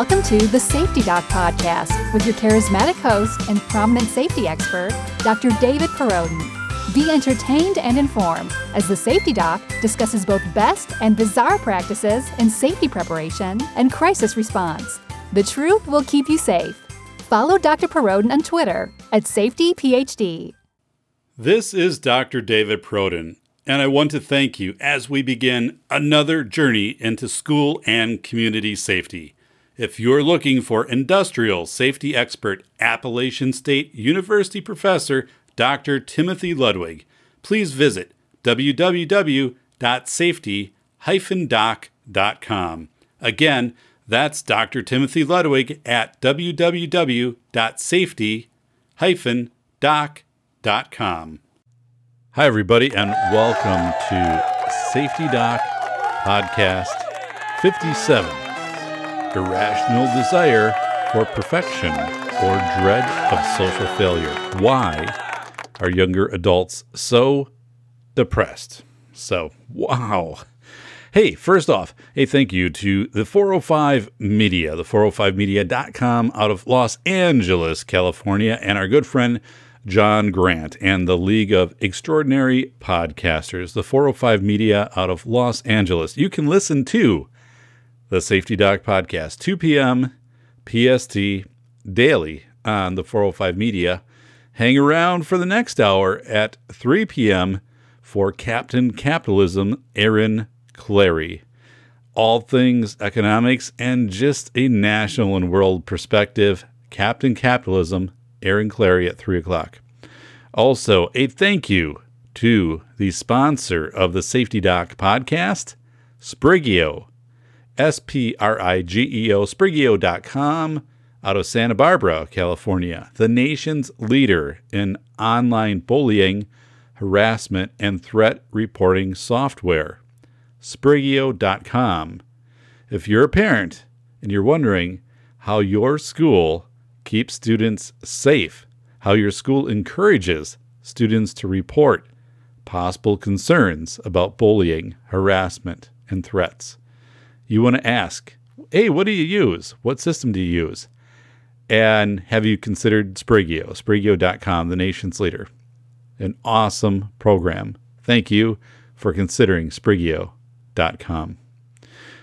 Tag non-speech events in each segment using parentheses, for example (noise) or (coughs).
Welcome to the Safety Doc Podcast with your charismatic host and prominent safety expert, Dr. David Perrodin. Be entertained and informed as the Safety Doc discusses both best and bizarre practices in safety preparation and crisis response. The truth will keep you safe. Follow Dr. Perrodin on Twitter at SafetyPhD. This is Dr. David Perrodin, and I want to thank you as we begin another journey into school and community safety. If you're looking for industrial safety expert, Appalachian State University professor Dr. Timothy Ludwig, please visit www.safety-doc.com. Again, that's Dr. Timothy Ludwig at www.safety-doc.com. Hi, everybody, and welcome to Safety Doc Podcast 57 Irrational Desire for Perfection or Dread of Social Failure. Why are younger adults so depressed? So, wow. Hey, first off, a thank you to the 405 Media, the 405media.com out of Los Angeles, California, and our good friend John Grant and the League of Extraordinary Podcasters, the 405 Media out of Los Angeles. You can listen to the Safety Doc Podcast, 2 p.m. PST daily on the 405 Media. Hang around for the next hour at 3 p.m. for Captain Capitalism, Aaron Clarey. All things economics and just a national and world perspective. Captain Capitalism, Aaron Clarey at 3 o'clock. Also, a thank you to the sponsor of the Safety Doc podcast, Sprigeo, S P R I G E O, Sprigeo.com, out of Santa Barbara, California, the nation's leader in online bullying, harassment, and threat reporting software. Sprigeo.com. If you're a parent and you're wondering how your school keeps students safe, how your school encourages students to report possible concerns about bullying, harassment, and threats. You want to ask, hey, what do you use? What system do you use? And have you considered Sprigeo, Sprigeo.com, the nation's leader? An awesome program. Thank you for considering Sprigeo.com.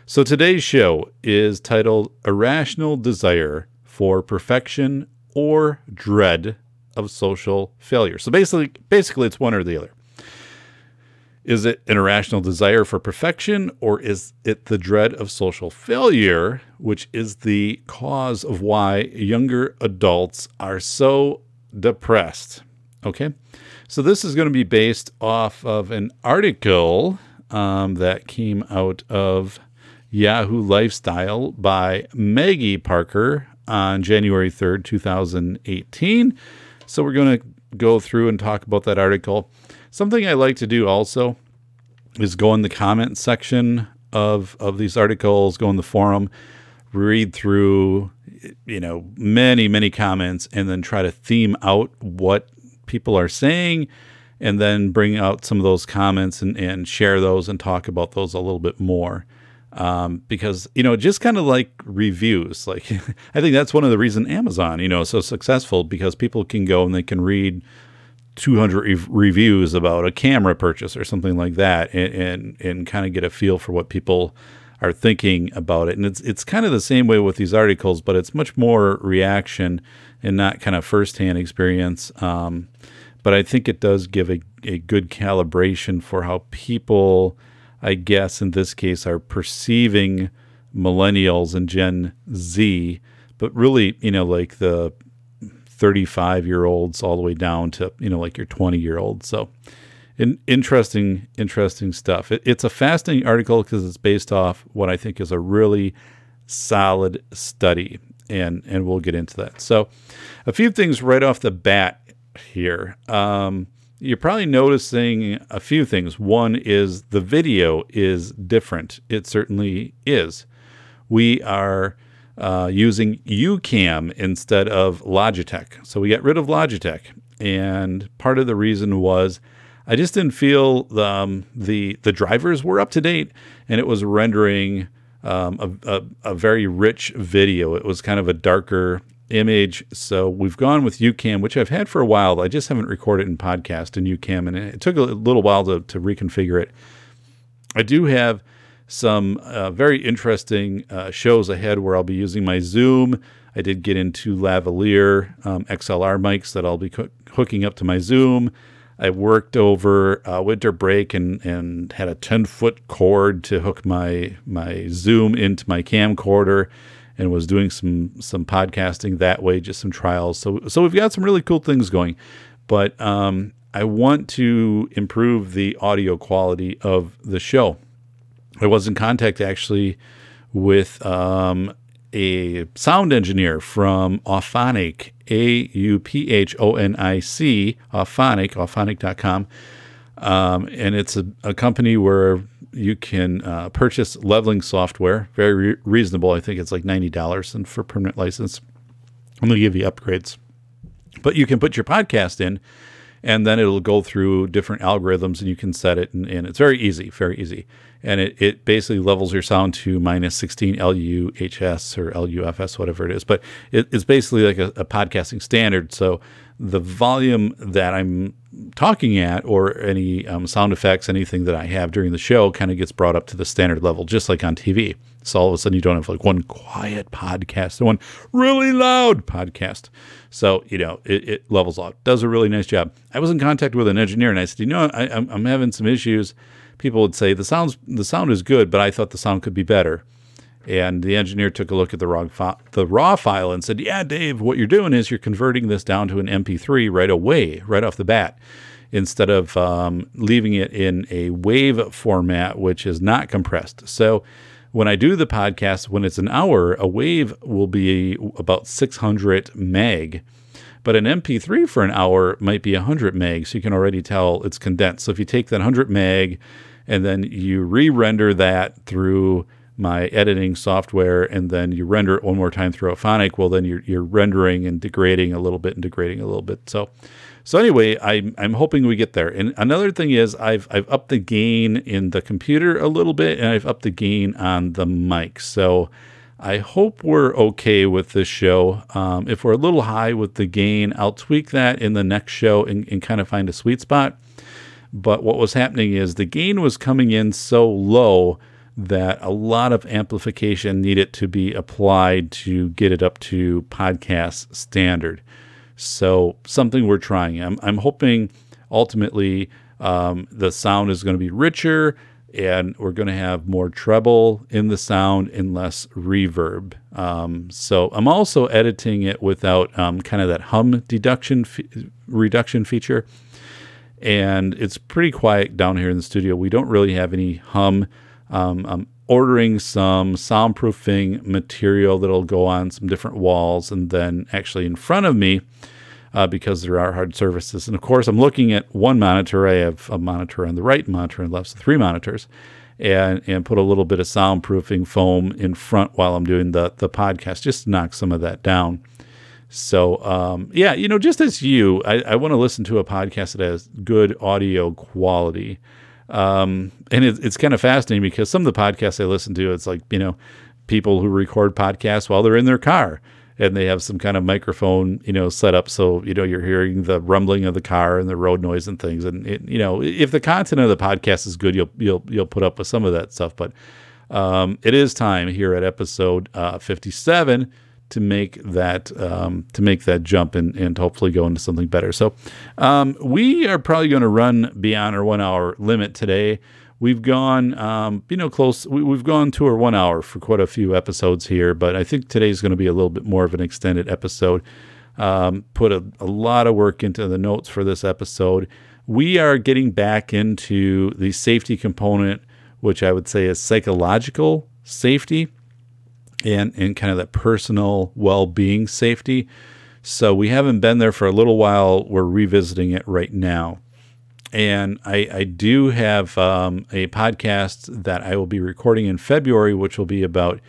So today's show is titled Irrational Desire for perfection or dread of social failure. So basically, basically, it's one or the other. Is it an irrational desire for perfection, or is it the dread of social failure, which is the cause of why younger adults are so depressed? Okay, so this is going to be based off of an article um, that came out of Yahoo Lifestyle by Maggie Parker on January 3rd, 2018. So we're going to go through and talk about that article. Something I like to do also is go in the comment section of of these articles, go in the forum, read through you know many many comments and then try to theme out what people are saying and then bring out some of those comments and, and share those and talk about those a little bit more. Um, because you know just kind of like reviews like (laughs) i think that's one of the reasons amazon you know is so successful because people can go and they can read 200 re- reviews about a camera purchase or something like that and and, and kind of get a feel for what people are thinking about it. And it's it's kind of the same way with these articles but it's much more reaction and not kind of firsthand experience. Um, but i think it does give a, a good calibration for how people I guess in this case, are perceiving millennials and Gen Z, but really, you know, like the 35 year olds all the way down to, you know, like your 20 year old. So, in, interesting, interesting stuff. It, it's a fascinating article because it's based off what I think is a really solid study, and and we'll get into that. So, a few things right off the bat here. Um, you're probably noticing a few things. One is the video is different. It certainly is. We are uh, using YouCam instead of Logitech. So we got rid of Logitech. And part of the reason was I just didn't feel the, um, the, the drivers were up to date and it was rendering um, a, a, a very rich video. It was kind of a darker image. So we've gone with YouCam, which I've had for a while. I just haven't recorded in podcast in YouCam, and it took a little while to, to reconfigure it. I do have some uh, very interesting uh, shows ahead where I'll be using my Zoom. I did get into lavalier um, XLR mics that I'll be co- hooking up to my Zoom. I worked over uh, winter break and, and had a 10 foot cord to hook my my Zoom into my camcorder and was doing some some podcasting that way, just some trials. So so we've got some really cool things going, but um, I want to improve the audio quality of the show. I was in contact actually with um, a sound engineer from Auphonic, A U P H O N I C, Auphonic, auphonic.com. Um, and it's a, a, company where you can uh, purchase leveling software, very re- reasonable. I think it's like $90 and for permanent license. I'm going to give you upgrades. But you can put your podcast in and then it'll go through different algorithms and you can set it and, and it's very easy very easy and it, it basically levels your sound to minus 16 luhs or lufs whatever it is but it, it's basically like a, a podcasting standard so the volume that i'm talking at or any um, sound effects anything that i have during the show kind of gets brought up to the standard level just like on tv so all of a sudden you don't have like one quiet podcast and one really loud podcast. So, you know, it, it levels off. Does a really nice job. I was in contact with an engineer and I said, you know, I, I'm, I'm having some issues. People would say the sounds the sound is good, but I thought the sound could be better. And the engineer took a look at the raw, the raw file and said, Yeah, Dave, what you're doing is you're converting this down to an MP3 right away, right off the bat, instead of um, leaving it in a wave format, which is not compressed. So when I do the podcast, when it's an hour, a wave will be about 600 meg. But an MP3 for an hour might be 100 meg, so you can already tell it's condensed. So if you take that 100 meg and then you re render that through my editing software and then you render it one more time through Auphonic, well, then you're, you're rendering and degrading a little bit and degrading a little bit. So so anyway, I'm I'm hoping we get there. And another thing is I've I've upped the gain in the computer a little bit, and I've upped the gain on the mic. So I hope we're okay with this show. Um, if we're a little high with the gain, I'll tweak that in the next show and, and kind of find a sweet spot. But what was happening is the gain was coming in so low that a lot of amplification needed to be applied to get it up to podcast standard. So something we're trying. I'm, I'm hoping ultimately um, the sound is going to be richer and we're going to have more treble in the sound and less reverb. Um, so I'm also editing it without um, kind of that hum deduction reduction feature. And it's pretty quiet down here in the studio. We don't really have any hum. Um, I'm ordering some soundproofing material that'll go on some different walls and then actually in front of me uh, because there are hard surfaces. And of course, I'm looking at one monitor. I have a monitor on the right, monitor on the left, so three monitors, and and put a little bit of soundproofing foam in front while I'm doing the the podcast, just to knock some of that down. So um, yeah, you know, just as you, I, I want to listen to a podcast that has good audio quality. Um, and it, it's kind of fascinating because some of the podcasts I listen to, it's like, you know, people who record podcasts while they're in their car and they have some kind of microphone, you know, set up so you know you're hearing the rumbling of the car and the road noise and things. And it, you know, if the content of the podcast is good, you'll you'll you'll put up with some of that stuff. But um, it is time here at episode uh, 57 to make that um, to make that jump and, and hopefully go into something better. So um, we are probably going to run beyond our one hour limit today. We've gone, um, you know, close. We, have gone to our one hour for quite a few episodes here, but I think today's going to be a little bit more of an extended episode. Um, put a, a lot of work into the notes for this episode. We are getting back into the safety component, which I would say is psychological safety and, and kind of that personal well being safety. So we haven't been there for a little while. We're revisiting it right now and I, I do have um, a podcast that I will be recording in February, which will be about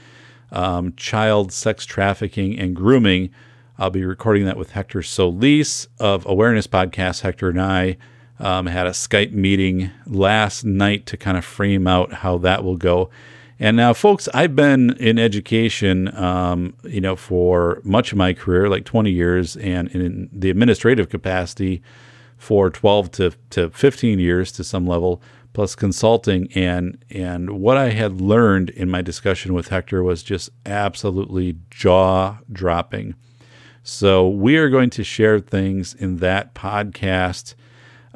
um, child sex trafficking and grooming. I'll be recording that with Hector Solis of Awareness Podcast. Hector and I um, had a Skype meeting last night to kind of frame out how that will go. And now, folks, I've been in education, um, you know, for much of my career, like 20 years, and in the administrative capacity for 12 to, to 15 years to some level, plus consulting. And and what I had learned in my discussion with Hector was just absolutely jaw dropping. So we are going to share things in that podcast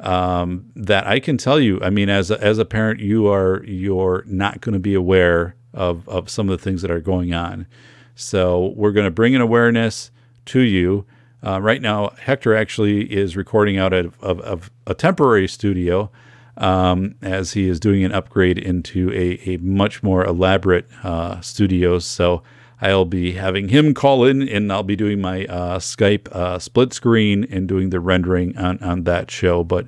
um, that I can tell you. I mean, as a, as a parent, you are you're not going to be aware of of some of the things that are going on. So we're going to bring an awareness to you. Uh, right now, Hector actually is recording out of, of, of a temporary studio um, as he is doing an upgrade into a, a much more elaborate uh, studio. So I'll be having him call in, and I'll be doing my uh, Skype uh, split screen and doing the rendering on, on that show. But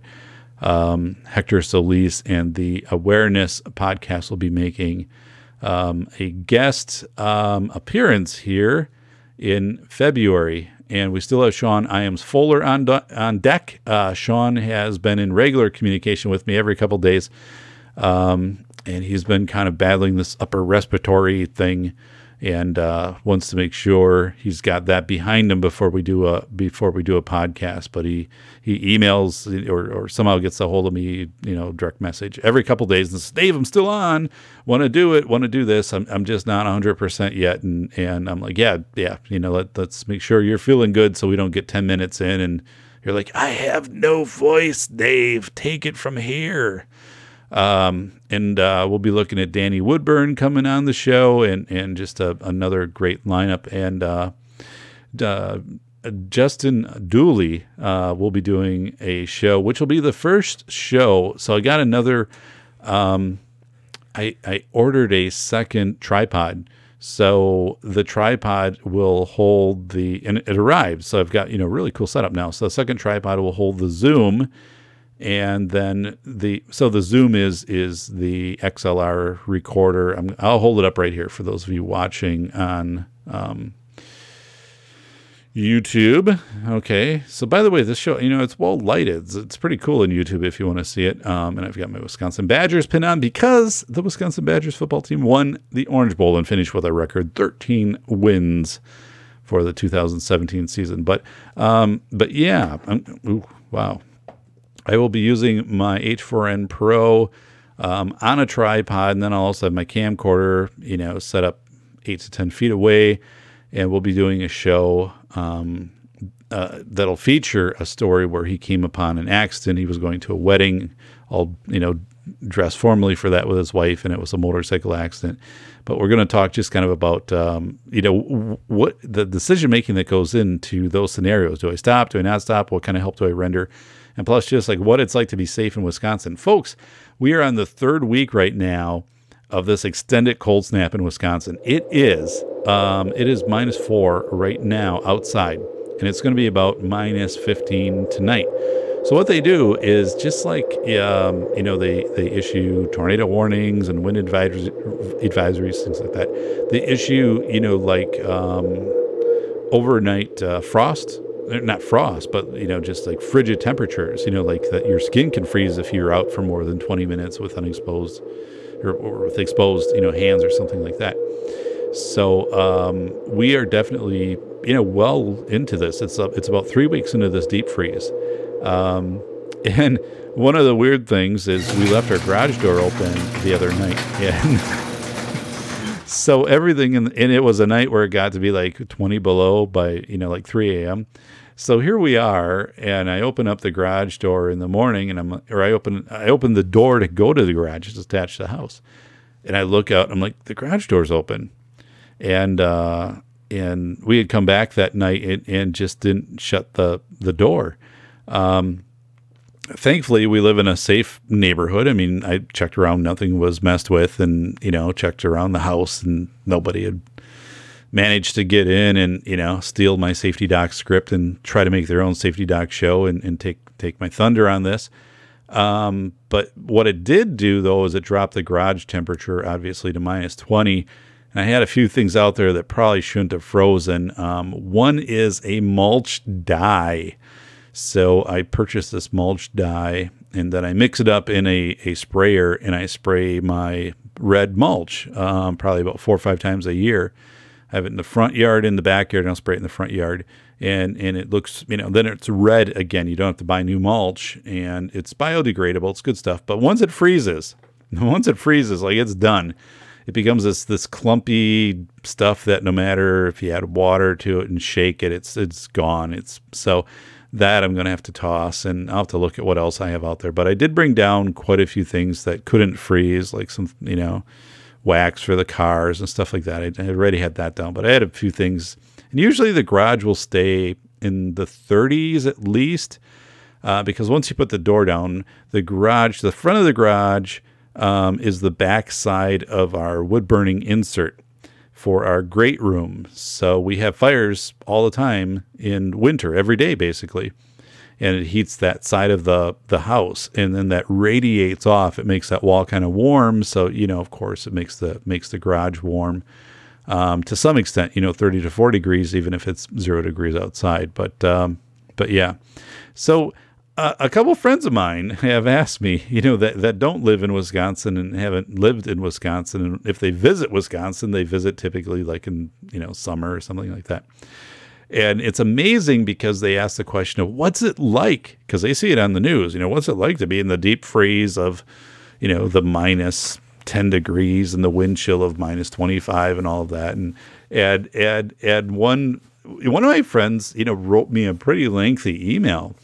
um, Hector Solis and the Awareness podcast will be making um, a guest um, appearance here in February. And we still have Sean Iams Fuller on, on deck. Uh, Sean has been in regular communication with me every couple days. Um, and he's been kind of battling this upper respiratory thing and uh, wants to make sure he's got that behind him before we do a before we do a podcast. But he he emails or, or somehow gets a hold of me, you know, direct message every couple days and says, Dave, I'm still on. Want to do it? Want to do this? I'm, I'm just not 100 percent yet. And and I'm like, yeah, yeah, you know, let let's make sure you're feeling good so we don't get 10 minutes in and you're like, I have no voice, Dave. Take it from here. Um, and uh, we'll be looking at Danny Woodburn coming on the show and, and just a, another great lineup. And uh, uh, Justin Dooley uh, will be doing a show, which will be the first show. So I got another, um, I, I ordered a second tripod. So the tripod will hold the, and it arrived. So I've got, you know, really cool setup now. So the second tripod will hold the Zoom and then the so the zoom is is the xlr recorder. I will hold it up right here for those of you watching on um, youtube. Okay. So by the way this show you know it's well lighted. It's, it's pretty cool in youtube if you want to see it. Um, and i've got my wisconsin badgers pin on because the wisconsin badgers football team won the orange bowl and finished with a record 13 wins for the 2017 season. But um, but yeah ooh, wow I will be using my H4n Pro um, on a tripod, and then I'll also have my camcorder, you know, set up eight to ten feet away, and we'll be doing a show um, uh, that'll feature a story where he came upon an accident. He was going to a wedding, all you know, dressed formally for that with his wife, and it was a motorcycle accident. But we're going to talk just kind of about, um, you know, what the decision making that goes into those scenarios. Do I stop? Do I not stop? What kind of help do I render? And plus just like what it's like to be safe in Wisconsin. Folks, we are on the third week right now of this extended cold snap in Wisconsin. It is um, it is minus four right now outside, and it's going to be about minus 15 tonight. So what they do is just like um, you know they they issue tornado warnings and wind advisories, advisories things like that. They issue you know like um, overnight uh, frost not frost, but you know, just like frigid temperatures. You know, like that your skin can freeze if you're out for more than 20 minutes with unexposed or, or with exposed, you know, hands or something like that. So um, we are definitely, you know, well into this. It's up, it's about three weeks into this deep freeze, um, and one of the weird things is we left our garage door open the other night, and (laughs) so everything in, and it was a night where it got to be like 20 below by you know like 3 a.m so here we are and i open up the garage door in the morning and i'm or i open i open the door to go to the garage it's attached to the house. And i look out i'm like the garage door's open. And uh and we had come back that night and, and just didn't shut the the door. Um thankfully we live in a safe neighborhood. I mean, I checked around, nothing was messed with, and you know, checked around the house, and nobody had managed to get in and you know steal my safety doc script and try to make their own safety doc show and, and take take my thunder on this. Um, but what it did do though is it dropped the garage temperature obviously to minus twenty. And I had a few things out there that probably shouldn't have frozen. Um, one is a mulch dye. So I purchased this mulch dye and then I mix it up in a, a sprayer and I spray my red mulch, um, probably about four or five times a year. I have it in the front yard, in the backyard, and I'll spray it in the front yard. And and it looks, you know, then it's red again. You don't have to buy new mulch, and it's biodegradable. It's good stuff. But once it freezes, (laughs) once it freezes, like it's done, it becomes this this clumpy stuff that no matter if you add water to it and shake it, it's it's gone. It's so that I'm going to have to toss, and I'll have to look at what else I have out there. But I did bring down quite a few things that couldn't freeze, like some, you know, wax for the cars and stuff like that. I, I already had that down, but I had a few things. And usually the garage will stay in the 30s at least, uh, because once you put the door down, the garage, the front of the garage um, is the back side of our wood burning insert for our great room. So we have fires all the time in winter, every day basically. And it heats that side of the the house and then that radiates off. It makes that wall kind of warm. So you know of course it makes the makes the garage warm um, to some extent you know 30 to 40 degrees even if it's zero degrees outside. But um, but yeah. So uh, a couple friends of mine have asked me, you know, that, that don't live in Wisconsin and haven't lived in Wisconsin. And if they visit Wisconsin, they visit typically like in, you know, summer or something like that. And it's amazing because they ask the question of what's it like? Because they see it on the news. You know, what's it like to be in the deep freeze of, you know, the minus 10 degrees and the wind chill of minus 25 and all of that. And and and and one one of my friends, you know, wrote me a pretty lengthy email.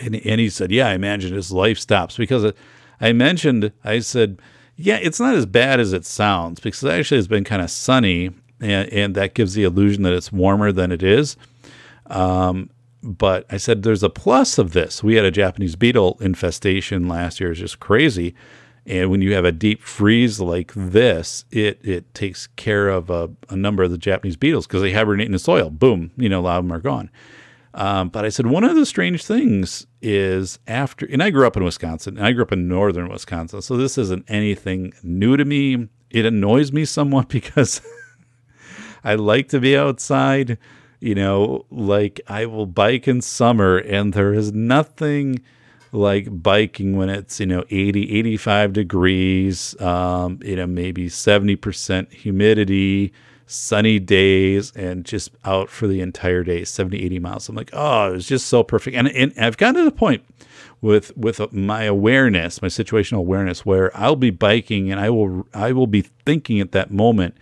And, and he said, Yeah, I imagine his life stops because I mentioned, I said, Yeah, it's not as bad as it sounds because actually it's been kind of sunny and, and that gives the illusion that it's warmer than it is. Um, but I said there's a plus of this. We had a Japanese beetle infestation last year; it's just crazy. And when you have a deep freeze like this, it it takes care of a, a number of the Japanese beetles because they hibernate in the soil. Boom, you know, a lot of them are gone. Um, but I said one of the strange things is after, and I grew up in Wisconsin, and I grew up in northern Wisconsin, so this isn't anything new to me. It annoys me somewhat (laughs) because I like to be outside. You know, like I will bike in summer, and there is nothing like biking when it's, you know, 80, 85 degrees, um, you know, maybe 70% humidity, sunny days, and just out for the entire day, 70, 80 miles. I'm like, oh, it was just so perfect. And, and I've gotten to the point with with my awareness, my situational awareness, where I'll be biking and I will I will be thinking at that moment,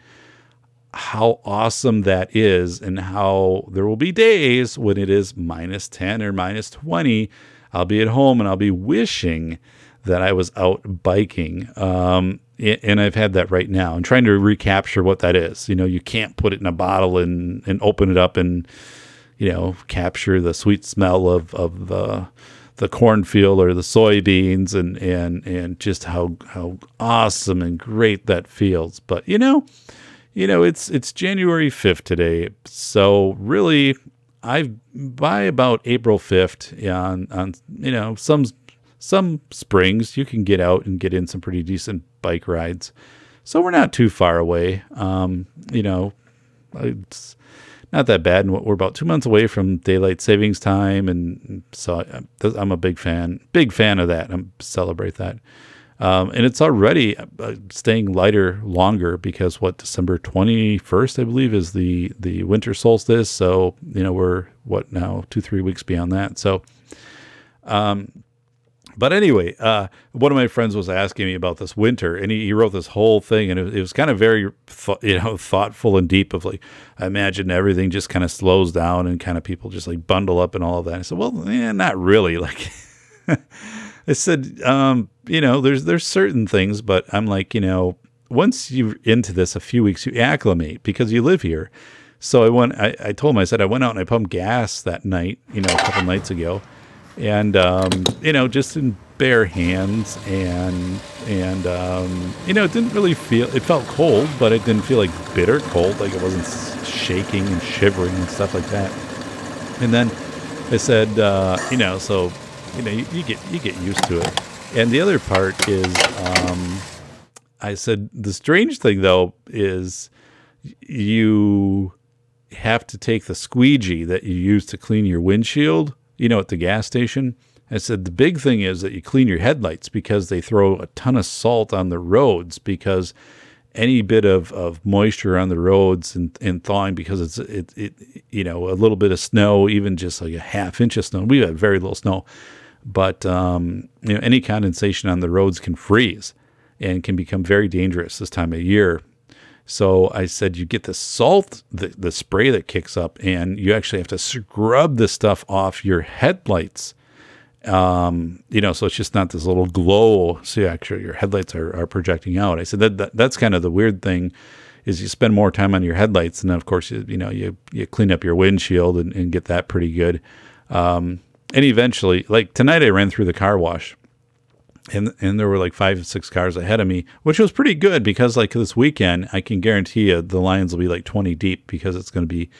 how awesome that is and how there will be days when it is minus 10 or minus 20 i'll be at home and i'll be wishing that i was out biking um, and i've had that right now and trying to recapture what that is you know you can't put it in a bottle and, and open it up and you know capture the sweet smell of, of the the cornfield or the soybeans and and and just how how awesome and great that feels but you know you know, it's it's January 5th today. So really I by about April 5th on on you know, some some springs you can get out and get in some pretty decent bike rides. So we're not too far away. Um, you know, it's not that bad. And we're about two months away from daylight savings time, and so I'm a big fan, big fan of that. I celebrate that. Um, and it's already uh, staying lighter longer because what December 21st, I believe, is the the winter solstice. So you know we're what now two three weeks beyond that. So, um, but anyway, uh, one of my friends was asking me about this winter, and he, he wrote this whole thing, and it, it was kind of very th- you know thoughtful and deep. Of like, I imagine everything just kind of slows down, and kind of people just like bundle up and all of that. I said, well, not really, (laughs) like. I said, um, you know, there's there's certain things, but I'm like, you know, once you're into this a few weeks, you acclimate because you live here. So I went. I, I told him. I said I went out and I pumped gas that night. You know, a couple nights ago, and um, you know, just in bare hands, and and um, you know, it didn't really feel. It felt cold, but it didn't feel like bitter cold. Like it wasn't shaking and shivering and stuff like that. And then I said, uh, you know, so you know, you, you, get you get used to it. And the other part is, um, I said the strange thing though is you have to take the squeegee that you use to clean your windshield, you know, at the gas station, I said the big thing is that you clean your headlights because they throw a ton of salt on the roads because any bit of, of moisture on the roads and, and thawing because it's it, it you know a little bit of snow even just like a half inch of snow. We had very little snow but um, you know any condensation on the roads can freeze and can become very dangerous this time of year so I said you get the salt the, the spray that kicks up and you actually have to scrub the stuff off your headlights um, you know, so it's just not this little glow. So actually, your headlights are, are projecting out. I said that, that that's kind of the weird thing is you spend more time on your headlights, and then of course you you know you you clean up your windshield and, and get that pretty good. Um, and eventually, like tonight, I ran through the car wash, and and there were like five six cars ahead of me, which was pretty good because like this weekend, I can guarantee you the lines will be like twenty deep because it's going to be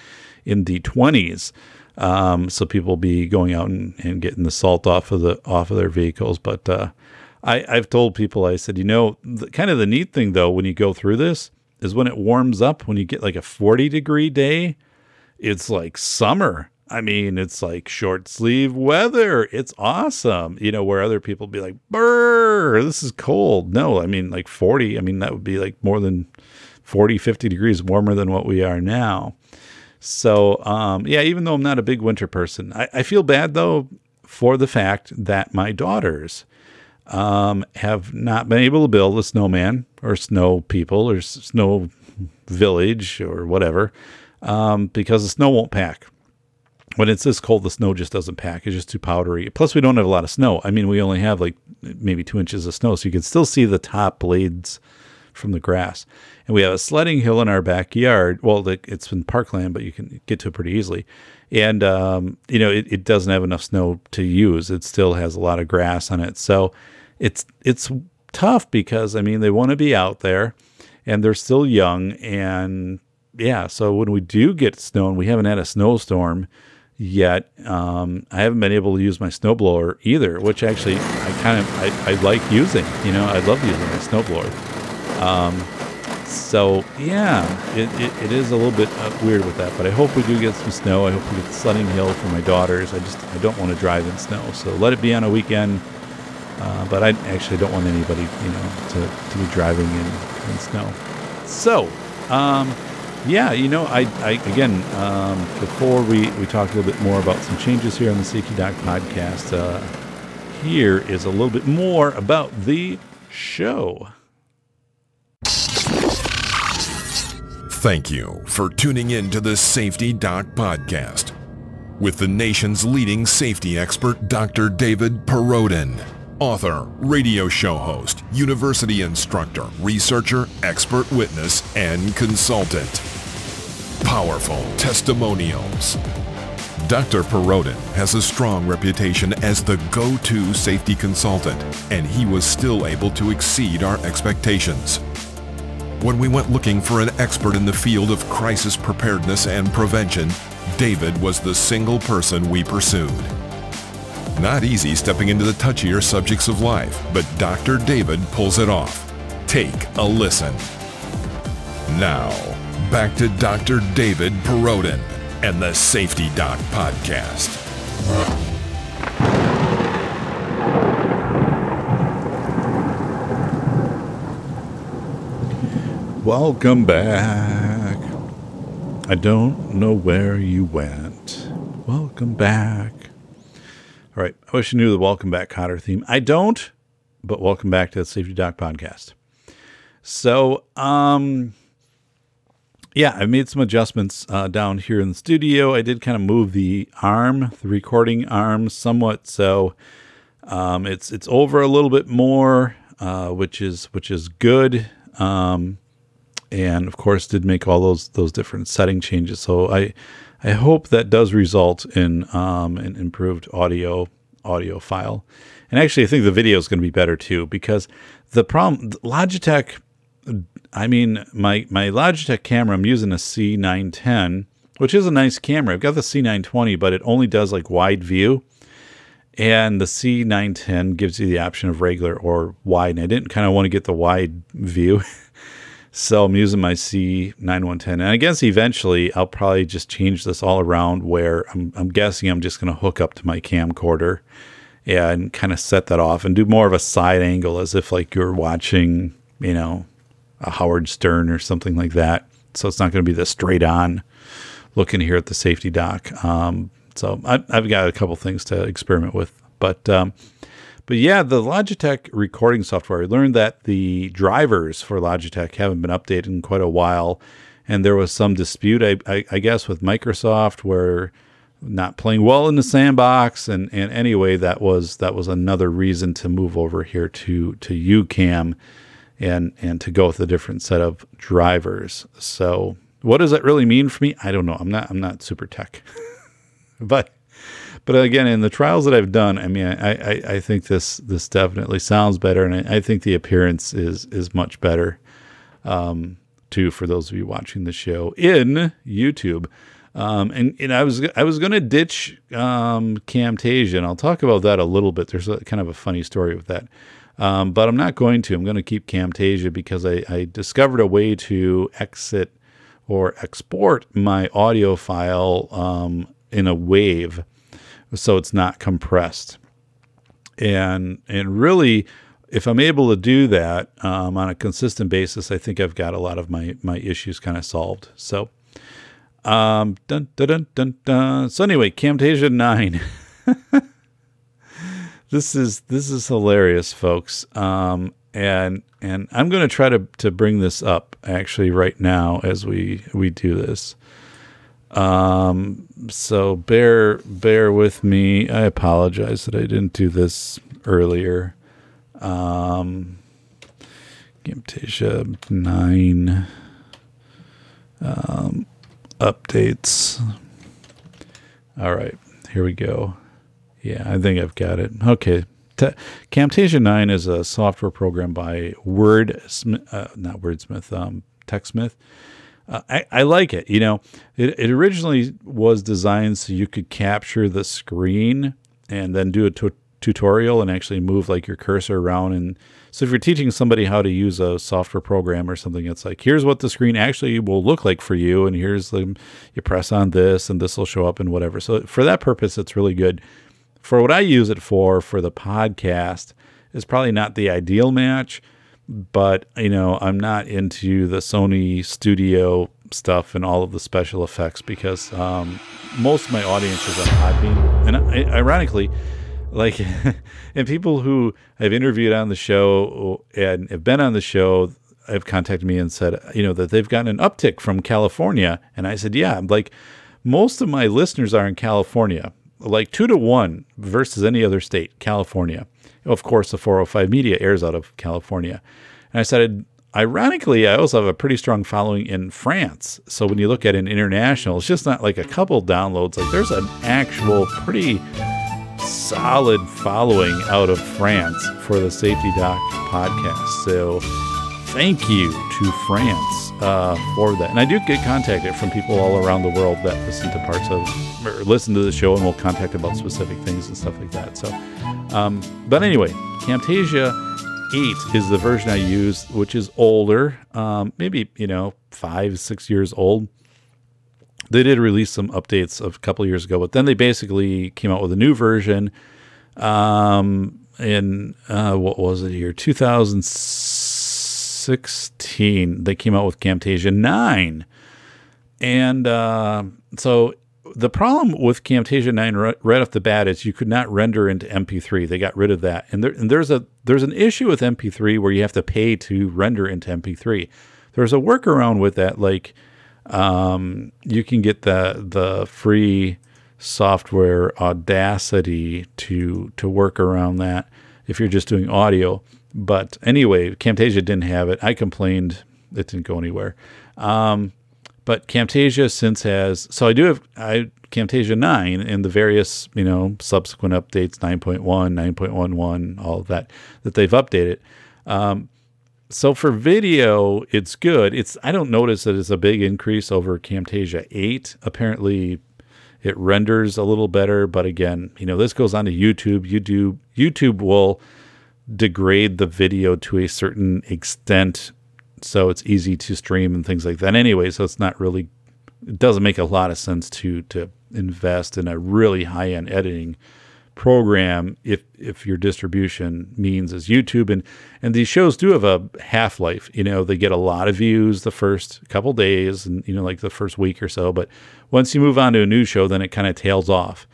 in the twenties. Um, so people will be going out and, and getting the salt off of the off of their vehicles. But uh, I, I've told people, I said, you know, the, kind of the neat thing though, when you go through this, is when it warms up. When you get like a forty degree day, it's like summer. I mean, it's like short sleeve weather. It's awesome. You know, where other people be like, "Brr, this is cold." No, I mean like 40. I mean, that would be like more than 40, 50 degrees warmer than what we are now. So, um, yeah, even though I'm not a big winter person, I, I feel bad though for the fact that my daughters um, have not been able to build a snowman or snow people or snow village or whatever um, because the snow won't pack. When it's this cold, the snow just doesn't pack. It's just too powdery. Plus, we don't have a lot of snow. I mean, we only have like maybe two inches of snow, so you can still see the top blades from the grass. And we have a sledding hill in our backyard. Well, it's in parkland, but you can get to it pretty easily. And, um, you know, it, it doesn't have enough snow to use. It still has a lot of grass on it. So it's, it's tough because, I mean, they want to be out there and they're still young. And yeah, so when we do get snow and we haven't had a snowstorm, yet. Um, I haven't been able to use my snowblower either, which actually I kind of I, I like using. You know, I love using my snowblower. Um, so yeah, it, it, it is a little bit uh, weird with that, but I hope we do get some snow. I hope we get the sledding hill for my daughters. I just I don't want to drive in snow, so let it be on a weekend. Uh, but I actually don't want anybody, you know, to, to be driving in, in snow. So, um, yeah, you know, I, I again, um, before we, we talk a little bit more about some changes here on the Safety Doc podcast, uh, here is a little bit more about the show. Thank you for tuning in to the Safety Doc Podcast with the nation's leading safety expert, Dr. David Perrodin, author, radio show host, university instructor, researcher, expert witness, and consultant. Powerful testimonials. Dr. Perrodin has a strong reputation as the go-to safety consultant, and he was still able to exceed our expectations. When we went looking for an expert in the field of crisis preparedness and prevention, David was the single person we pursued. Not easy stepping into the touchier subjects of life, but Dr. David pulls it off. Take a listen. Now, back to Dr. David Perrodin and the Safety Doc Podcast. Welcome back. I don't know where you went. Welcome back. All right. I wish you knew the welcome back Kotter theme. I don't, but welcome back to the Safety Doc podcast. So, um, yeah, I made some adjustments uh, down here in the studio. I did kind of move the arm, the recording arm, somewhat. So, um, it's it's over a little bit more, uh, which is which is good. Um, and of course did make all those those different setting changes. So I I hope that does result in um, an improved audio audio file. And actually, I think the video is going to be better too because the problem Logitech. I mean, my my Logitech camera. I'm using a C910, which is a nice camera. I've got the C920, but it only does like wide view. And the C910 gives you the option of regular or wide. And I didn't kind of want to get the wide view. (laughs) So I'm using my C9110. And I guess eventually I'll probably just change this all around where I'm, I'm guessing I'm just going to hook up to my camcorder and kind of set that off and do more of a side angle as if like you're watching, you know, a Howard Stern or something like that. So it's not going to be the straight on looking here at the Safety Doc. Um, so I, have got a couple things to experiment with, but um, but yeah, the Logitech recording software. I learned that the drivers for Logitech haven't been updated in quite a while, and there was some dispute, I, I, I guess, with Microsoft where not playing well in the sandbox, and and anyway, that was that was another reason to move over here to to YouCam, and and to go with a different set of drivers. So what does that really mean for me? I don't know. I'm not I'm not super tech. (laughs) but but again, in the trials that I've done, I mean, I, I, I think this this definitely sounds better, and I, I think the appearance is is much better. Um, too, for those of you watching the show in YouTube. Um, and, and I was I was to ditch um, Camtasia, and I'll talk about that a little bit. There's a, kind of a funny story with that, um, but I'm not going to. I'm going to keep Camtasia because I, I discovered a way to exit or export my audio file um, in a wave so it's not compressed. And and really, if I'm able to do that um, on a consistent basis, I think I've got a lot of my my issues kind of solved. So, um, dun, dun, dun, dun, dun. so anyway, Camtasia nine. (laughs) this is this is hilarious, folks. Um, and and I'm going to try to to bring this up actually right now as we we do this. Um, so bear bear with me. I apologize that I didn't do this earlier. Um, Camtasia nine um, updates. All right, here we go. Yeah, I think I've got it. Okay. Camtasia 9 is a software program by Word, uh, not Wordsmith, um, TechSmith. Uh, I, I, like it. You know, it, it originally was designed so you could capture the screen and then do a t- tutorial and actually move like your cursor around. And so if you're teaching somebody how to use a software program or something, it's like, here's what the screen actually will look like for you. And here's the, you press on this and this will show up and whatever. So for that purpose, it's really good. For what I use it for, for the podcast, is probably not the ideal match but you know i'm not into the sony studio stuff and all of the special effects because um, most of my audience is on podbean and I, ironically like (laughs) and people who i've interviewed on the show and have been on the show have contacted me and said you know that they've gotten an uptick from california. And i said yeah like most of my listeners are in california like two to one versus any other state california of course, the 405 Media airs out of California. And I said, ironically, I also have a pretty strong following in France. So when you look at an international, it's just not like a couple downloads. Like there's an actual pretty solid following out of France for the Safety Doc podcast. So thank you to France uh, for that. And I do get contacted from people all around the world that listen to parts of or listen to the show and will contact about specific things and stuff like that. So um, but anyway, Camtasia 8 is the version I use, which is older, um, maybe, you know, five, six years old. They did release some updates a couple years ago, but then they basically came out with a new version um, in, uh, what was it here, 2016. They came out with Camtasia 9. And uh, so the problem with Camtasia 9 right, right, off the bat is you could not render into MP3. They got rid of that. And, there, and there's a there's an issue with MP3 where you have to pay to render into MP3. There's a workaround with that like um, you can get the the free software Audacity to to work around that if you're just doing audio. But anyway, Camtasia didn't have it. I complained it didn't go anywhere. Um, but Camtasia since has so I do have I Camtasia 9 and the various, you know, subsequent updates 9.1, 9.11, all of that that they've updated. Um, so for video, it's good. It's I don't notice that it's a big increase over Camtasia 8. Apparently it renders a little better, but again, you know, this goes on to YouTube. YouTube YouTube will degrade the video to a certain extent so it's easy to stream and things like that anyway. So it's not really, it doesn't make a lot of sense to to invest in a really high end editing program if if your distribution means is YouTube and and these shows do have a half life. You know, they get a lot of views the first couple days and you know like the first week or so, but once you move on to a new show, then it kind of tails off.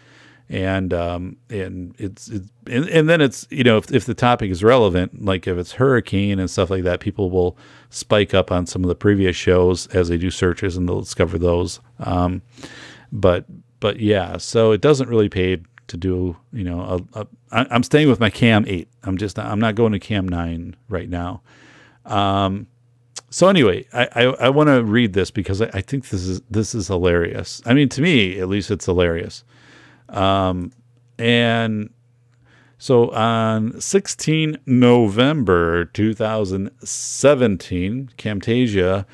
And um and it's, it's and, and then it's you know if if the topic is relevant, like if it's hurricane and stuff like that, people will spike up on some of the previous shows as they do searches and they'll discover those. Um, but but yeah, so it doesn't really pay to do, you know, I'm staying with my Cam 8. I'm just, I'm not going to Cam 9 right now. Um, so anyway, I, I, I want to read this because I, I, think this is, this is hilarious. I mean, to me, at least it's hilarious. Um, and so on 16 November 2017, Camtasia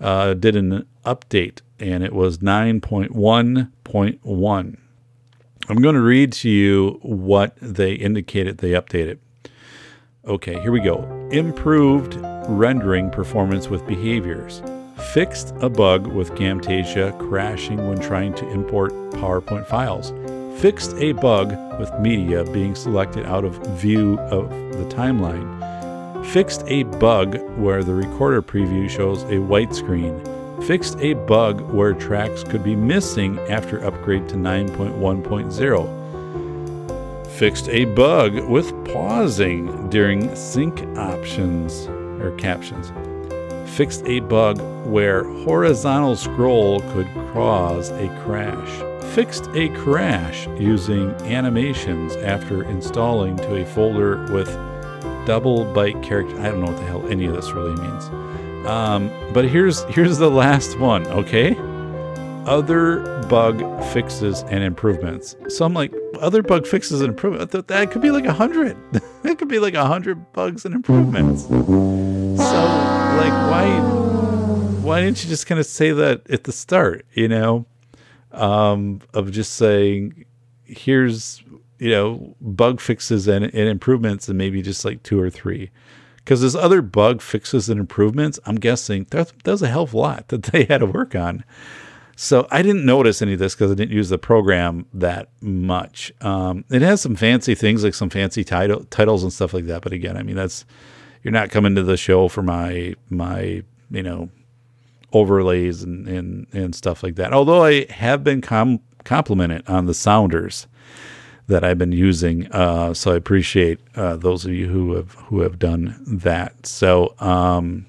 uh, did an update and it was 9.1.1. I'm going to read to you what they indicated they updated. Okay, here we go. Improved rendering performance with behaviors. Fixed a bug with Camtasia crashing when trying to import PowerPoint files. Fixed a bug with media being selected out of view of the timeline. Fixed a bug where the recorder preview shows a white screen fixed a bug where tracks could be missing after upgrade to 9.1.0, fixed a bug with pausing during sync options or captions, fixed a bug where horizontal scroll could cause a crash, fixed a crash using animations after installing to a folder with double byte character. I don't know what the hell any of this really means. Um, but here's here's the last one, okay? Other bug fixes and improvements. So I'm like, other bug fixes and improvements. That, that could be like a hundred. (laughs) it could be like a hundred bugs and improvements. So like, why why didn't you just kind of say that at the start? You know, um, of just saying, here's you know bug fixes and, and improvements, and maybe just like two or three because there's other bug fixes and improvements. I'm guessing there's, there's a hell of a lot that they had to work on. So I didn't notice any of this because I didn't use the program that much. Um, it has some fancy things like some fancy title, titles and stuff like that. But again, I mean that's you're not coming to the show for my my you know overlays and and, and stuff like that. Although I have been com- complimented on the sounders that I've been using. Uh, so I appreciate uh, those of you who have who have done that. So um,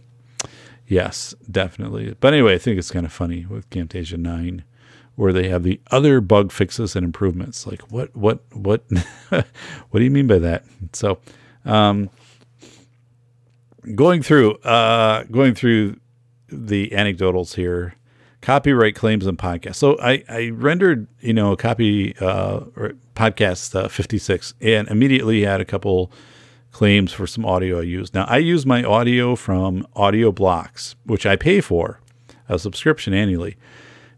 yes, definitely. But anyway, I think it's kind of funny with Camtasia nine, where they have the other bug fixes and improvements. Like what what what (laughs) what do you mean by that? So um, going through uh, going through the anecdotals here copyright claims and podcasts. So I, I rendered, you know, a copy uh, podcast uh, 56 and immediately had a couple claims for some audio I used. Now I use my audio from Audio Blocks, which I pay for a subscription annually.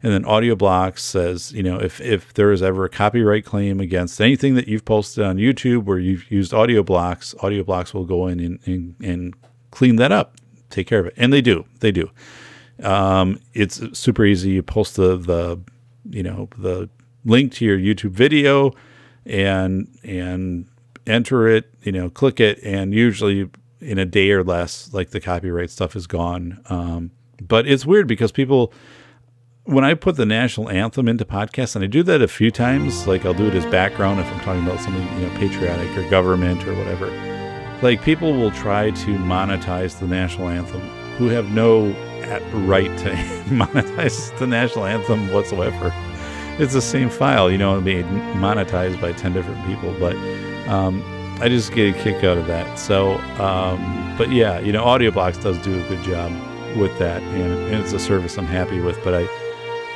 And then Audio Blocks says, you know, if, if there is ever a copyright claim against anything that you've posted on YouTube where you've used Audio Blocks, Audio Blocks will go in and, and, and clean that up, take care of it. And they do. They do. Um, it's super easy. You post the the you know the link to your YouTube video and and enter it. You know, click it, and usually in a day or less, like the copyright stuff is gone. Um, but it's weird because people when I put the national anthem into podcasts, and I do that a few times, like I'll do it as background if I'm talking about something you know patriotic or government or whatever. Like people will try to monetize the national anthem who have no right to (laughs) monetize the national anthem whatsoever. It's the same file, you know, being monetized by 10 different people, but um, I just get a kick out of that. So, um, but yeah, you know, Audioblocks does do a good job with that, and, and, it's a service I'm happy with. But I,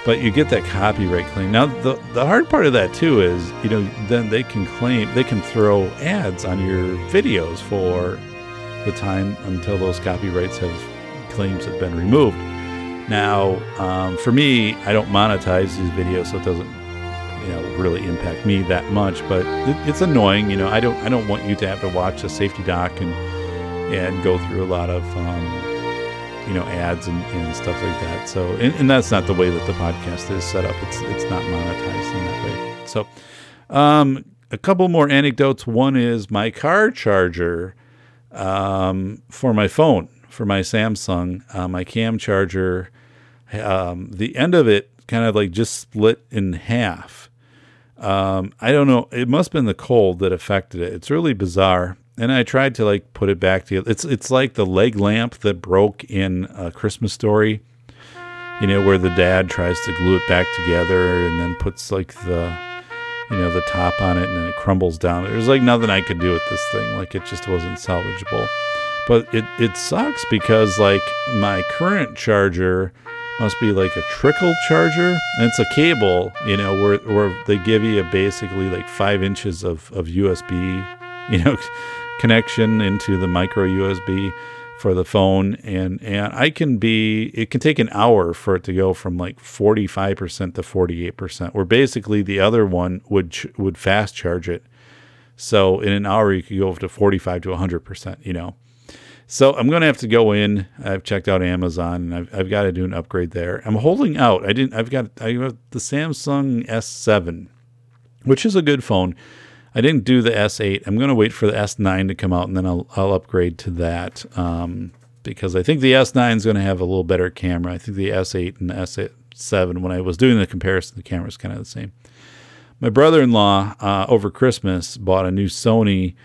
but you get that copyright claim. Now, the the hard part of that too is, you know, then they can claim they can throw ads on your videos for the time until those copyrights have claims have been removed. Now, um, for me, I don't monetize these videos, so it doesn't, you know, really impact me that much. But it, it's annoying, you know. I don't, I don't want you to have to watch a safety doc and and go through a lot of, um, you know, ads and, and stuff like that. So, and, and, that's not the way that the podcast is set up. It's it's not monetized in that way. So, um, a couple more anecdotes. One is my car charger um, for my phone, for my Samsung, uh, my cam charger. Um, the end of it kind of like just split in half. Um, I don't know. It must have been the cold that affected it. It's really bizarre. And I tried to like put it back together. It's it's like the leg lamp that broke in a Christmas story. You know, where the dad tries to glue it back together and then puts like the you know, the top on it and then it crumbles down. There's like nothing I could do with this thing. Like it just wasn't salvageable. But it, it sucks because like my current charger must be like a trickle charger. And it's a cable, you know, where, where they give you basically like five inches of, of USB, (laughs) you know, connection into the micro USB for the phone. And and I can be it can take an hour for it to go from like 45% to 48% where basically the other one would ch- would fast charge it. So in an hour you could go up to 45 to 100% you know. So I'm to have to go in. I've checked out Amazon and I've, I've got to do an upgrade there. I'm holding out. I didn't I've got I have the Samsung S7 which is a good phone I didn't do the S8. I'm going to wait for the S9 to come out and then I'll, I'll upgrade to that um, because I think the S9 is going to have a little better camera. I think the S8 and the S7, when I was doing the comparison, the camera is kind of the same. My brother in law uh, over Christmas bought a new Sony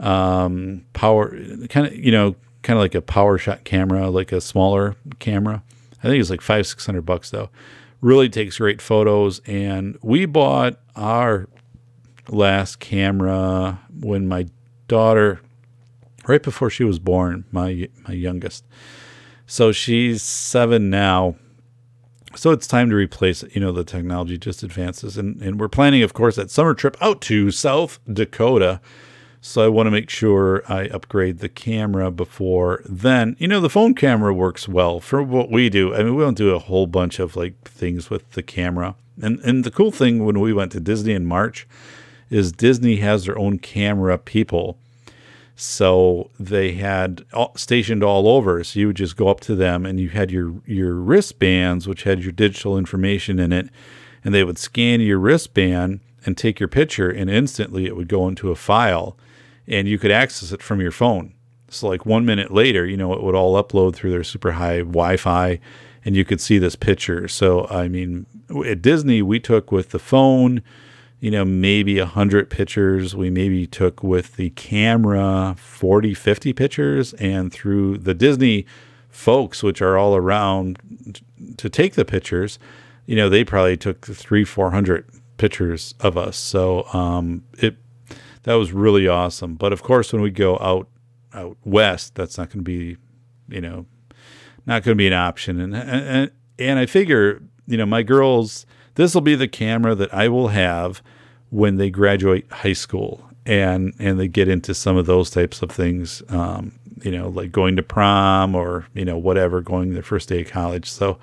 um, power, kind of, you know, kind of like a PowerShot camera, like a smaller camera. I think it's like five, 600 bucks though. Really takes great photos. And we bought our last camera when my daughter, right before she was born, my my youngest. So she's seven now. So it's time to replace it. You know, the technology just advances. And, and we're planning, of course, that summer trip out to South Dakota. So I want to make sure I upgrade the camera before then. You know, the phone camera works well for what we do. I mean, we don't do a whole bunch of like things with the camera. And and the cool thing when we went to Disney in March is Disney has their own camera people. So they had stationed all over. So you would just go up to them and you had your, your wristbands, which had your digital information in it. And they would scan your wristband and take your picture, and instantly it would go into a file and you could access it from your phone. So, like one minute later, you know, it would all upload through their super high Wi Fi and you could see this picture. So, I mean, at Disney, we took with the phone you know, maybe 100 pictures. We maybe took with the camera 40, 50 pictures. And through the Disney folks, which are all around to take the pictures, you know, they probably took three, 400 pictures of us. So um, it that was really awesome. But of course, when we go out out west, that's not going to be, you know, not going to be an option. And, and and I figure, you know, my girls, this will be the camera that I will have when they graduate high school and and they get into some of those types of things um, you know like going to prom or you know whatever going their first day of college. So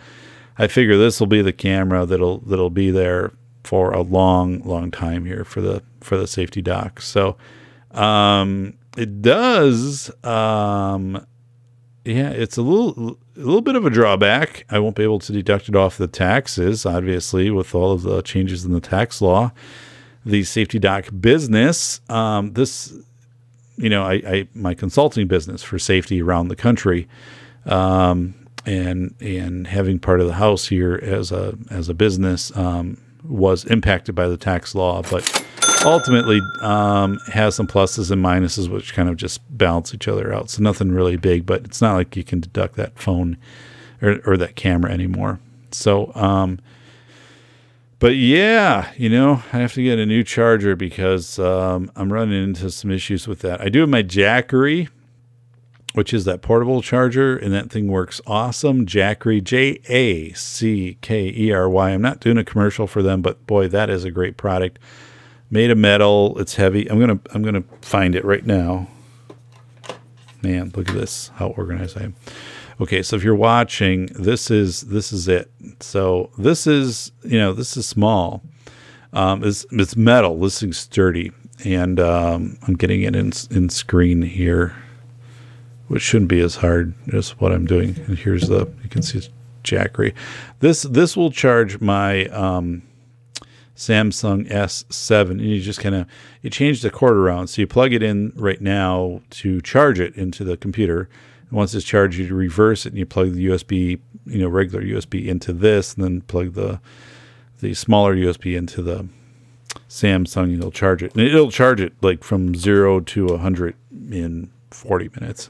i figure this will be the camera that'll that'll be there for a long long time here for the for the safety doc. So um, it does um, yeah it's a little a little bit of a drawback. I won't be able to deduct it off the taxes obviously with all of the changes in the tax law the safety doc business. Um, this, you know, I, I, my consulting business for safety around the country, um, and and having part of the house here as a as a business um, was impacted by the tax law, but ultimately um, has some pluses and minuses, which kind of just balance each other out. So nothing really big, but it's not like you can deduct that phone or, or that camera anymore. So um, but yeah, you know, I have to get a new charger because um, I'm running into some issues with that. I do have my Jackery, which is that portable charger, and that thing works awesome. Jackery, J A C K E R Y. I'm not doing a commercial for them, but boy, that is a great product. Made of metal. It's heavy. I'm gonna I'm gonna find it right now. Man, look at this. How organized I am. Okay, so if you're watching, this is this is it. So this is you know this is small. Um, it's it's metal. This thing's sturdy, and um, I'm getting it in in screen here, which shouldn't be as hard as what I'm doing. And here's the you can see it's Jackery. This this will charge my um, Samsung S7, and you just kind of you change the cord around. So you plug it in right now to charge it into the computer. Once it's charged, you reverse it and you plug the USB, you know, regular USB into this, and then plug the the smaller USB into the Samsung. And it'll charge it, and it'll charge it like from zero to hundred in 40 minutes.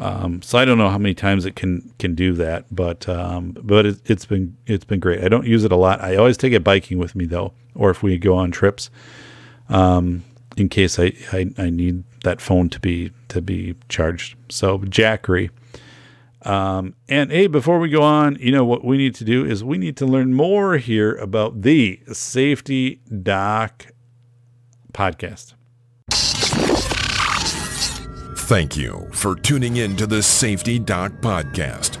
Um, so I don't know how many times it can can do that, but um, but it, has been it's been great. I don't use it a lot. I always take it biking with me though, or if we go on trips, um, in case I, I, I need that phone to be to be charged. So Jackery. Um, and hey, before we go on, you know what we need to do is we need to learn more here about the Safety Doc podcast. Thank you for tuning in to the Safety Doc Podcast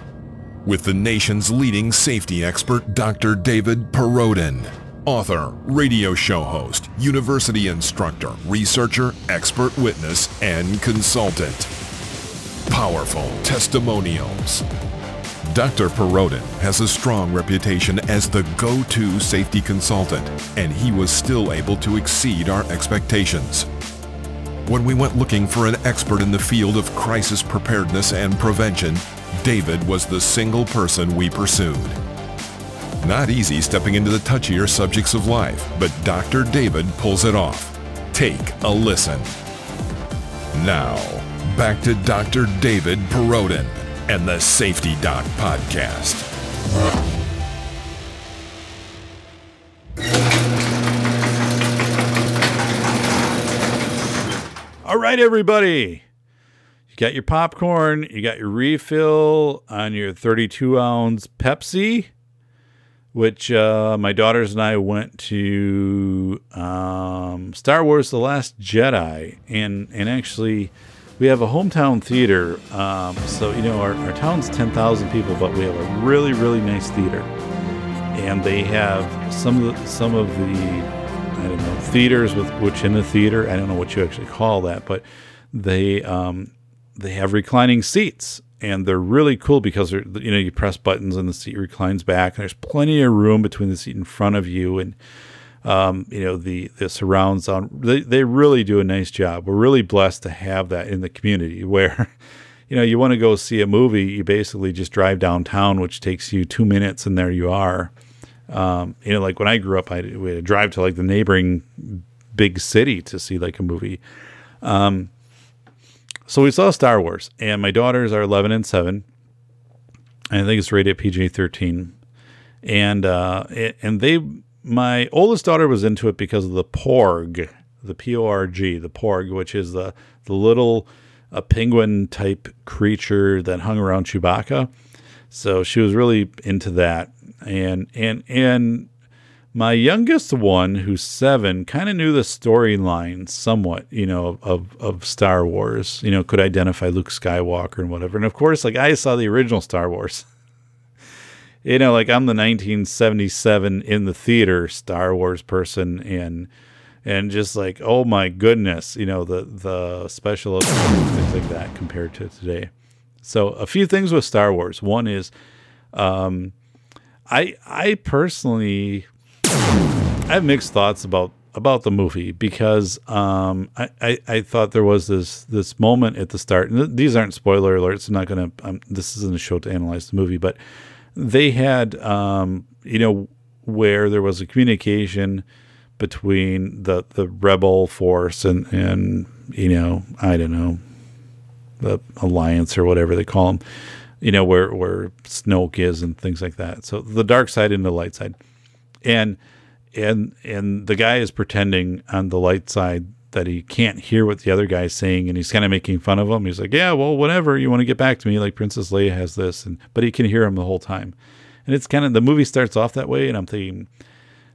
with the nation's leading safety expert, Dr. David Perrodin, author, radio show host, university instructor, researcher, expert witness, and consultant. Powerful testimonials. Dr. Perrodin has a strong reputation as the go-to safety consultant, and he was still able to exceed our expectations. When we went looking for an expert in the field of crisis preparedness and prevention, David was the single person we pursued. Not easy stepping into the touchier subjects of life, but Dr. David pulls it off. Take a listen. Now, back to Dr. David Perrodin and the Safety Doc Podcast. All right, everybody. You got your popcorn, you got your refill on your 32 ounce Pepsi, which uh, my daughters and I went to um, Star Wars The Last Jedi. And, and actually, we have a hometown theater. Um, so, you know, our, our town's 10,000 people, but we have a really, really nice theater. And they have some of the, some of the I don't know theaters with which in the theater I don't know what you actually call that, but they um, they have reclining seats and they're really cool because you know you press buttons and the seat reclines back and there's plenty of room between the seat in front of you and um, you know the the sound they, they really do a nice job we're really blessed to have that in the community (laughs) where you know you want to go see a movie you basically just drive downtown which takes you two minutes and there you are um, you know, like when I grew up, I we had to drive to like the neighboring big city to see like a movie. Um, so we saw Star Wars, and my daughters are 11 and 7. And I think it's rated PG 13. And, uh, and they, my oldest daughter was into it because of the Porg, the P O R G, the Porg, which is the, the little a penguin type creature that hung around Chewbacca. So she was really into that and and and my youngest one, who's seven, kind of knew the storyline somewhat, you know, of of Star Wars. You know, could identify Luke Skywalker and whatever. And of course, like I saw the original Star Wars. (laughs) you know, like I'm the 1977 in the theater Star Wars person, and and just like, oh my goodness, you know, the the special effects things like that compared to today. So a few things with Star Wars. One is. Um, I I personally I have mixed thoughts about about the movie because um, I, I, I thought there was this this moment at the start, and th- these aren't spoiler alerts. I'm not gonna. Um, this isn't a show to analyze the movie, but they had um, you know where there was a communication between the the rebel force and and you know I don't know the alliance or whatever they call them you know, where where Snoke is and things like that. So the dark side and the light side, and and and the guy is pretending on the light side that he can't hear what the other guy's saying, and he's kind of making fun of him. He's like, "Yeah, well, whatever. You want to get back to me? Like Princess Leia has this," and but he can hear him the whole time, and it's kind of the movie starts off that way, and I'm thinking,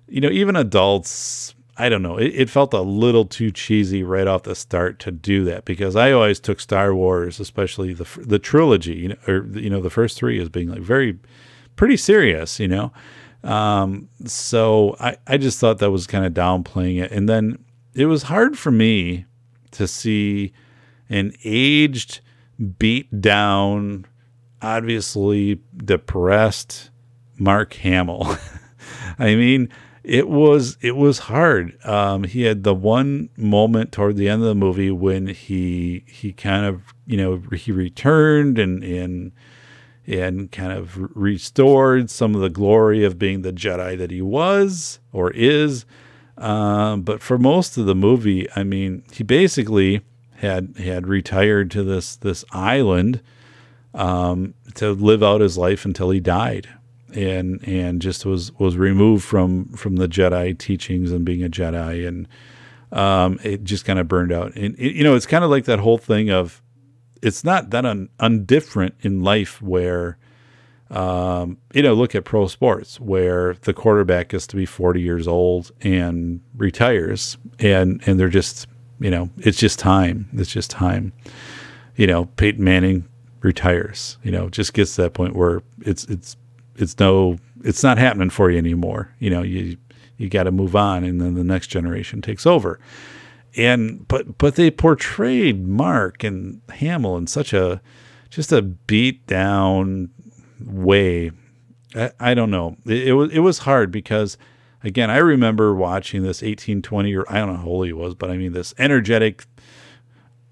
you know, even adults I don't know. It, it, felt a little too cheesy right off the start to do that because I always took Star Wars, especially the the trilogy, you know, or you know, the first three as being like very pretty serious, you know. Um, so I I just thought that was kind of downplaying it, and then it was hard for me to see an aged, beat down, obviously depressed Mark Hamill. (laughs) I mean it was it was hard. Um, he had the one moment toward the end of the movie when he he kind of you know he returned and and and kind of restored some of the glory of being the Jedi that he was or is. Um, but for most of the movie, I mean, he basically had had retired to this this island um, to live out his life until he died, and and just was was removed from from the Jedi teachings and being a Jedi, and um, it just kind of burned out. And it, you know, it's kind of like that whole thing of it's not that un, undifferent in life where um, you know look at pro sports where the quarterback is to be 40 years old and retires and and they're just you know it's just time. It's just time. You know Peyton Manning retires you know just gets to that point where it's it's it's no it's not happening for you anymore. You know you you got to move on and then the next generation takes over and but but they portrayed Mark and Hamill in such a just a beat down way. I, I don't know. It, it, was it was hard because again I remember watching this 1820 or I don't know how old he was, but I mean this energetic,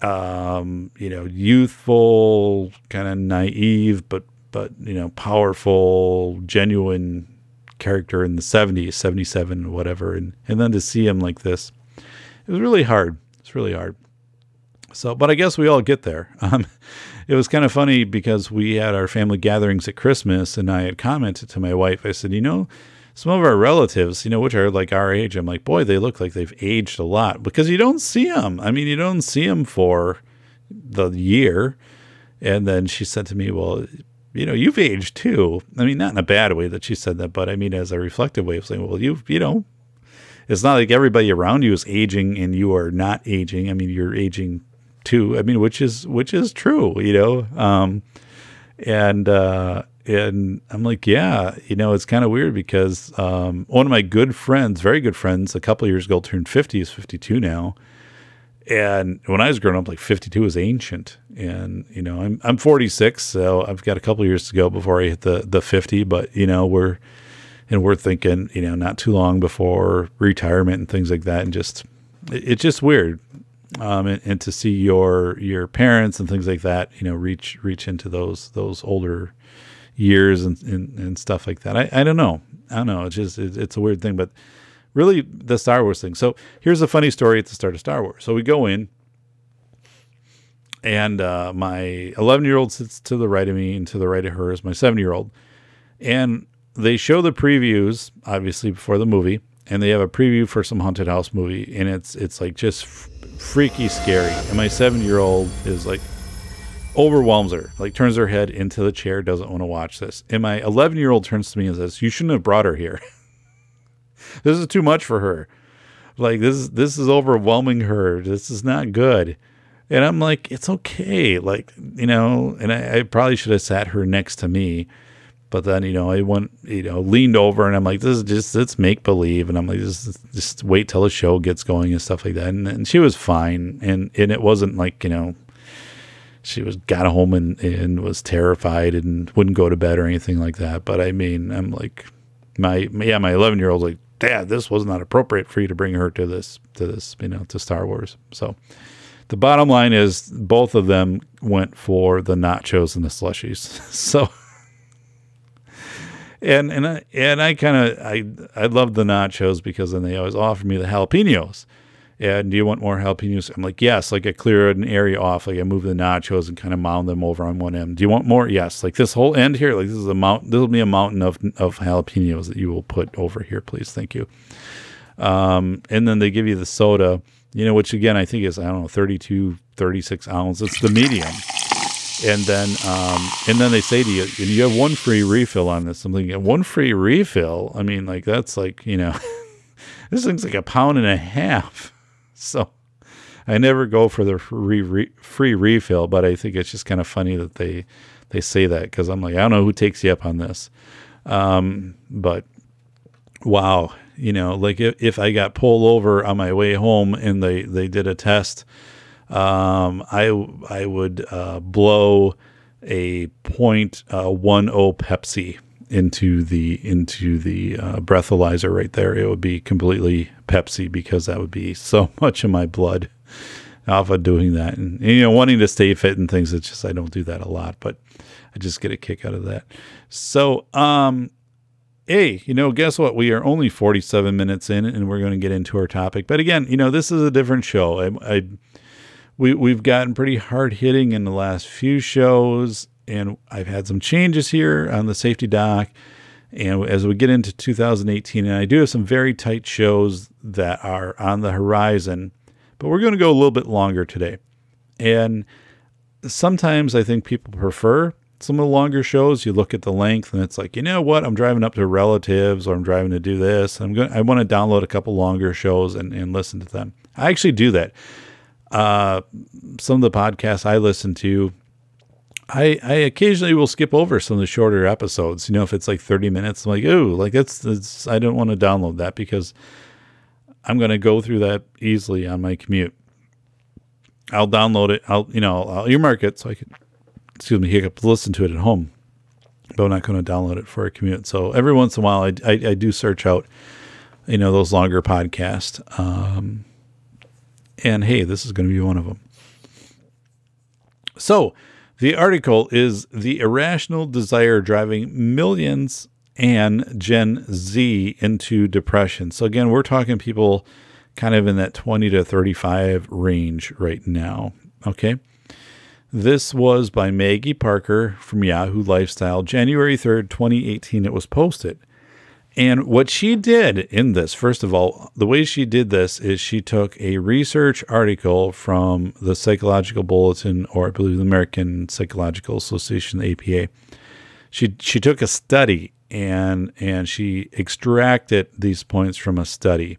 um, you know, youthful, kind of naive, but but you know, powerful, genuine character in the 70s, 77, whatever, and and then to see him like this it was really hard. It's really hard. So, but I guess we all get there. (laughs) Um, it was kind of funny because we had our family gatherings at Christmas, and I had commented to my wife. I said, you know, some of our relatives, you know, which are like our age, I'm like, boy, they look like they've aged a lot because you don't see them. I mean, you don't see them for the year. And then she said to me, well, you know, you've aged too. I mean, not in a bad way that she said that, but I mean, as a reflective way of saying, well, you've, you know, it's not like everybody around you is aging and you are not aging. I mean, you're aging too. I mean, which is which is true, you know. Um, and uh, and I'm like, yeah, you know, it's kind of weird because um, one of my good friends, very good friends, a couple years ago turned 50. He's 52 now. And when I was growing up, like 52 was ancient. And, you know, I'm, I'm 46, so I've got a couple years to go before I hit the, the 50. But, you know, we're, and we're thinking, you know, not too long before retirement and things like that, and just it, it's just weird. Um, and, and, to see your your parents and things like that, you know, reach reach into those those older years and and, and stuff like that. I, I don't know. I don't know. It's just it, it's a weird thing, but really the Star Wars thing. So here's a funny story at the start of Star Wars. So we go in, and uh, my 11 year old sits to the right of me, and to the right of her is my seven year old, and they show the previews obviously before the movie, and they have a preview for some haunted house movie, and it's it's like just f- freaky scary. And my seven year old is like overwhelms her, like turns her head into the chair, doesn't want to watch this. And my 11 year old turns to me and says, "You shouldn't have brought her here. (laughs) this is too much for her. Like this is this is overwhelming her. This is not good." And I'm like, "It's okay. Like you know." And I, I probably should have sat her next to me but then, you know, I went, you know, leaned over and I'm like, this is just, it's make believe. And I'm like, just, just wait till the show gets going and stuff like that. And, and she was fine. And, and it wasn't like, you know, she was got home and, and was terrified and wouldn't go to bed or anything like that. But I mean, I'm like, my, yeah, my 11 year old like, dad, this was not appropriate for you to bring her to this, to this, you know, to Star Wars. So the bottom line is both of them went for the nachos and the slushies. (laughs) So, and and I, and I kind of I I love the nachos because then they always offer me the jalapenos. And do you want more jalapenos? I'm like, yes. Like I clear an area off, like I move the nachos and kind of mound them over on one end. Do you want more? Yes. Like this whole end here, like this is a mountain. This will be a mountain of of jalapenos that you will put over here, please. Thank you. Um, and then they give you the soda, you know, which again I think is I don't know 32, 36 ounces. It's the medium and then um, and then they say to you, you have one free refill on this. Something one free refill. I mean, like that's like you know, (laughs) this thing's like a pound and a half. (laughs) So I never go for the free re, free refill, but I think it's just kind of funny that they they say that because I'm like I don't know who takes you up on this, um, but wow, you know, like if, if I got pulled over on my way home and they they did a test um, I I would uh, blow a point uh, one o Pepsi into the into the uh, breathalyzer right there, it would be completely Pepsi because that would be so (laughs) much of my blood off of doing that. And, and, you know, wanting to stay fit and things. It's just I don't do that a lot, but I just get a kick out of that. So, um, hey, you know, guess what? We are only 47 minutes in, and we're going to get into our topic. But again, you know, this is a different show. I, I we we've gotten pretty hard hitting in the last few shows and I've had some changes here on the safety doc. And as we get into 2018, and I do have some very tight shows that are on the horizon, but we're going to go a little bit longer today. And sometimes I think people prefer some of the longer shows. You look at the length, and it's like, you know what? I'm driving up to relatives, or I'm driving to do this. I'm going. I want to download a couple longer shows and, and listen to them. I actually do that. Uh, some of the podcasts I listen to, I, I occasionally will skip over some of the shorter episodes. You know, if it's like 30 minutes, I'm like, oh, like that's, that's I don't want to download that because I'm going to go through that easily on my commute. I'll download it. I'll, you know, I'll earmark it so I can, excuse me, hiccup, listen to it at home, but I'm not going to download it for a commute. So every once in a while, I, I, I do search out, you know, those longer podcasts. Um, and hey, this is going to be one of them. So, the article is The Irrational Desire Driving Millennials and Gen Z into Depression. So, again, we're talking people kind of in that 20 to 35 range right now. Okay. This was by Maggie Parker from Yahoo Lifestyle, January 3rd, 2018. It was posted. And what she did in this, first of all, the way she did this is she took a research article from the Psychological Bulletin, or I believe the American Psychological Association, the APA. She she took a study and and she extracted these points from a study.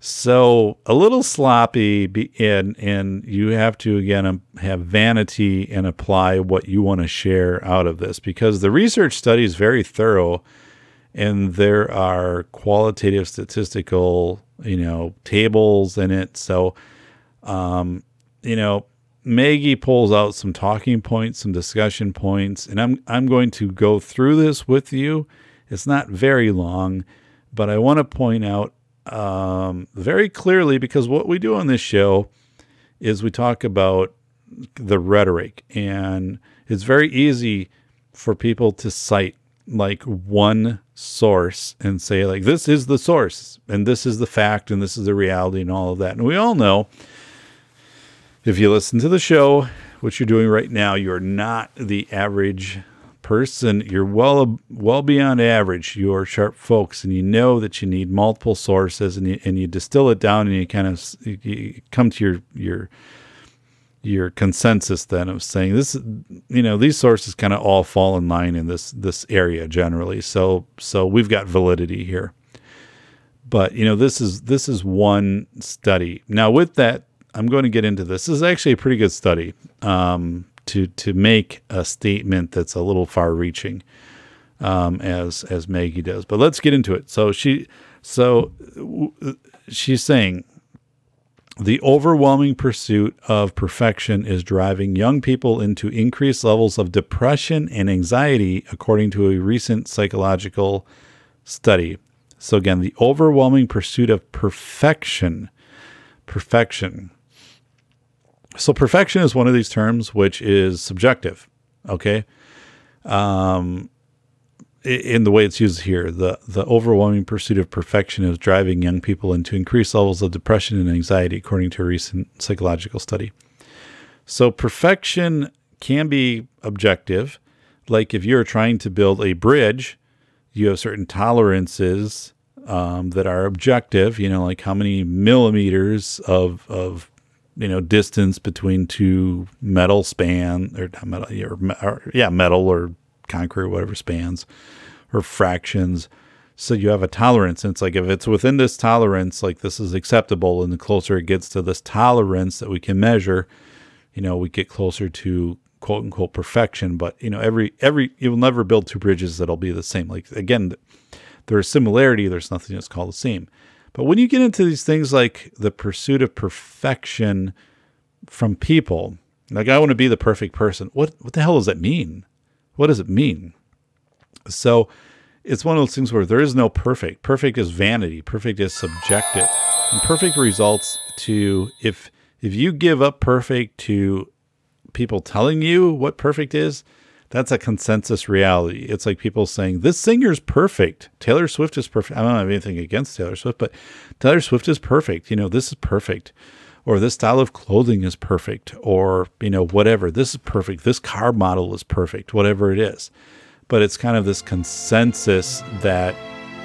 So a little sloppy, and and you have to again um, have vanity and apply what you want to share out of this because the research study is very thorough and there are qualitative statistical, you know, tables in it. So, um, you know, Maggie pulls out some talking points, some discussion points, and I'm I'm going to go through this with you. It's not very long, but I want to point out um, very clearly because what we do on this show is we talk about the rhetoric, and it's very easy for people to cite like one source and say like this is the source and this is the fact and this is the reality and all of that. And we all know if you listen to the show, what you're doing right now, you're not the average person. You're well well beyond average. You're sharp folks, and you know that you need multiple sources, and you and you distill it down, and you kind of you come to your your your consensus then of saying this you know these sources kind of all fall in line in this this area generally. So so we've got validity here. But you know this is this is one study. Now with that i'm going to get into this. This is actually a pretty good study um, to to make a statement that's a little far reaching um, as as maggie does. But let's get into it. So she so w- she's saying the overwhelming pursuit of perfection is driving young people into increased levels of depression and anxiety, according to a recent psychological study. So, again, the overwhelming pursuit of perfection. Perfection. So, perfection is one of these terms which is subjective. Okay. Um, in the way it's used here, the, the overwhelming pursuit of perfection is driving young people into increased levels of depression and anxiety, according to a recent psychological study. So, perfection can be objective. Like if you're trying to build a bridge, you have certain tolerances um, that are objective, you know, like how many millimeters of, of you know, distance between two metal span or metal, or, or yeah, metal or concrete, or whatever spans or fractions. So you have a tolerance. And it's like if it's within this tolerance, like this is acceptable. And the closer it gets to this tolerance that we can measure, you know, we get closer to quote unquote perfection. But you know, every every you'll never build two bridges that'll be the same. Like again, there's similarity, there's nothing that's called the same. But when you get into these things like the pursuit of perfection from people, like I want to be the perfect person, what what the hell does that mean? What does it mean? So it's one of those things where there is no perfect. Perfect is vanity. Perfect is subjective. And perfect results to if if you give up perfect to people telling you what perfect is, that's a consensus reality. It's like people saying, This singer's perfect. Taylor Swift is perfect. I don't have anything against Taylor Swift, but Taylor Swift is perfect. You know, this is perfect. Or this style of clothing is perfect. Or, you know, whatever. This is perfect. This car model is perfect, whatever it is. But it's kind of this consensus that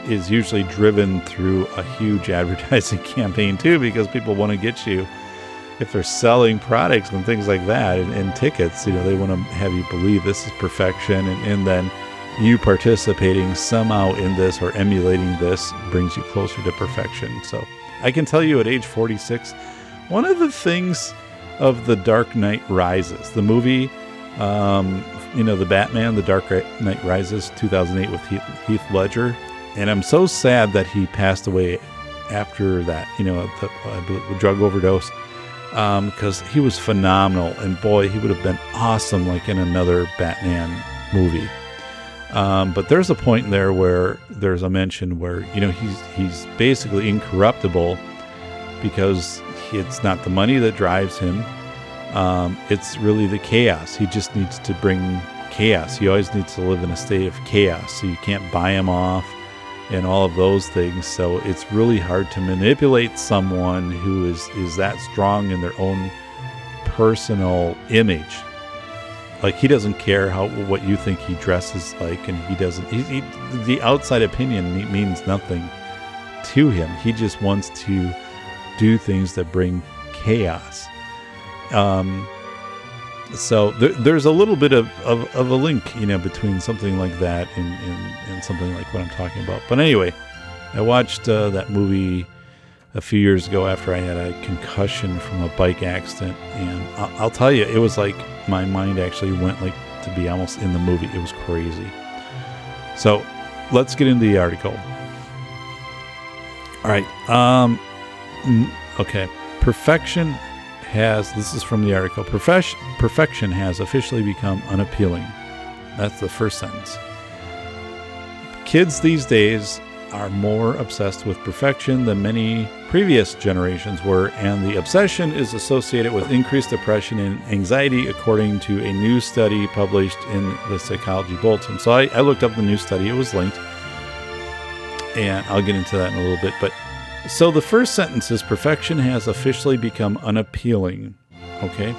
is usually driven through a huge (laughs) advertising campaign, too, because people want to get you if they're selling products and things like that and, and tickets, you know, they want to have you believe this is perfection and, and then you participating somehow in this or emulating this brings you closer to perfection. So I can tell you at age 46, one of the things of The Dark Knight Rises, the movie, um, you know, the Batman, The Dark Knight Rises, 2008 with Heath, Ledger. And I'm so sad that he passed away after that, you know, the, uh, drug overdose because um, he was phenomenal, and boy, he would have been awesome like in another Batman movie. Um, but there's a point there where there's a mention where you know he's he's basically incorruptible because it's not the money that drives him. Um, it's really the chaos. He just needs to bring chaos. He always needs to live in a state of chaos. So you can't buy him off and all of those things. So it's really hard to manipulate someone who is is that strong in their own personal image. Like he doesn't care how what you think he dresses like, and he doesn't. He, he, the outside opinion means nothing to him. He just wants to do things that bring chaos. Um, so there, there's a little bit of, of, of, a link, you know, between something like that and, and, and something like what I'm talking about. But anyway, I watched uh, that movie a few years ago after I had a concussion from a bike accident, and I'll, I'll tell you, it was like my mind actually went like to be almost in the movie. It was crazy. So let's get into the article. All right. Um. Okay. Perfection has, this is from the article, perfection has officially become unappealing. That's the first sentence. Kids these days are more obsessed with perfection than many previous generations were, and the obsession is associated with increased depression and anxiety, according to a new study published in the Psychology Bulletin. So I, I looked up the new study, it was linked, and I'll get into that in a little bit. But so the first sentence is perfection has officially become unappealing. Okay.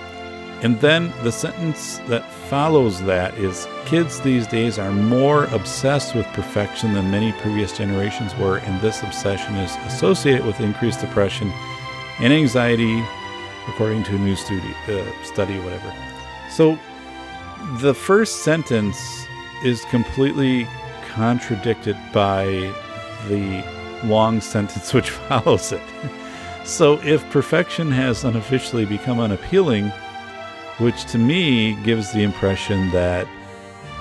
And then the sentence that follows that is kids these days are more obsessed with perfection than many previous generations were, and this obsession is associated with increased depression and anxiety, according to a new study, uh, study, whatever. So the first sentence is completely contradicted by the long sentence (laughs) which follows it. So, if perfection has unofficially become unappealing, which to me gives the impression that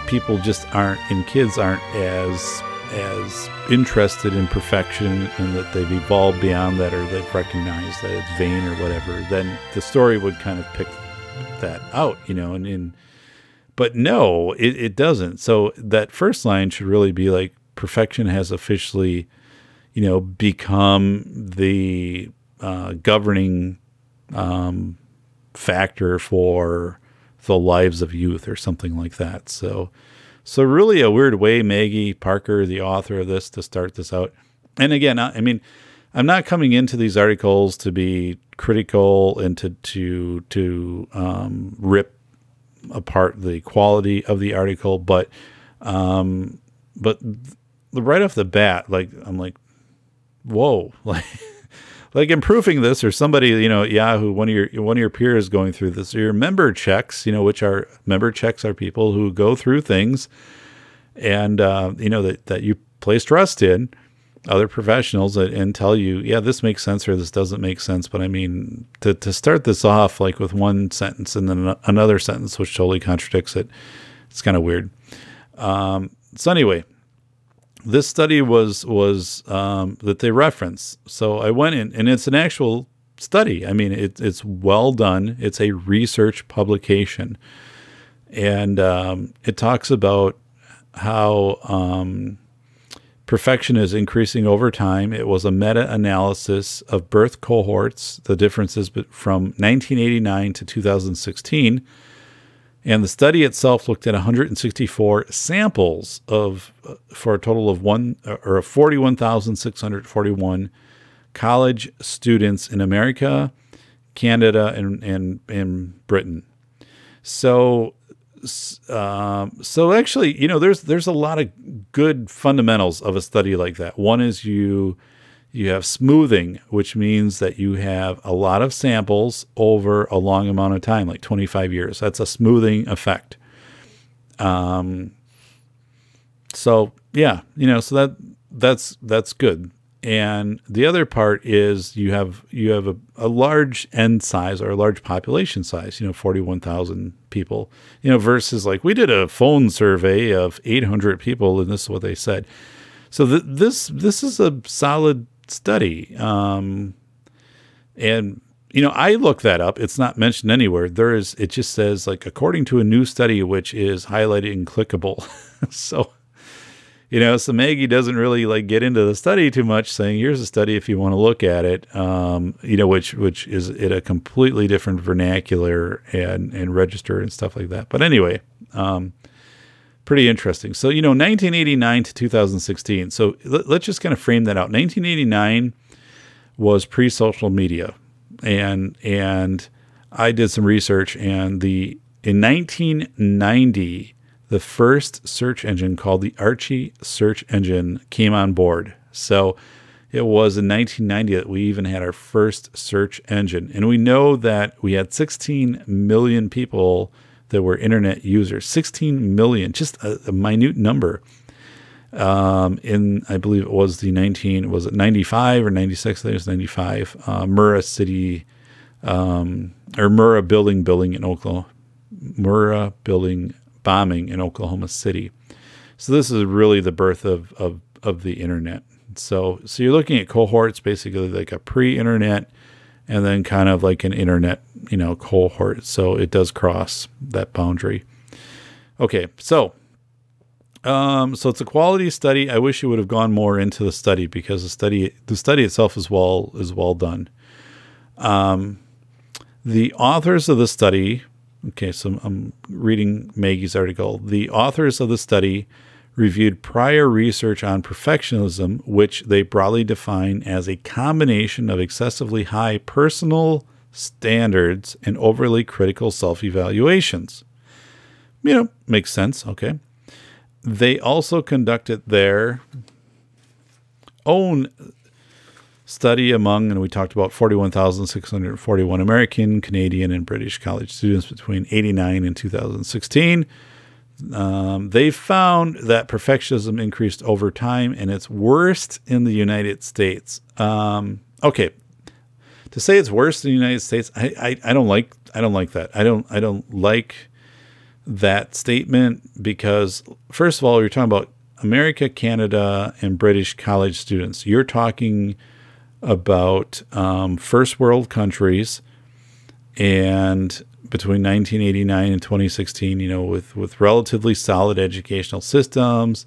people just aren't, and kids aren't as as interested in perfection and that they've evolved beyond that or they've recognized that it's vain or whatever, then the story would kind of pick that out, you know, and, and but no, it, it doesn't. So that first line should really be like perfection has officially you know, become the uh, governing um, factor for the lives of youth or something like that. So, so really a weird way, Maggie Parker, the author of this, to start this out. And again, I mean, I'm not coming into these articles to be critical and to to to um, rip apart the quality of the article, but um, but right off the bat, like I'm like, whoa, (laughs) like like improving this or somebody, you know, Yahoo, one of your one of your peers going through this, or your member checks, you know, which are member checks are people who go through things and uh, you know that that you place trust in other professionals and tell you, yeah, this makes sense or this doesn't make sense. But I mean, to, to start this off like with one sentence and then another sentence which totally contradicts it, it's kind of weird. Um, so anyway, this study was was um, that they reference. So I went in, and it's an actual study. I mean, it, it's well done. It's a research publication, and um, it talks about how um, perfection is increasing over time. It was a meta analysis of birth cohorts, the differences from 1989 to 2016. And the study itself looked at 164 samples of, uh, for a total of one or 41,641 college students in America, Canada, and, and, and Britain. So um, so actually, you know, there's there's a lot of good fundamentals of a study like that. One is you you have smoothing, which means that you have a lot of samples over a long amount of time, like 25 years. That's a smoothing effect. Um, so yeah, you know, so that that's that's good. And the other part is you have you have a, a large n size or a large population size, you know, 41,000 people, you know, versus like we did a phone survey of 800 people and this is what they said. So th- this this is a solid study. Um, and you know, I looked that up. It's not mentioned anywhere. There is it just says like according to a new study which is highlighted and clickable. (laughs) so you know, so Maggie doesn't really like get into the study too much, saying here's a study if you want to look at it. Um, you know, which which is in a completely different vernacular and and register and stuff like that. But anyway, um, pretty interesting. So you know, 1989 to 2016. So let, let's just kind of frame that out. 1989 was pre-social media, and and I did some research, and the in 1990 the first search engine called the Archie search engine came on board. So it was in 1990 that we even had our first search engine. And we know that we had 16 million people that were internet users. 16 million, just a, a minute number. Um, in I believe it was the 19 was it 95 or 96? I think it was 95. Uh, Murrah City um, or Murrah Building Building in Oklahoma. Murrah Building bombing in Oklahoma City. So this is really the birth of, of, of the internet. So so you're looking at cohorts, basically like a pre-internet and then kind of like an internet, you know, cohort. So it does cross that boundary. Okay, so um, so it's a quality study. I wish you would have gone more into the study because the study the study itself is well is well done. Um, the authors of the study Okay, so I'm reading Maggie's article. The authors of the study reviewed prior research on perfectionism, which they broadly define as a combination of excessively high personal standards and overly critical self evaluations. You know, makes sense. Okay. They also conducted their own study among, and we talked about 41,641 American, Canadian, and British college students between 89 and 2016. Um, they found that perfectionism increased over time and it's worst in the United States. Um, okay, to say it's worse in the United States, I, I, I don't like I don't like that. I don't I don't like that statement because first of all, you're talking about America, Canada, and British college students. You're talking about um, first world countries and between 1989 and 2016, you know, with, with relatively solid educational systems.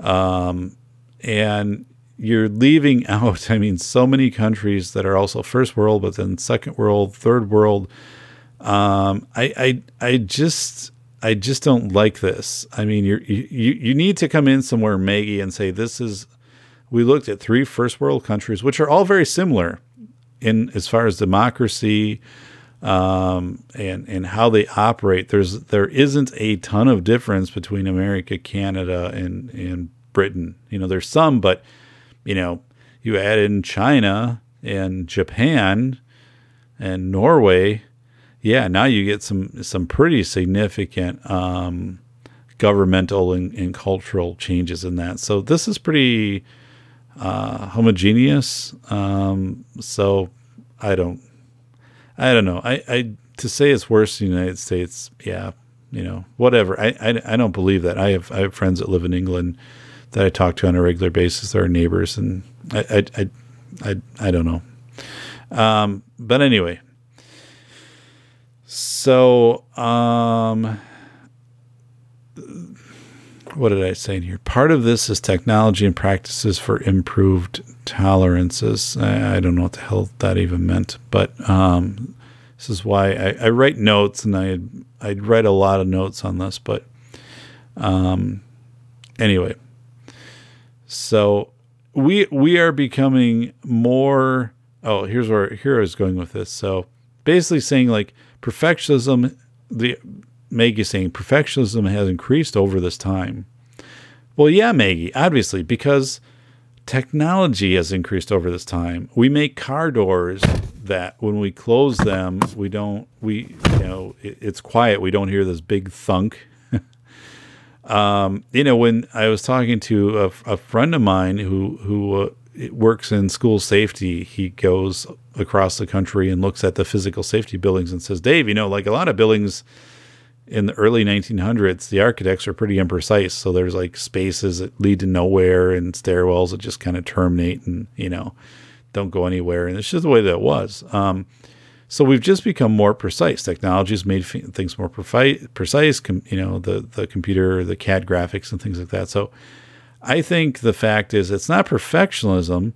Um, and you're leaving (laughs) out, I mean, so many countries that are also first world, but then second world, third world. Um, I, I, I just, I just don't like this. I mean, you you, you need to come in somewhere, Maggie, and say, this is we looked at three first world countries, which are all very similar in as far as democracy um, and and how they operate. There's there isn't a ton of difference between America, Canada, and and Britain. You know, there's some, but you know, you add in China and Japan and Norway, yeah, now you get some some pretty significant um, governmental and, and cultural changes in that. So this is pretty uh, homogeneous. Um, so I don't, I don't know. I, I to say it's worse in the United States, yeah, you know, whatever. I, I, I don't believe that. I have I have friends that live in England that I talk to on a regular basis. They're neighbors, and I I I I, I don't know. Um, but anyway, so um, what did I say in here? Part of this is technology and practices for improved tolerances. I, I don't know what the hell that even meant, but um, this is why I, I write notes, and I I'd write a lot of notes on this. But um, anyway, so we we are becoming more. Oh, here's where here I was going with this. So basically, saying like perfectionism, the Maggie saying perfectionism has increased over this time. Well, yeah, Maggie, obviously, because technology has increased over this time. We make car doors that when we close them, we don't, we, you know, it, it's quiet. We don't hear this big thunk. (laughs) um, you know, when I was talking to a, a friend of mine who, who uh, works in school safety, he goes across the country and looks at the physical safety buildings and says, Dave, you know, like a lot of buildings, in the early 1900s, the architects are pretty imprecise. So there's like spaces that lead to nowhere and stairwells that just kind of terminate and, you know, don't go anywhere. And it's just the way that it was. Um, so we've just become more precise. Technology has made f- things more precise, com- you know, the, the computer, the CAD graphics and things like that. So I think the fact is it's not perfectionism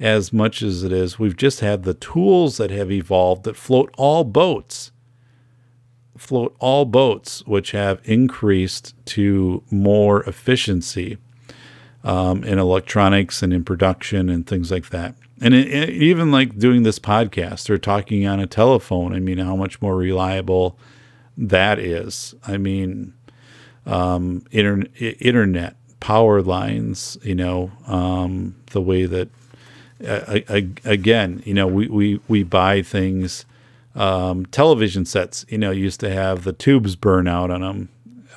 as much as it is we've just had the tools that have evolved that float all boats float all boats, which have increased to more efficiency um, in electronics and in production and things like that. And it, it, even like doing this podcast or talking on a telephone, I mean, how much more reliable that is. I mean, um, inter- internet, power lines, you know, um, the way that, uh, again, you know, we, we, we buy things um, television sets, you know, used to have the tubes burn out on them.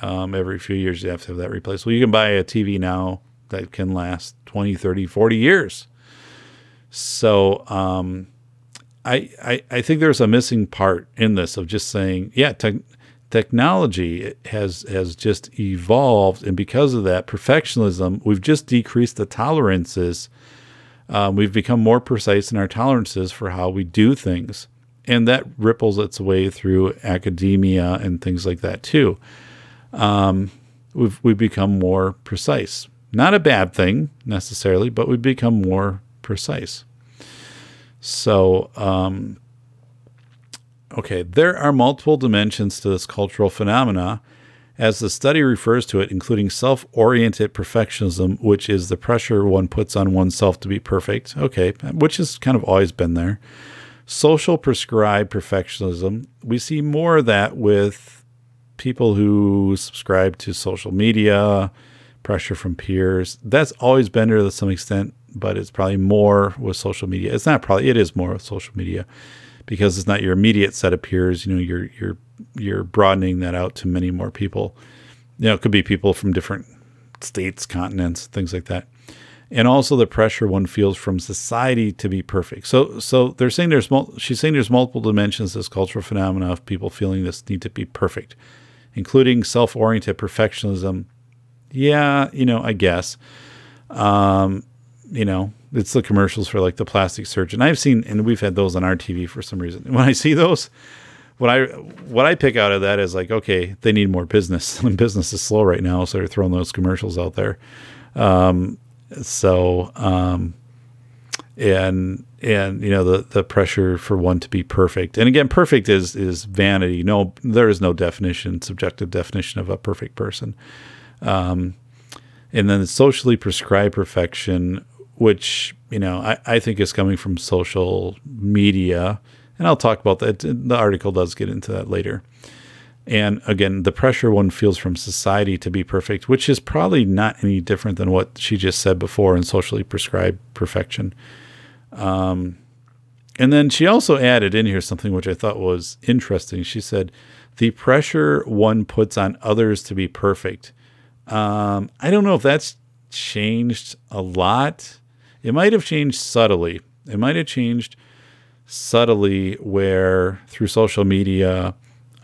Um, every few years, you have to have that replaced. Well, you can buy a TV now that can last 20, 30, 40 years. So um, I, I, I think there's a missing part in this of just saying, yeah, te- technology has has just evolved, and because of that perfectionism, we've just decreased the tolerances. Um, we've become more precise in our tolerances for how we do things and that ripples its way through academia and things like that too. Um, we've we've become more precise. Not a bad thing necessarily, but we've become more precise. So, um, okay, there are multiple dimensions to this cultural phenomena, as the study refers to it, including self oriented perfectionism, which is the pressure one puts on oneself to be perfect. Okay, which has kind of always been there social prescribed perfectionism. We see more of that with people who subscribe to social media, pressure from peers. That's always been there to some extent, but it's probably more with social media. It's not probably it is more with social media because it's not your immediate set of peers. You know, you're you're you're broadening that out to many more people. You know, it could be people from different states, continents, things like that and also the pressure one feels from society to be perfect. So, so they're saying there's mul- she's saying there's multiple dimensions this cultural phenomena of people feeling this need to be perfect, including self-oriented perfectionism. Yeah, you know, I guess. Um, you know, it's the commercials for like the plastic surgeon. I've seen, and we've had those on our TV for some reason. (laughs) When I see those, what I what I pick out of that is like, okay, they need more business. (laughs) business is slow right now, so they're throwing those commercials out there. Um, so, um, and and you know the the pressure for one to be perfect. And again, perfect is is vanity. No, there is no definition, subjective definition of a perfect person. Um, and then the socially prescribed perfection, which you know I, I think is coming from social media, and I'll talk about that. The article does get into that later. And again, the pressure one feels from society to be perfect, which is probably not any different than what she just said before in socially prescribed perfection. Um, and then she also added in here something which I thought was interesting. She said, the pressure one puts on others to be perfect. Um, I don't know if that's changed a lot. It might have changed subtly. It might have changed subtly where through social media,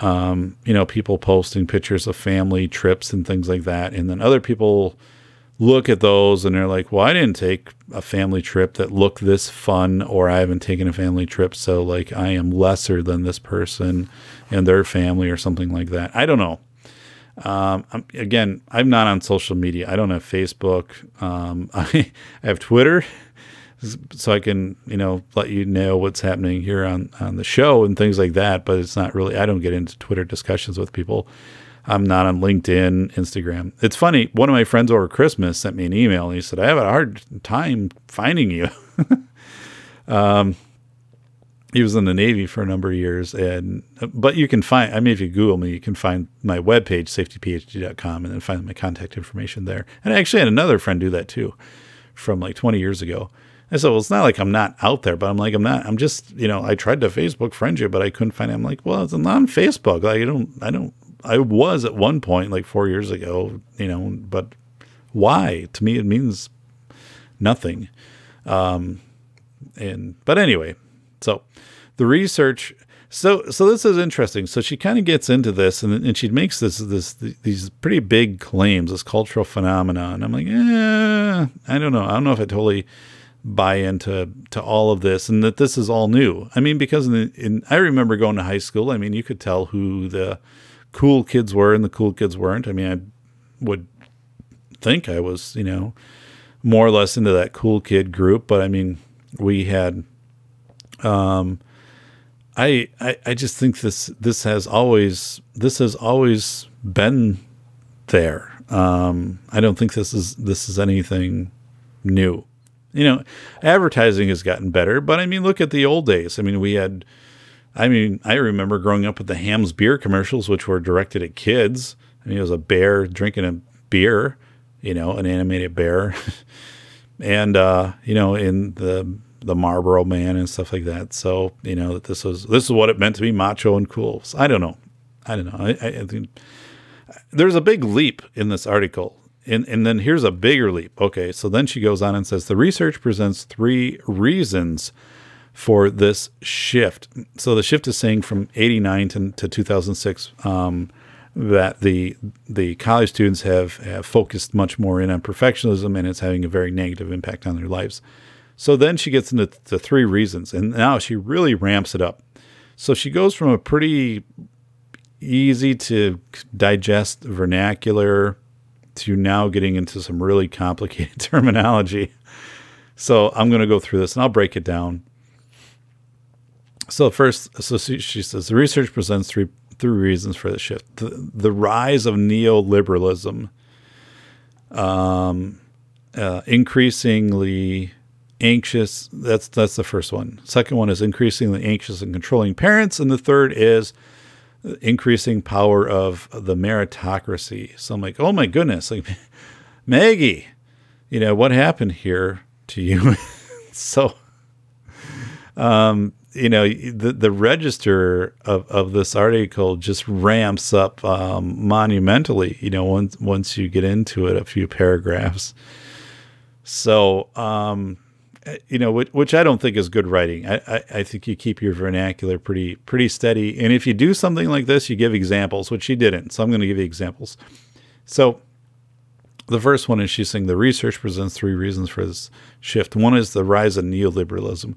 um, you know, people posting pictures of family trips and things like that. And then other people look at those and they're like, well, I didn't take a family trip that looked this fun, or I haven't taken a family trip. So, like, I am lesser than this person and their family, or something like that. I don't know. Um, I'm, again, I'm not on social media. I don't have Facebook. Um, I, (laughs) I have Twitter, so I can you know let you know what's happening here on on the show and things like that. But it's not really. I don't get into Twitter discussions with people. I'm not on LinkedIn, Instagram. It's funny. One of my friends over Christmas sent me an email and he said, I have a hard time finding you. (laughs) um, he was in the Navy for a number of years. And, but you can find, I mean, if you Google me, you can find my webpage, safetyphd.com, and then find my contact information there. And I actually had another friend do that too from like 20 years ago. I said, well, it's not like I'm not out there, but I'm like, I'm not, I'm just, you know, I tried to Facebook friend you, but I couldn't find it. I'm like, well, it's on Facebook. Like, I don't, I don't, I was at one point like four years ago, you know, but why? To me, it means nothing. Um, and but anyway, so the research. So so this is interesting. So she kind of gets into this, and and she makes this this these pretty big claims, this cultural phenomenon. I'm like, eh, I don't know. I don't know if I totally buy into to all of this and that this is all new. I mean, because in, in I remember going to high school. I mean, you could tell who the cool kids were and the cool kids weren't. I mean, I would think I was, you know, more or less into that cool kid group, but I mean, we had, um, I, I, I just think this, this has always, this has always been there. Um, I don't think this is, this is anything new. You know, advertising has gotten better, but I mean, look at the old days. I mean, we had, I mean, I remember growing up with the Hamm's beer commercials, which were directed at kids. I mean, it was a bear drinking a beer, you know, an animated bear, (laughs) and uh, you know, in the the Marlboro Man and stuff like that. So you know that this was this is what it meant to be macho and cool. So I don't know, I don't know. I, I think there's a big leap in this article. And, and then here's a bigger leap. Okay, so then she goes on and says the research presents three reasons for this shift. So the shift is saying from 89 to, to 2006 um, that the the college students have, have focused much more in on perfectionism and it's having a very negative impact on their lives. So then she gets into the three reasons, and now she really ramps it up. So she goes from a pretty easy to digest vernacular to now getting into some really complicated (laughs) terminology. So I'm going to go through this and I'll break it down. So first, so she says the research presents three three reasons for the shift: the, the rise of neoliberalism, um, uh, increasingly anxious. That's that's the first one. Second one is increasingly anxious and controlling parents, and the third is increasing power of the meritocracy. So I'm like, oh my goodness, like (laughs) Maggie, you know what happened here to you? (laughs) so, um, you know the the register of, of this article just ramps up um, monumentally you know once once you get into it a few paragraphs so um, you know which, which I don't think is good writing. I, I, I think you keep your vernacular pretty pretty steady. And if you do something like this you give examples which she didn't. So I'm going to give you examples. So the first one is she's saying the research presents three reasons for this shift. One is the rise of neoliberalism.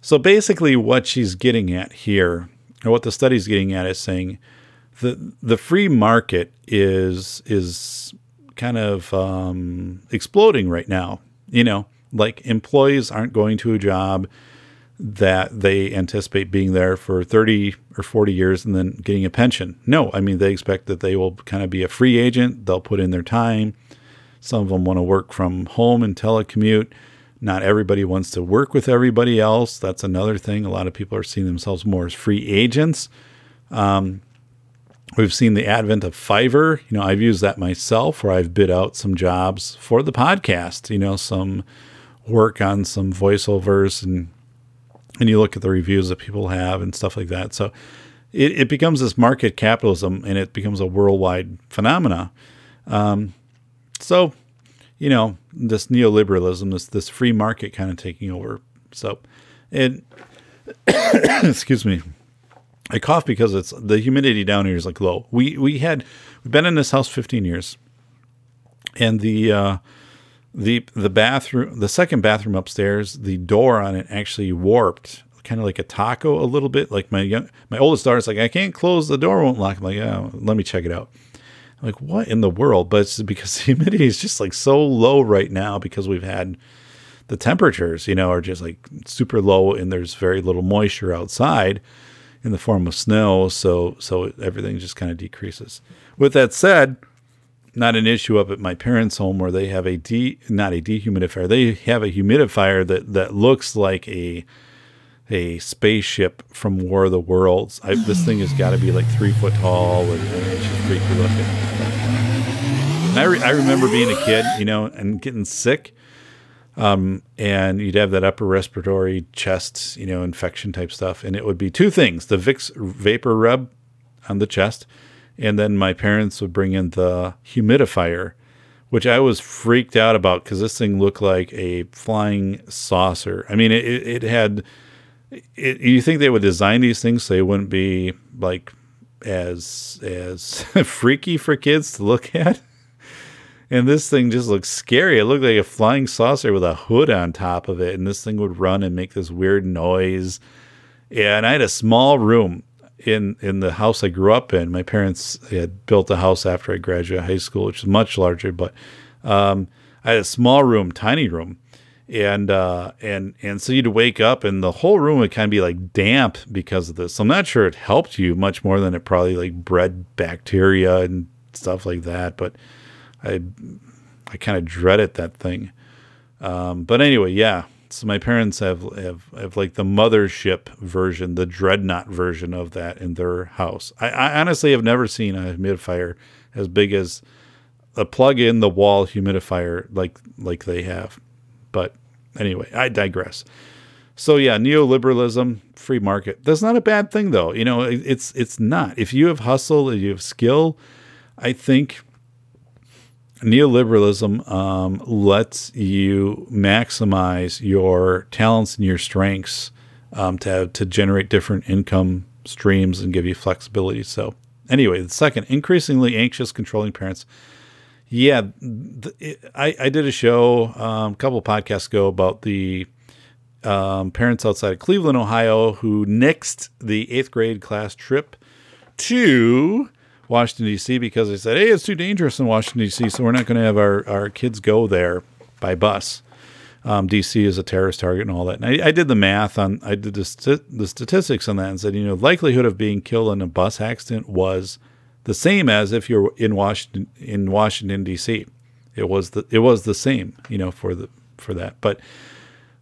So basically, what she's getting at here, or what the study's getting at, is saying the the free market is is kind of um, exploding right now. You know, like employees aren't going to a job that they anticipate being there for 30 or 40 years and then getting a pension. No, I mean, they expect that they will kind of be a free agent. They'll put in their time. Some of them want to work from home and telecommute. Not everybody wants to work with everybody else. That's another thing. A lot of people are seeing themselves more as free agents. Um, we've seen the advent of Fiverr. You know, I've used that myself where I've bid out some jobs for the podcast, you know, some work on some voiceovers and and you look at the reviews that people have and stuff like that. So it, it becomes this market capitalism and it becomes a worldwide phenomena. Um, so you know, this neoliberalism, this this free market kind of taking over. So, and (coughs) excuse me, I cough because it's the humidity down here is like low. We we had we've been in this house 15 years, and the uh, the the bathroom, the second bathroom upstairs, the door on it actually warped, kind of like a taco a little bit. Like my young, my oldest daughter's like, I can't close the door, won't lock. I'm like, oh, let me check it out. I'm like, what in the world? But it's because (laughs) the humidity is just like so low right now because we've had the temperatures, you know, are just like super low and there's very little moisture outside in the form of snow. So, so everything just kind of decreases. With that said, not an issue up at my parents' home where they have a de not a dehumidifier. They have a humidifier that that looks like a a spaceship from War of the Worlds. I, this thing has got to be like three foot tall and, and it's just freaky looking. I, re, I remember being a kid, you know, and getting sick. Um, and you'd have that upper respiratory chest, you know, infection type stuff. And it would be two things the Vicks vapor rub on the chest. And then my parents would bring in the humidifier, which I was freaked out about because this thing looked like a flying saucer. I mean, it, it had it, you think they would design these things so they wouldn't be like as as (laughs) freaky for kids to look (laughs) at? And this thing just looks scary. It looked like a flying saucer with a hood on top of it, and this thing would run and make this weird noise. And I had a small room in in the house I grew up in. My parents had built a house after I graduated high school, which is much larger, but um, I had a small room, tiny room, and uh, and and so you'd wake up and the whole room would kind of be like damp because of this. So I'm not sure it helped you much more than it probably like bred bacteria and stuff like that. But I I kind of dreaded that thing. Um, but anyway, yeah. So my parents have, have have like the mothership version, the dreadnought version of that in their house. I, I honestly have never seen a humidifier as big as a plug in the wall humidifier like like they have. But Anyway, I digress. So yeah, neoliberalism, free market. That's not a bad thing though. You know, it's it's not. If you have hustle, if you have skill, I think neoliberalism um, lets you maximize your talents and your strengths um, to to generate different income streams and give you flexibility. So anyway, the second, increasingly anxious, controlling parents yeah, it, I, I did a show um, a couple podcasts ago about the um, parents outside of Cleveland, Ohio, who nixed the eighth grade class trip to Washington, D.C. because they said, hey, it's too dangerous in Washington, D.C., so we're not going to have our, our kids go there by bus. Um, DC is a terrorist target and all that. And I, I did the math on, I did the, st- the statistics on that and said, you know, likelihood of being killed in a bus accident was the same as if you're in Washington in Washington D.C. It was the it was the same, you know, for the for that. But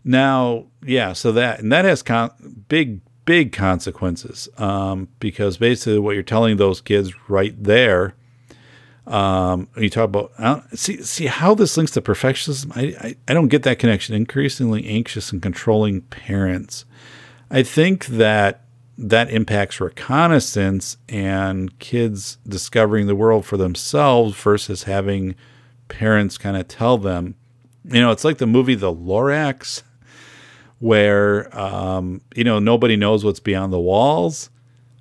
now, yeah, so that and that has con- big big consequences um, because basically what you're telling those kids right there. Um, you talk about see see how this links to perfectionism. I, I I don't get that connection. Increasingly anxious and controlling parents. I think that that impacts reconnaissance and kids discovering the world for themselves versus having parents kind of tell them. You know, it's like the movie The Lorax, where, um, you know, nobody knows what's beyond the walls.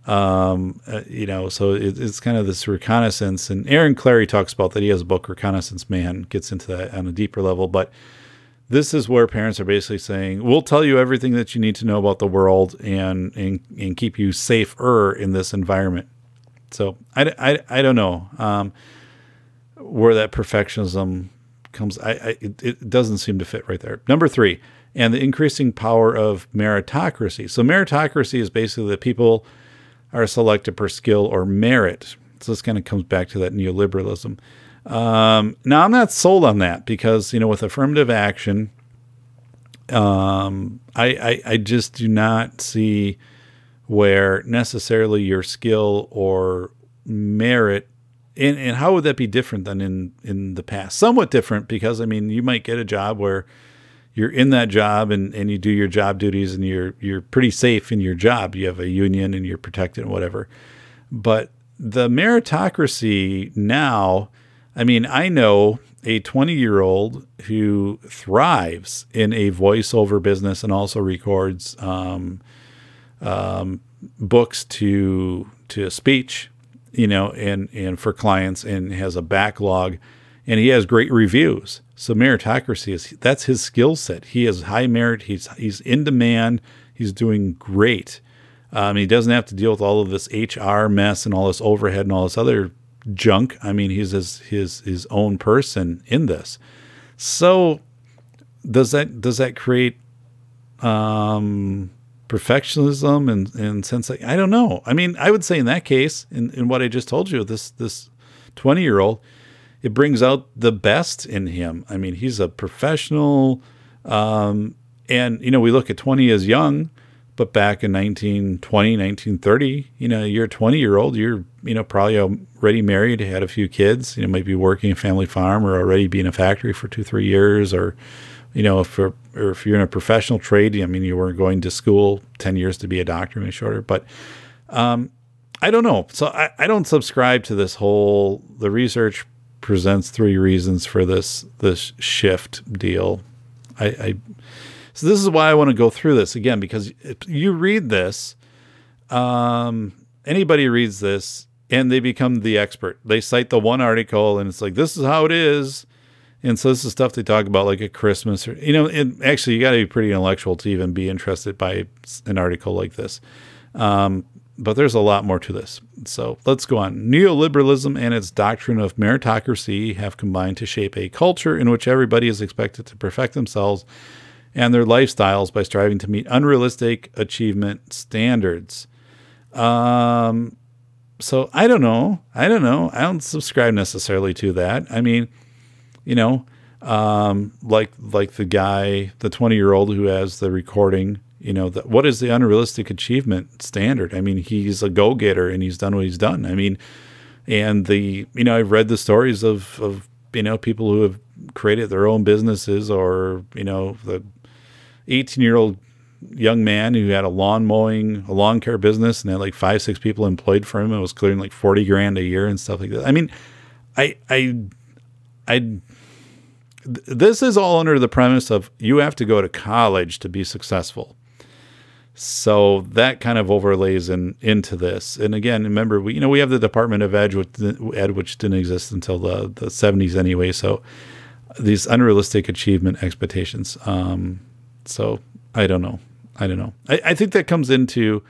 Um, uh, you know, so it, it's kind of this reconnaissance. And Aaron Clarey talks about that. He has a book, Reconnaissance Man, gets into that on a deeper level. But this is where parents are basically saying, "We'll tell you everything that you need to know about the world and and, and keep you safer in this environment." So I, I, I don't know um, where that perfectionism comes. I, I it, it doesn't seem to fit right there. Number three, and the increasing power of meritocracy. So meritocracy is basically that people are selected per skill or merit. So this kind of comes back to that neoliberalism. Um, now, I'm not sold on that because, you know, with affirmative action, um, I, I, I just do not see where necessarily your skill or merit and, and how would that be different than in, in the past? Somewhat different because I mean you might get a job where you're in that job and, and you do your job duties and you're you're pretty safe in your job. You have a union and you're protected and whatever. But the meritocracy now I mean, I know a 20 year old who thrives in a voiceover business and also records um, um, books to to speech, you know, and and for clients, and has a backlog, and he has great reviews. So meritocracy is that's his skill set. He has high merit. He's he's in demand. He's doing great. Um, he doesn't have to deal with all of this HR mess and all this overhead and all this other junk. I mean, he's his his his own person in this. So does that does that create um, perfectionism and and sense I don't know. I mean, I would say in that case, in, in what I just told you, this this twenty year old, it brings out the best in him. I mean, he's a professional, um, and you know, we look at twenty as young, but back in 1920, 1930, you know, you're a 20 year old, you're, you know, probably already married, had a few kids, you know, maybe working a family farm or already be in a factory for two, three years, or, you know, if, or if you're in a professional trade, I mean, you weren't going to school 10 years to be a doctor, maybe shorter, but, um, I don't know. So I, I don't subscribe to this whole, the research presents three reasons for this, this shift deal. I, I so this is why I want to go through this again because you read this, um, anybody reads this and they become the expert. They cite the one article and it's like this is how it is, and so this is stuff they talk about like at Christmas or you know. And actually, you got to be pretty intellectual to even be interested by an article like this. Um, but there's a lot more to this. So let's go on. Neoliberalism and its doctrine of meritocracy have combined to shape a culture in which everybody is expected to perfect themselves and their lifestyles by striving to meet unrealistic achievement standards. Um, so I don't know. I don't know. I don't subscribe necessarily to that. I mean, you know, um, like like the guy, the twenty year old who has the recording. You know, the, what is the unrealistic achievement standard? I mean, he's a go getter and he's done what he's done. I mean, and the you know I've read the stories of of you know people who have created their own businesses or you know the 18 year old young man who had a lawn mowing, a lawn care business, and had like five, six people employed for him and was clearing like 40 grand a year and stuff like that. I mean, I, I, I, this is all under the premise of you have to go to college to be successful. So that kind of overlays in, into this. And again, remember, we, you know, we have the Department of Ed, which, Ed, which didn't exist until the, the 70s anyway. So these unrealistic achievement expectations. Um, so I don't know. I don't know. I, I think that comes into,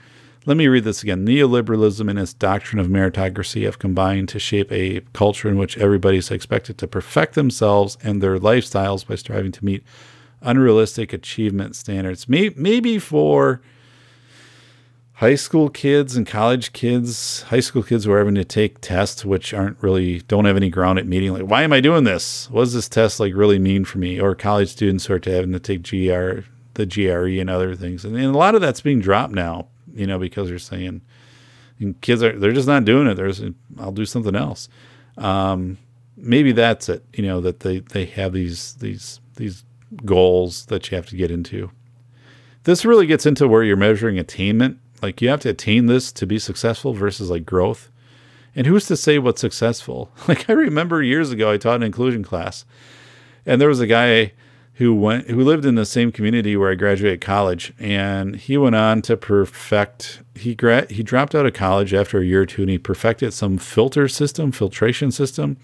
let me read this again. Neoliberalism and its doctrine of meritocracy have combined to shape a culture in which everybody is expected to perfect themselves and their lifestyles by striving to meet unrealistic achievement standards. Maybe for high school kids and college kids, high school kids were having to take tests which aren't really don't have any ground at meeting. Like, why am I doing this? What does this test like really mean for me? Or college students are having to take GR, the GRE, and other things. And, and a lot of that's being dropped now, you know, because they're saying kids are they're just not doing it. There's I'll do something else. Um, maybe that's it. You know that they they have these these these goals that you have to get into. This really gets into where you're measuring attainment like you have to attain this to be successful versus like growth. And who's to say what's successful? (laughs) Like I remember years ago I taught an inclusion class and there was a guy who went who lived in the same community where I graduated college and he went on to perfect he gra- he dropped out of college after a year or two and he perfected some filter system, filtration system.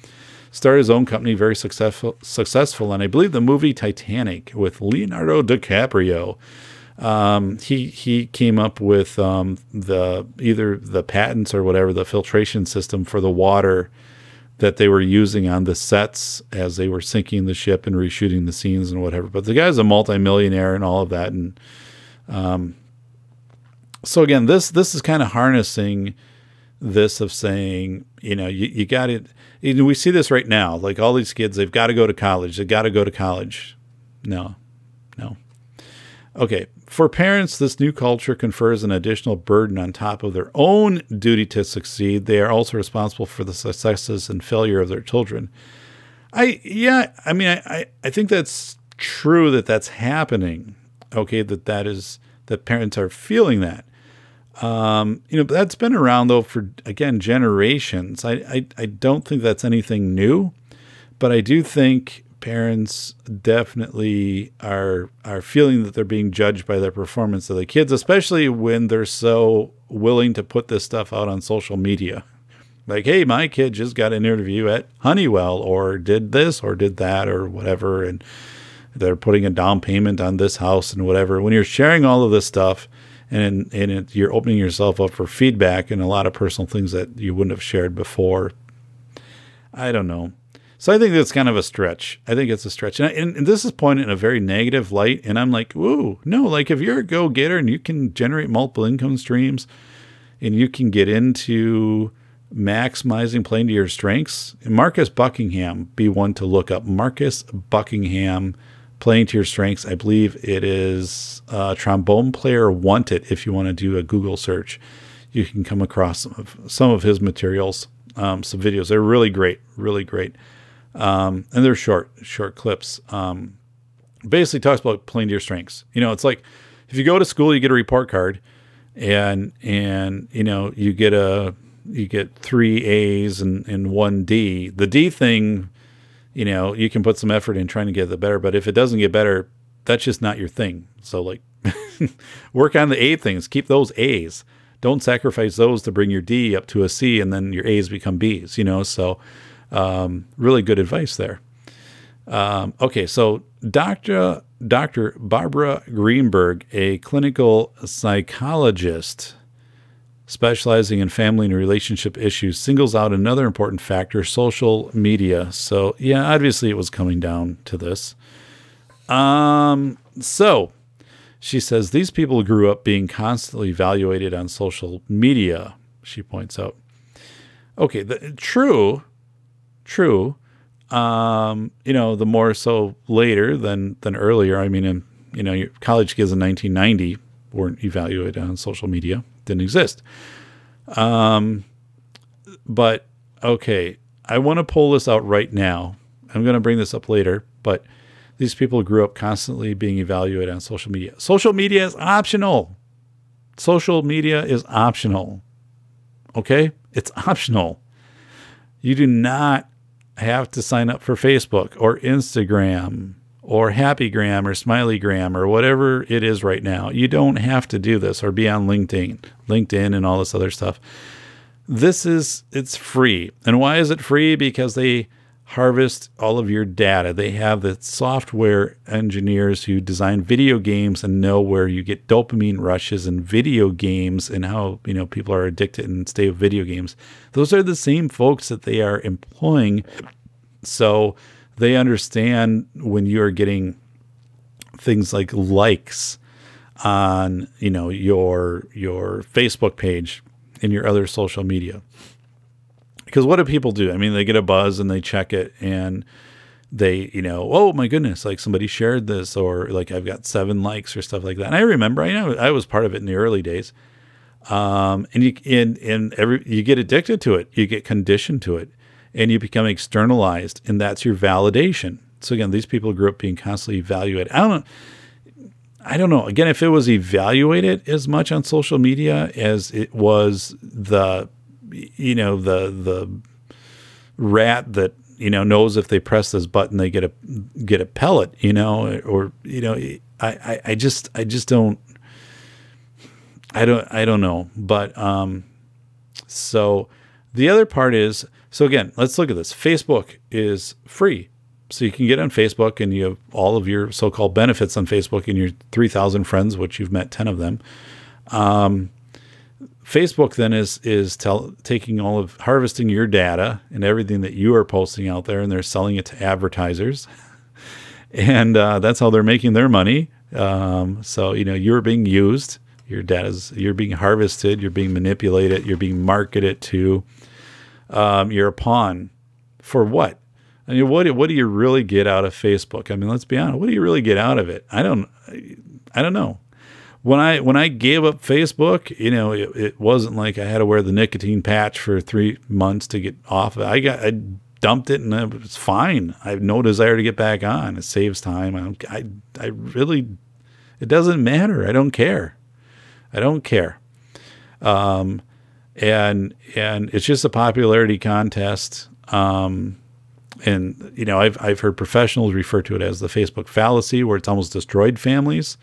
Started his own company, very successful successful and I believe the movie Titanic with Leonardo DiCaprio um, he he came up with um, the either the patents or whatever the filtration system for the water that they were using on the sets as they were sinking the ship and reshooting the scenes and whatever. But the guy's a multimillionaire and all of that, and um, so again, this this is kind of harnessing this of saying, you know, you, you got it. We see this right now. Like all these kids, they've got to go to college. They've got to go to college. No. Okay, for parents, this new culture confers an additional burden on top of their own duty to succeed. They are also responsible for the successes and failure of their children. I yeah, I mean, I I think that's true that that's happening. Okay, that that is that parents are feeling that. Um, you know, that's been around though for again generations. I, I I don't think that's anything new, but I do think parents definitely are are feeling that they're being judged by their performance of the kids, especially when they're so willing to put this stuff out on social media. Like, hey, my kid just got an interview at Honeywell or did this or did that or whatever and they're putting a down payment on this house and whatever. When you're sharing all of this stuff and and it, you're opening yourself up for feedback and a lot of personal things that you wouldn't have shared before, I don't know. So I think that's kind of a stretch. I think it's a stretch. And, I, and, and, this is pointed in a very negative light. And I'm like, whoa, no, like if you're a go getter and you can generate multiple income streams and you can get into maximizing playing to your strengths, Marcus Buckingham be one to look up. Marcus Buckingham playing to your strengths. I believe it is a trombone player wanted if you want to do a Google search. You can come across some of, some of his materials, um, some videos. They're really great, really great. Um, and they're short, short clips. Um, basically talks about playing to your strengths. You know, it's like if you go to school, you get a report card, and and you know you get a you get three A's and, and one D. The D thing, you know, you can put some effort in trying to get the better, but if it doesn't get better, that's just not your thing. So like (laughs) work on the A things, keep those A's. Don't sacrifice those to bring your D up to a C and then your A's become B's, you know. So um, really good advice there. Um, okay, so Dr. Dr. Barbara Greenberg, a clinical psychologist specializing in family and relationship issues, singles out another important factor social media. So, yeah, obviously it was coming down to this. Um, so she says these people grew up being constantly evaluated on social media, she points out. Okay, the, true true. Um, you know, the more so later than than earlier. I mean, in, you know, college kids in 1990 weren't evaluated on social media; didn't exist. Um, but okay, I want to pull this out right now. I'm going to bring this up later, but these people grew up constantly being evaluated on social media. Social media is optional. Social media is optional. Okay? It's optional. You do not have to sign up for Facebook or Instagram or Happygram or Smileygram or whatever it is right now. You don't have to do this or be on LinkedIn, LinkedIn and all this other stuff. This is it's free. And why is it free? Because they harvest all of your data. They have the software engineers who design video games and know where you get dopamine rushes in video games and how, you know, people are addicted and stay with video games. Those are the same folks that they are employing. So they understand when you're getting things like likes on, you know, your your Facebook page and your other social media because what do people do? I mean, they get a buzz and they check it and they, you know, oh my goodness, like somebody shared this or like I've got seven likes or stuff like that. And I remember, I know I was part of it in the early days. Um, and you and and every you get addicted to it, you get conditioned to it, and you become externalized, and that's your validation. So again, these people grew up being constantly evaluated. I don't know. I don't know. Again, if it was evaluated as much on social media as it was the you know the the rat that you know knows if they press this button they get a get a pellet you know or you know I, I, I just I just don't I don't I don't know. But um so the other part is so again let's look at this. Facebook is free. So you can get on Facebook and you have all of your so-called benefits on Facebook and your 3000 friends which you've met 10 of them. Um Facebook then is is tell, taking all of harvesting your data and everything that you are posting out there, and they're selling it to advertisers, (laughs) and uh, that's how they're making their money. Um, so you know you're being used, your data's you're being harvested, you're being manipulated, you're being marketed to. Um, you're a pawn for what? I mean, what what do you really get out of Facebook? I mean, let's be honest. What do you really get out of it? I don't I don't know when I when I gave up Facebook, you know, it, it, wasn't like I had to wear the nicotine patch for three months to get off. I got I dumped it and it was fine. I have no desire to get back on. It saves time. I I, I really it doesn't matter. I don't care. I don't care. Um, and and it's just a popularity contest. Um, and you know, I've I've heard professionals refer to it as the Facebook fallacy, where it's almost destroyed families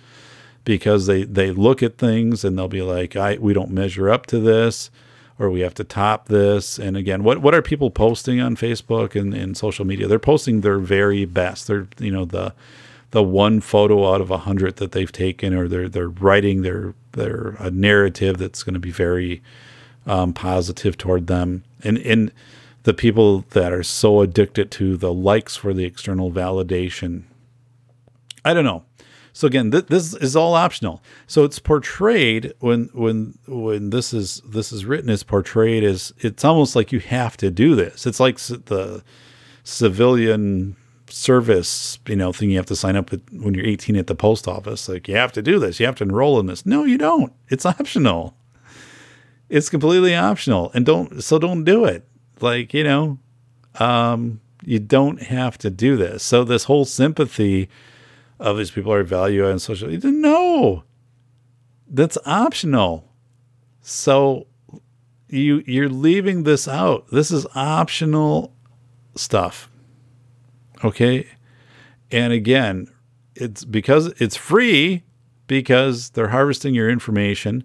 because they they look at things and they'll be like, I we don't measure up to this or we have to top this. And again, what what are people posting on Facebook and, and social media? They're posting their very best. They're you know the the one photo out of a hundred that they've taken, or they're they're writing their their a narrative that's going to be very um, positive toward them. And and the the people that are so addicted to the likes for the external validation. I don't know. So again, th- this is all optional. So it's portrayed when when when this is this is written is portrayed as it's almost like you have to do this. It's like the civilian service, you know, thing you have to sign up with when you're 18 at the post office. Like you have to do this. You have to enroll in this. No, you don't. It's optional. It's completely optional, and don't so don't do it. Like you know, um, you don't have to do this. So this whole sympathy of these people are value and social. No, that's optional. So you you're leaving this out. This is optional stuff. Okay? And again, it's because it's free because they're harvesting your information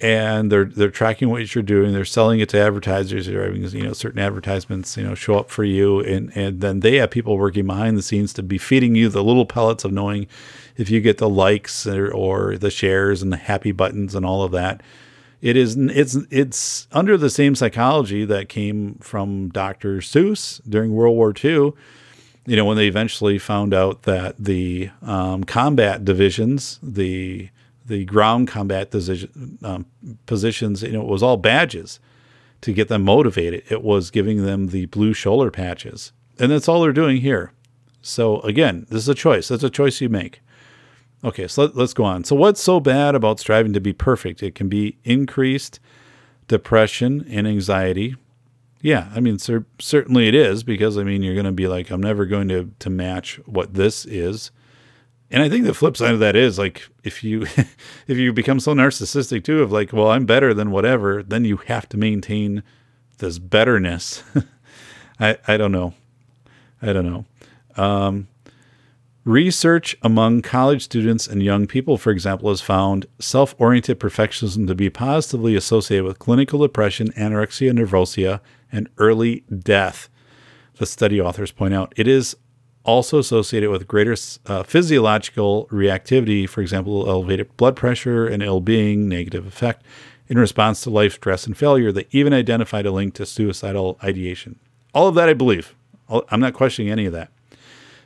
and they're they're tracking what you're doing. They're selling it to advertisers. They're having you know certain advertisements you know show up for you, and and then they have people working behind the scenes to be feeding you the little pellets of knowing if you get the likes or, or the shares and the happy buttons and all of that. It is it's it's under the same psychology that came from Dr. Seuss during World War II. You know when they eventually found out that the um, combat divisions, the the ground combat decision, um, positions, you know, it was all badges to get them motivated. It was giving them the blue shoulder patches. And that's all they're doing here. So again, this is a choice. That's a choice you make. Okay, so let, us go on. So what's so bad about striving to be perfect? It can be increased depression and anxiety. Yeah, I mean, cer- certainly it is because I mean, you're going to be like, I'm never going to to match what this is. And I think the flip side of that is like if you (laughs) if you become so narcissistic too of like, well, I'm better than whatever, then you have to maintain this betterness. (laughs) I I don't know. I don't know. Um, research among college students and young people, for example, has found self oriented perfectionism to be positively associated with clinical depression, anorexia nervosa, and early death. The study authors point out it is also associated with greater uh, physiological reactivity, for example, elevated blood pressure and ill being, negative effect in response to life stress and failure. They even identified a link to suicidal ideation. All of that, I believe. I'm not questioning any of that.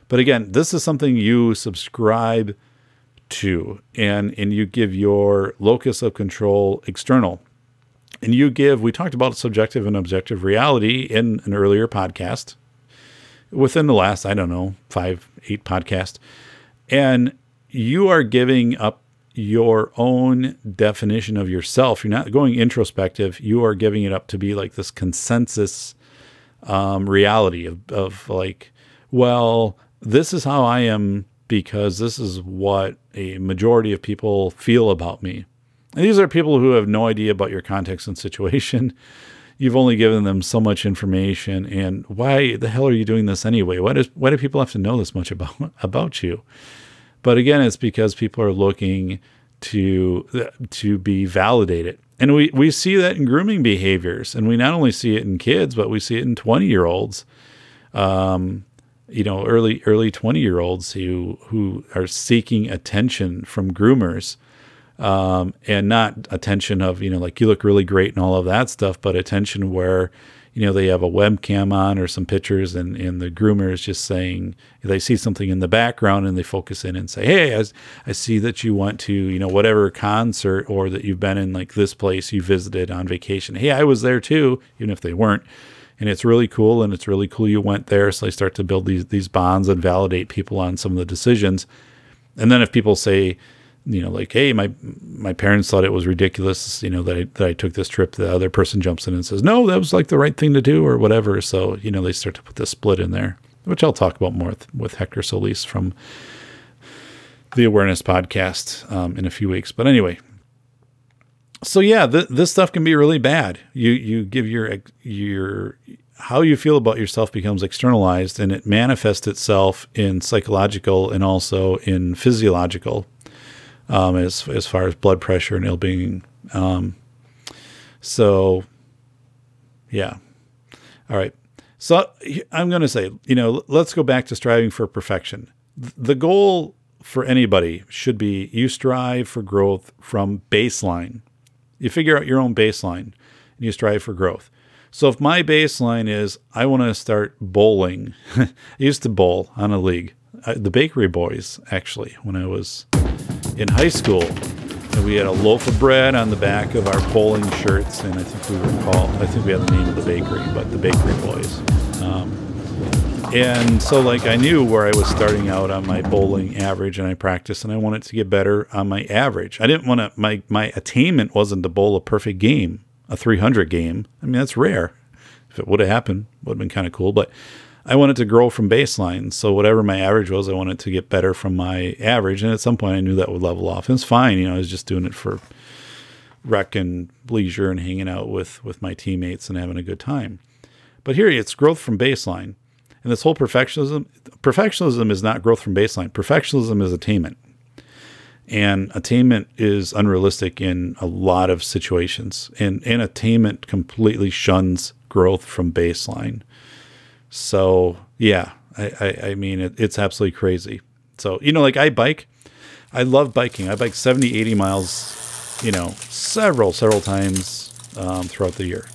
But again, this is something you subscribe to and, and you give your locus of control external. And you give, we talked about subjective and objective reality in an earlier podcast within the last, I don't know, five, eight podcasts. And you are giving up your own definition of yourself. You're not going introspective. You are giving it up to be like this consensus um, reality of, of like, well, this is how I am because this is what a majority of people feel about me. And these are people who have no idea about your context and situation you've only given them so much information and why the hell are you doing this anyway? Why does why do people have to know this much about (laughs) about you? But again it's because people are looking to to be validated. And we we see that in grooming behaviors. And we not only see it in kids but we see it in 20 year olds um, you know early early 20 year olds who who are seeking attention from groomers um, and not attention of you know like you look really great and all of that stuff, but attention where you know they have a webcam on or some pictures and, and the groomer is just saying they see something in the background and they focus in and say hey I, I see that you went to you know whatever concert or that you've been in like this place you visited on vacation. Hey i was there too even if they weren't. And it's really cool and it's really cool you went there. So they start to build these these bonds and validate people on some of the decisions. And then if people say you know, like, hey, my my parents thought it was ridiculous, you know, that I, that I took this trip. The other person jumps in and says, no, that was like the right thing to do, or whatever. So you know, they start to put this split in there, which I'll talk about more with, with Hector Solis from the Awareness Podcast um, in a few weeks. But anyway, so yeah, th- this stuff can be really bad. You you give your your how you feel about yourself becomes externalized, and it manifests itself in psychological and also in physiological um, as as far as blood pressure and ill being. Um, so, yeah. All right. So I'm going to say, you know, let's go back to striving for perfection. The goal for anybody should be you strive for growth from baseline. You figure out your own baseline and you strive for growth. So if my baseline is I want to start bowling, (laughs) I used to bowl on a league. The Bakery Boys, actually, when I was in high school, and we had a loaf of bread on the back of our bowling shirts, and I think we were called, I think we had the name of the bakery, but the Bakery Boys. Um, and so, like, I knew where I was starting out on my bowling average, and I practiced, and I wanted to get better on my average. I didn't want to, my, my attainment wasn't to bowl a perfect game, a 300 game. I mean, that's rare. If it would have happened, would have been kind of cool. But I wanted to grow from baseline. So whatever my average was, I wanted to get better from my average. And at some point, I knew that would level off. And it's fine. You know, I was just doing it for rec and leisure and hanging out with with my teammates and having a good time. But here, it's growth from baseline. And this whole perfectionism, perfectionism is not growth from baseline. Perfectionism is attainment. And attainment is unrealistic in a lot of situations. And, and attainment completely shuns growth from baseline. So yeah, I, I, I mean, it, it's absolutely crazy. So, you know, like I bike, I love biking. I bike 70, 80 miles, you know, several, several times um, throughout the year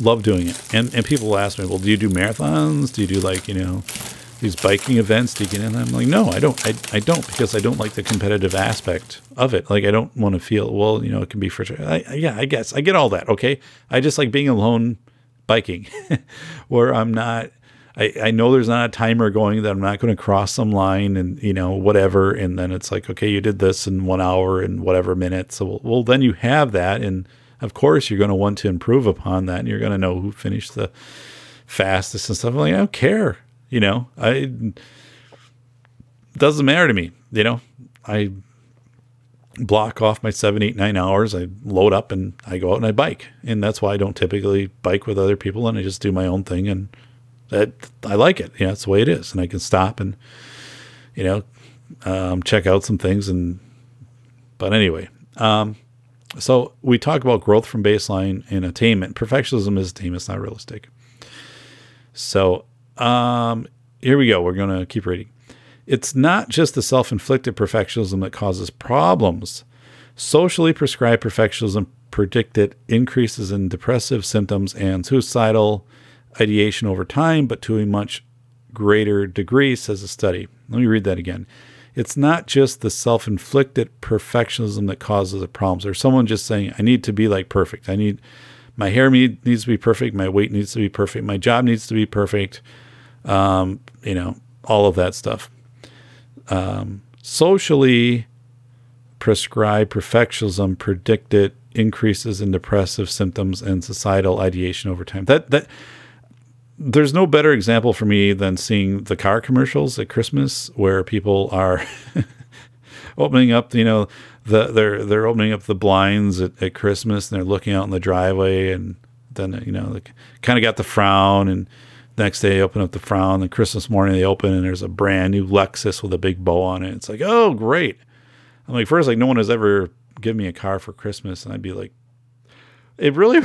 love doing it. And and people ask me, well, do you do marathons? Do you do like you know these biking events? Do you get in? I'm like, no, I don't. I, I don't because I don't like the competitive aspect of it. Like I don't want to feel well, you know, it can be frustrating. I, yeah, I guess I get all that. Okay, I just like being alone biking, (laughs) where I'm not. I, I know there's not a timer going that I'm not going to cross some line and you know whatever and then it's like okay you did this in one hour and whatever minutes so well, well then you have that and of course you're going to want to improve upon that and you're going to know who finished the fastest and stuff. I'm like, I don't care. You know, I doesn't matter to me. You know, I block off my seven, eight, nine hours. I load up and I go out and I bike. And that's why I don't typically bike with other people and I just do my own thing. And that I like it. Yeah, that's the way it is. And I can stop and, you know, um, check out some things. And, but anyway, um, so we talk about growth from baseline and attainment. Perfectionism is attainment, it's not realistic. So um, here we go. We're going to keep reading. It's not just the self inflicted perfectionism that causes problems. Socially prescribed perfectionism predicted increases in depressive symptoms and suicidal ideation over time, but to a much greater degree, says a study. Let me read that again it's not just the self inflicted perfectionism that causes the problems. There's someone just saying, I need to be like perfect. I need my hair need, needs to be perfect. My weight needs to be perfect. My job needs to be perfect. Um, you know, all of that stuff. Um, socially prescribed perfectionism predicted increases in depressive symptoms and societal ideation over time. That that there's no better example for me than seeing the car commercials at Christmas where people are (laughs) opening up, you know, the they're they're opening up the blinds at, at Christmas and they're looking out in the driveway and then you know, they kind of got the frown and next day they open up the frown The Christmas morning they open and there's a brand new Lexus with a big bow on it. It's like, "Oh, great." I'm like, first like no one has ever given me a car for Christmas and I'd be like, "It really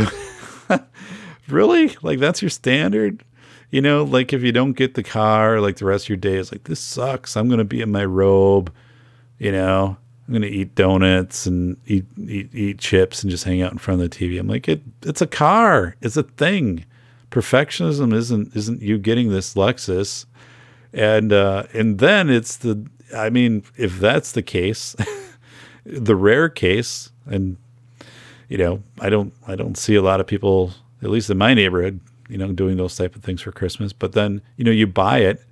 (laughs) really? Like that's your standard? You know, like if you don't get the car, like the rest of your day is like, this sucks. I'm going to be in my robe, you know, I'm going to eat donuts and eat, eat, eat chips and just hang out in front of the TV. I'm like, it, it's a car. It's a thing. Perfectionism isn't, isn't you getting this Lexus. And, uh, and then it's the, I mean, if that's the case, (laughs) the rare case, and you know, I don't, I don't see a lot of people at least in my neighborhood, you know, doing those type of things for Christmas. But then, you know, you buy it,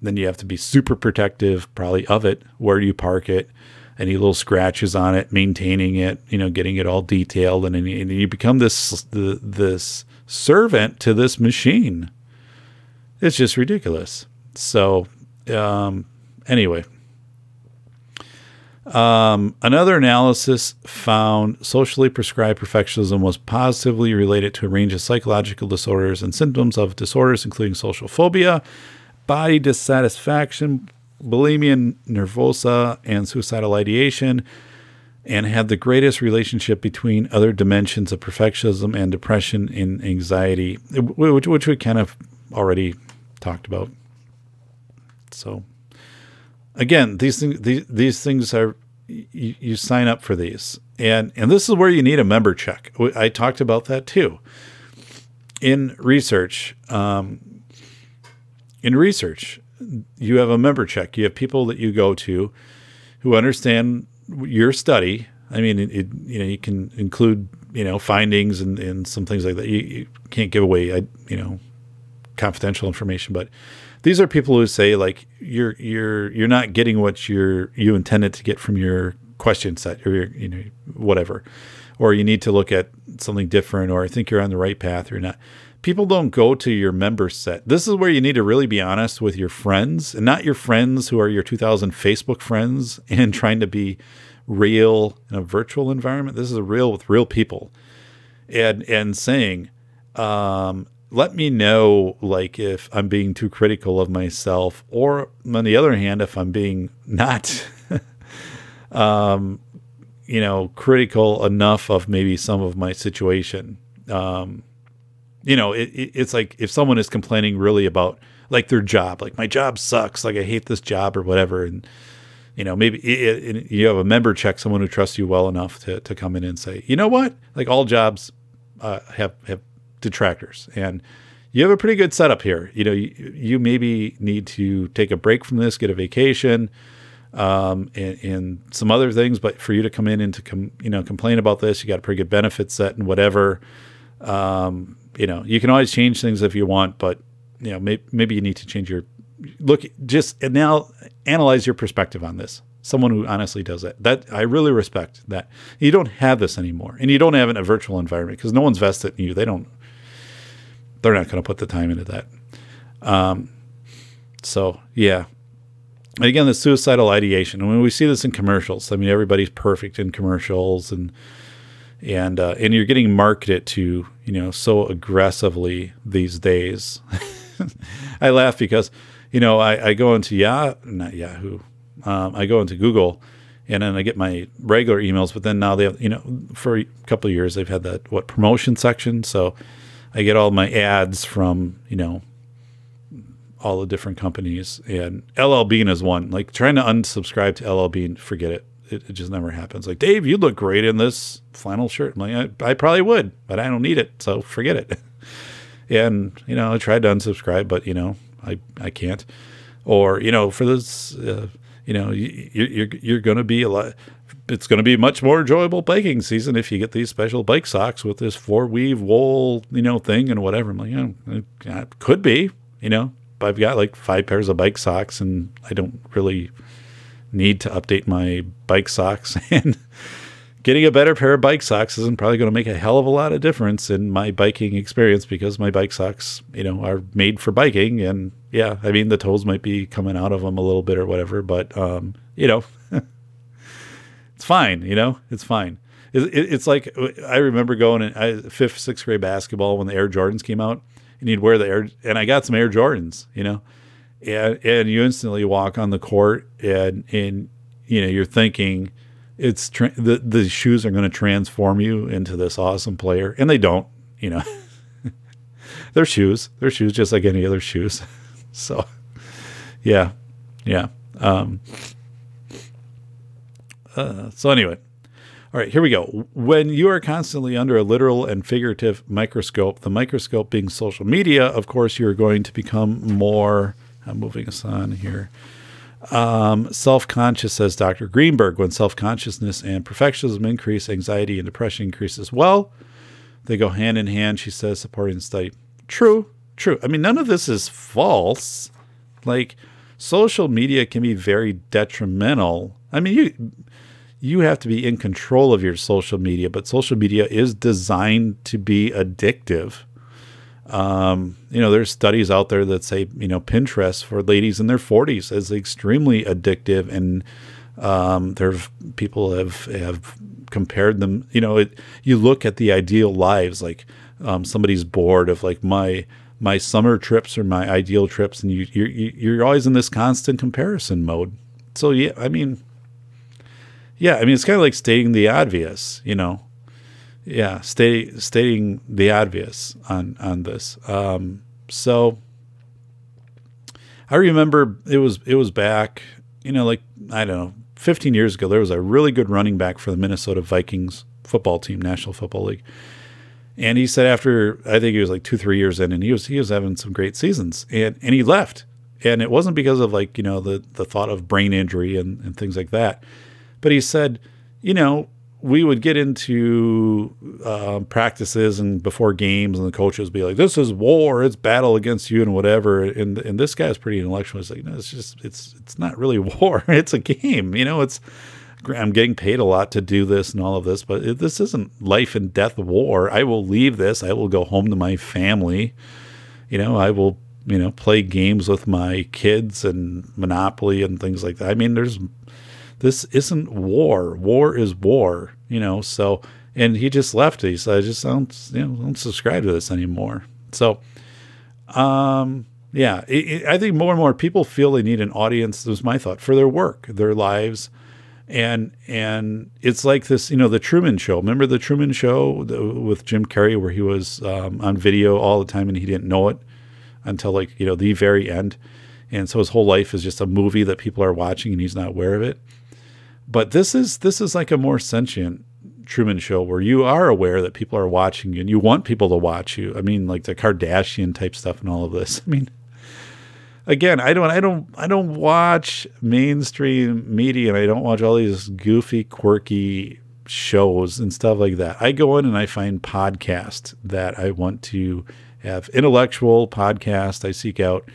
then you have to be super protective, probably of it. Where you park it? Any little scratches on it, maintaining it, you know, getting it all detailed, and, and you become this the, this servant to this machine. It's just ridiculous. So, um, anyway, um, another analysis found socially prescribed perfectionism was positively related to a range of psychological disorders and symptoms of disorders, including social phobia, body dissatisfaction, bulimia nervosa, and suicidal ideation, and had the greatest relationship between other dimensions of perfectionism and depression and anxiety, which, which we kind of already talked about. So again, these things these, these things are you, you sign up for these, and and this is where you need a member check. I talked about that too. in research, um, in research, you have a member check. You have people that you go to who understand your study. I mean, it, it, you know, you can include you know findings and, and some things like that. You, you can't give away, I, you know, confidential information, but these are people who say like you're you're you're not getting what you're you intended to get from your question set or your, you know whatever, or you need to look at something different, or I think you're on the right path or not people don't go to your member set. This is where you need to really be honest with your friends and not your friends who are your 2000 Facebook friends (laughs) and trying to be real in a virtual environment. This is a real with real people and, and saying, um, let me know like if I'm being too critical of myself or on the other hand, if I'm being (laughs) not, (laughs) um, you know, critical enough of maybe some of my situation. Um, you know, it, it, it's like if someone is complaining really about like their job, like my job sucks, like I hate this job or whatever, and you know, maybe it, you have a member check someone who trusts you well enough to, to come in and say, you know what, like all jobs uh, have have detractors, and you have a pretty good setup here. You know, you, you maybe need to take a break from this, get a vacation, um, and, and, some other things. But for you to come in and to com- you know complain about this, you got a pretty good benefit set and whatever. Um, you know, you can always change things if you want, but you know, maybe, maybe you need to change your look. Just now analyze your perspective on this. Someone who honestly does that. That I really respect that. You don't have this anymore, and you don't have it in a virtual environment because no one's vested in you. They don't. They're not going to put the time into that. Um, so yeah. And again, the suicidal ideation. And when we see this in commercials, I mean, everybody's perfect in commercials, and and uh, and you're getting marketed to you know so aggressively these days. (laughs) I laugh because you know I, I go into Yahoo, not Yahoo, um, I go into Google, and then I get my regular emails. But then now they have you know for a couple of years they've had that what promotion section, so I get all my ads from you know all the different companies, and LL Bean is one. Like trying to unsubscribe to LL Bean, forget it it, it, just never happens. Like, Dave, you look great in this flannel shirt. I'm like, I, I probably would, but I don't need it. So forget it. (laughs) and, you know, I tried to unsubscribe, but, you know, I, I can't. Or, you know, for this, uh, you know, you, you're, you're going to be a lot, it's going to be much more enjoyable biking season if you get these special bike socks with this four weave wool, you know, thing and whatever. I'm like, know, it could be, you know, but I've got like five pairs of bike socks and I don't really need to update my bike socks (laughs) and getting a better pair of bike socks isn't probably going to make a hell of a lot of difference in my biking experience because my bike socks, you know, are made for biking. And yeah, I mean, the toes might be coming out of them a little bit or whatever, but, um, you know, (laughs) it's fine, you know, it's fine. It, it, it's like, I remember going in I, fifth, sixth grade basketball when the Air Jordans came out and you'd wear the Air, and I got some Air Jordans, you know, and and you instantly walk on the court and and you know you're thinking it's tra- the the shoes are going to transform you into this awesome player and they don't you know. (laughs) They're shoes. They're shoes just like any other shoes. (laughs) So yeah yeah um uh, so anyway all right, here we go. When you are constantly under a literal and figurative microscope, the microscope being social media, of course, you're going to become more I'm moving us on here. Um, self conscious, says Dr. Greenberg, when self consciousness and perfectionism increase, anxiety and depression increase as well. They go hand in hand, she says, supporting the study. True, true. I mean, none of this is false. Like, social media can be very detrimental. I mean, you you have to be in control of your social media, but social media is designed to be addictive. Um, you know, there's studies out there that say, you know, Pinterest for ladies in their 40s is extremely addictive, and um, there people have have compared them. You know, it, you look at the ideal lives, like um, somebody's bored of like my my summer trips or my ideal trips, and you you're you're always in this constant comparison mode. So yeah, I mean, yeah, I mean, it's kind of like stating the obvious, you know yeah, stating stating the obvious on on this. Um, so I remember it was it was back, you know, like I don't know, 15 years ago. There was a really good running back for the Minnesota Vikings football team, National Football League, And he said after I think he was like two, three years in, and he was he was having some great seasons, and and he left, and it wasn't because of like you know the the thought of brain injury and and things like that, but he said, you know, we would get into uh, practices and before games, and the coaches would be like, "This is war. It's battle against you and whatever." And and this guy's pretty intellectual. He's like, "No, it's just it's it's not really (laughs) war. It's a game. You know, it's." I'm getting paid a lot to do this and all of this, but it, this isn't life and death war. I will leave this. I will go home to my family. You know, I will, you know, play games with my kids and Monopoly and things like that. I mean, there's this isn't war. War is war, you know. So, and he just left. He said, I just don't, you know, don't subscribe to this anymore. So, um, yeah, it, it, I think more and more people feel they need an audience. Was my thought for their work, their lives, and and it's like this, you know, the Truman Show. Remember the Truman Show with Jim Carrey, where he was um, on video all the time and he didn't know it until like you know the very end, and so his whole life is just a movie that people are watching and he's not aware of it. But this is this is like a more sentient Truman Show where you are aware that people are watching you and you want people to watch you. I mean, like the Kardashian type stuff and all of this. (laughs) I mean, again, I don't, I don't, I don't watch mainstream media and I don't watch all these goofy, quirky shows and stuff like that. I go in and I find podcasts that I want to have intellectual podcasts. I seek out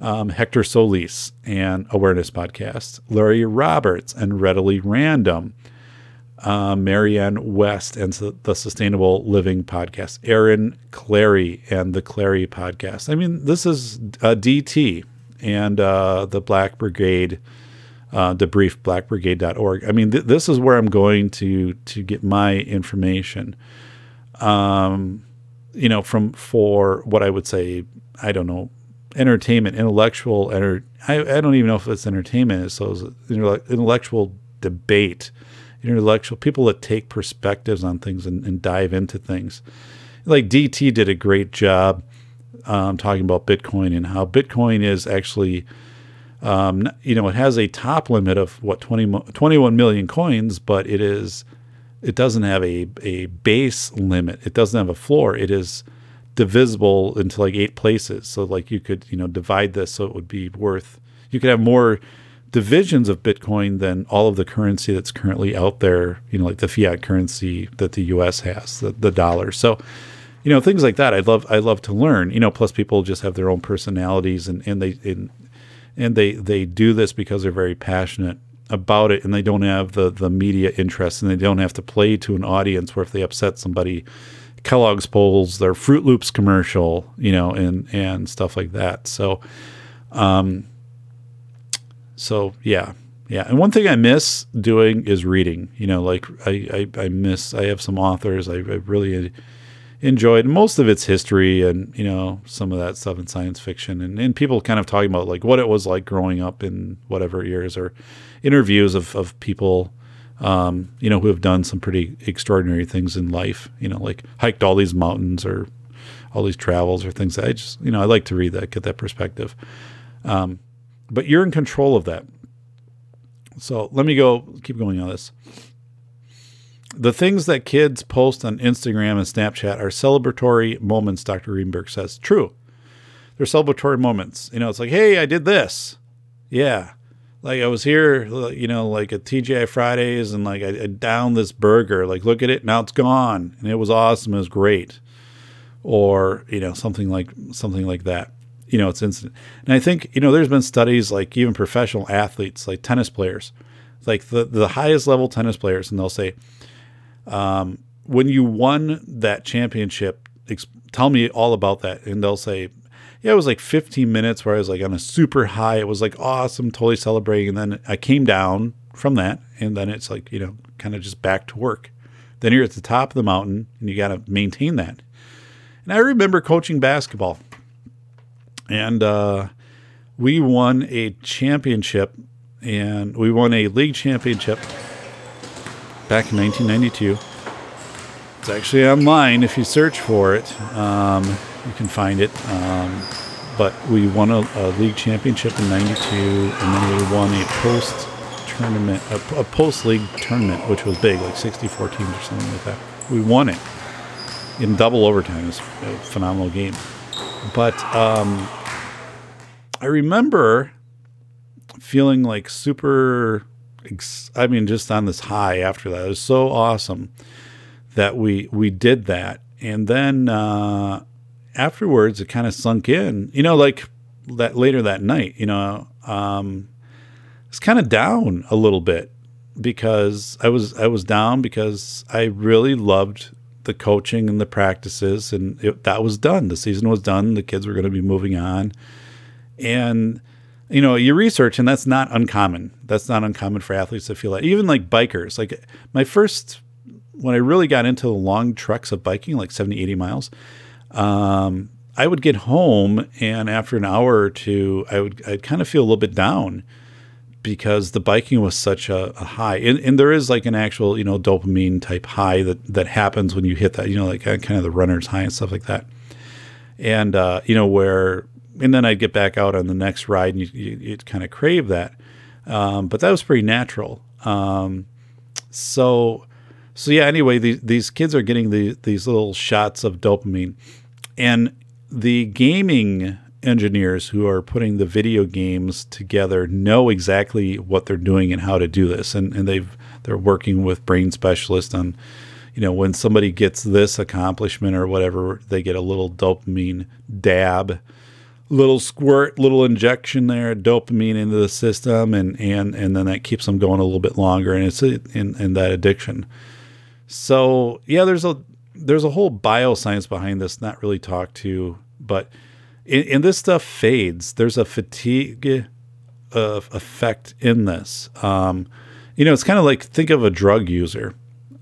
um, Hector Solis and Awareness Podcast, Larry Roberts and Readily Random, uh, Marianne West and the Sustainable Living Podcast, Aaron Clarey and the Clarey Podcast. I mean, this is uh, DT and uh, the Black Brigade, uh, debriefblackbrigade.org. I mean, th- this is where I'm going to to get my information. Um, you know, from for what I would say, I don't know, entertainment, intellectual, enter, I, I don't even know if it's entertainment. It's those intellectual debate, intellectual people that take perspectives on things and, and dive into things. Like DT did a great job um, talking about Bitcoin and how Bitcoin is actually, um, you know, it has a top limit of what 20, 21 million coins, but it is, it doesn't have a, a base limit. It doesn't have a floor. It is divisible into like eight places. So like you could, you know, divide this so it would be worth you could have more divisions of Bitcoin than all of the currency that's currently out there, you know, like the fiat currency that the US has, the, the dollar. So, you know, things like that I'd love I love to learn. You know, plus people just have their own personalities and, and they and, and they they do this because they're very passionate about it and they don't have the the media interest and they don't have to play to an audience where if they upset somebody Kellogg's polls, their Froot Loops commercial, you know, and and stuff like that. So, um, so yeah, yeah. And one thing I miss doing is reading. You know, like I I, I miss. I have some authors I, I really enjoyed. Most of it's history and you know some of that stuff in science fiction and, and people kind of talking about like what it was like growing up in whatever years or interviews of of people um, you know, who have done some pretty extraordinary things in life, you know, like hiked all these mountains or all these travels or things. I just, you know, I like to read that, get that perspective. Um, but you're in control of that. So let me go, keep going on this. The things that kids post on Instagram and Snapchat are celebratory moments, Dr. Greenberg says. True. They're celebratory moments. You know, it's like, hey, I did this. Yeah like I was here, you know, like at TGI Fridays, and like I, I downed this burger. Like, look at it, now it's gone, and it was awesome. It was great, or you know, something like something like that. You know, it's instant. And I think you know, there's been studies like even professional athletes, like tennis players, like the the highest level tennis players, and they'll say, um, when you won that championship, ex- tell me all about that, and they'll say, yeah, it was like 15 minutes where I was like on a super high. It was like awesome, totally celebrating. And then I came down from that, and then it's like, you know, kind of just back to work. Then you're at the top of the mountain and you got to maintain that. And I remember coaching basketball, and uh, we won a championship, and we won a league championship back in 1992. It's actually online if you search for it. Um, you can find it. Um, but we won a, a, league championship in '92, and then we won a post tournament, a, a post league tournament, which was big, like 64 teams or something like that. We won it, in double overtime. It was a phenomenal game. But um, I remember feeling like super, ex- I mean, just on this high after that. It was so awesome that we we did that, and then uh, afterwards it kind of sunk in. You know, like that later that night. You know, um, it's kind of down a little bit because I was I was down because I really loved the coaching and the practices, and it, that was done. The season was done. The kids were going to be moving on, and you know you research, and that's not uncommon. That's not uncommon for athletes to feel that. Even like bikers, like my first when I really got into the long treks of biking, like 70, 80 miles. Um, I would get home, and after an hour or two, I would I'd kind of feel a little bit down because the biking was such a, a high, and, and, there is like an actual you know dopamine type high that that happens when you hit that you know like kind of the runner's high and stuff like that, and uh, you know where and then I'd get back out on the next ride and you you, you kind of crave that, um, but that was pretty natural. Um, so so yeah. Anyway, these these kids are getting the, these little shots of dopamine, and the gaming engineers who are putting the video games together know exactly what they're doing and how to do this and, and they've they're working with brain specialists on you know when somebody gets this accomplishment or whatever they get a little dopamine dab little squirt little injection there dopamine into the system and and and then that keeps them going a little bit longer and it's in in that addiction so yeah there's a there's a whole bioscience behind this not really talked to but and, and this stuff fades. There's a fatigue uh, effect in this. Um, you know, it's kind of like think of a drug user.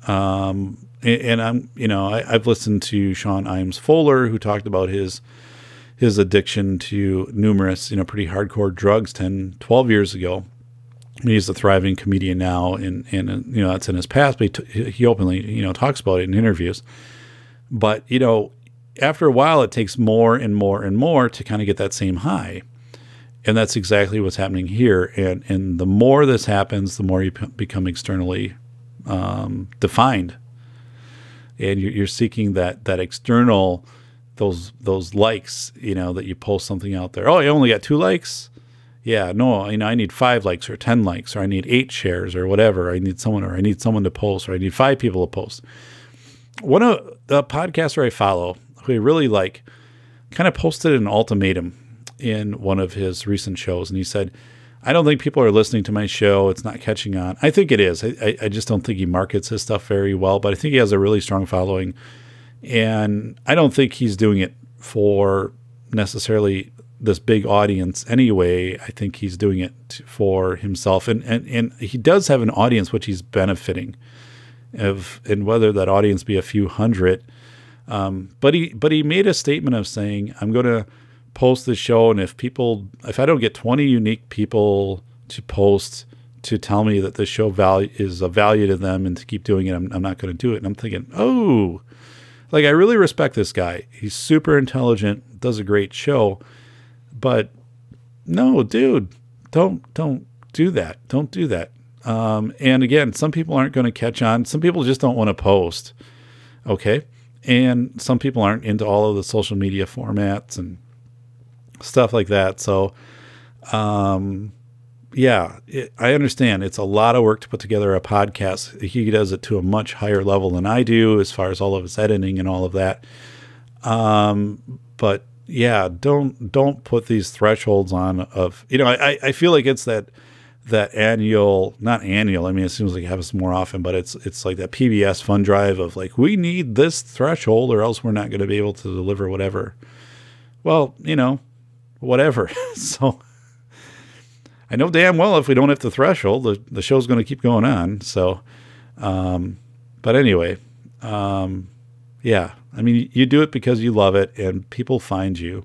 Um, and, and, I'm, you know, I, have listened to Sean Imes Fuller, who talked about his his addiction to numerous, you know, pretty hardcore drugs 10, 12 years ago. He's a thriving comedian now, and, and you know, that's in his past, but he, he openly, you know, talks about it in interviews. But, you know, after a while, it takes more and more and more to kind of get that same high. And that's exactly what's happening here. And, and the more this happens, the more you p- become externally um, defined. And you're, you're seeking that, that external, those, those likes, you know, that you post something out there. Oh, I only got two likes? Yeah, no, you know, I need five likes or 10 likes, or I need eight shares or whatever. I need someone, or I need someone to post, or I need five people to post. One of the podcaster I follow, who I really like, kind of posted an ultimatum in one of his recent shows. And he said, I don't think people are listening to my show. It's not catching on. I think it is. I, I just don't think he markets his stuff very well, but I think he has a really strong following. And I don't think he's doing it for necessarily this big audience anyway. I think he's doing it for himself. And, and, and he does have an audience which he's benefiting of, and whether that audience be a few hundred – um, but he but he made a statement of saying, "I'm going to post the show, and if people, if I don't get 20 unique people to post to tell me that the show value is a value to them and to keep doing it, I'm, I'm not going to do it." And I'm thinking, oh, like I really respect this guy. He's super intelligent, does a great show, but no, dude, don't don't do that. Don't do that. Um, and again, some people aren't going to catch on. Some people just don't want to post. Okay and some people aren't into all of the social media formats and stuff like that. So, um, yeah, it, I understand it's a lot of work to put together a podcast. He does it to a much higher level than I do, as far as all of his editing and all of that. Um, but yeah, don't don't put these thresholds on of you know. I I feel like it's that that annual, not annual. I mean, it seems like it happens more often, but it's it's like that PBS fund drive of like we need this threshold or else we're not going to be able to deliver whatever. Well, you know, whatever. (laughs) so I know damn well if we don't hit the threshold, the the show's going to keep going on. So, um, but anyway, um, yeah. I mean, you do it because you love it, and people find you,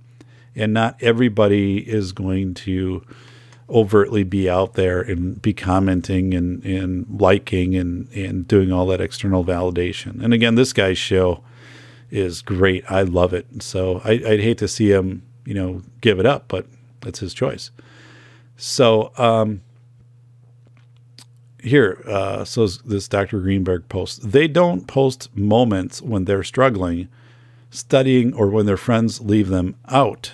and not everybody is going to overtly be out there and be commenting and, and liking and, and doing all that external validation. And again, this guy's show is great. I love it. So I, would hate to see him, you know, give it up, but that's his choice. So um, here, uh, so this Dr. Greenberg post, they don't post moments when they're struggling. studying, or when their friends leave them out.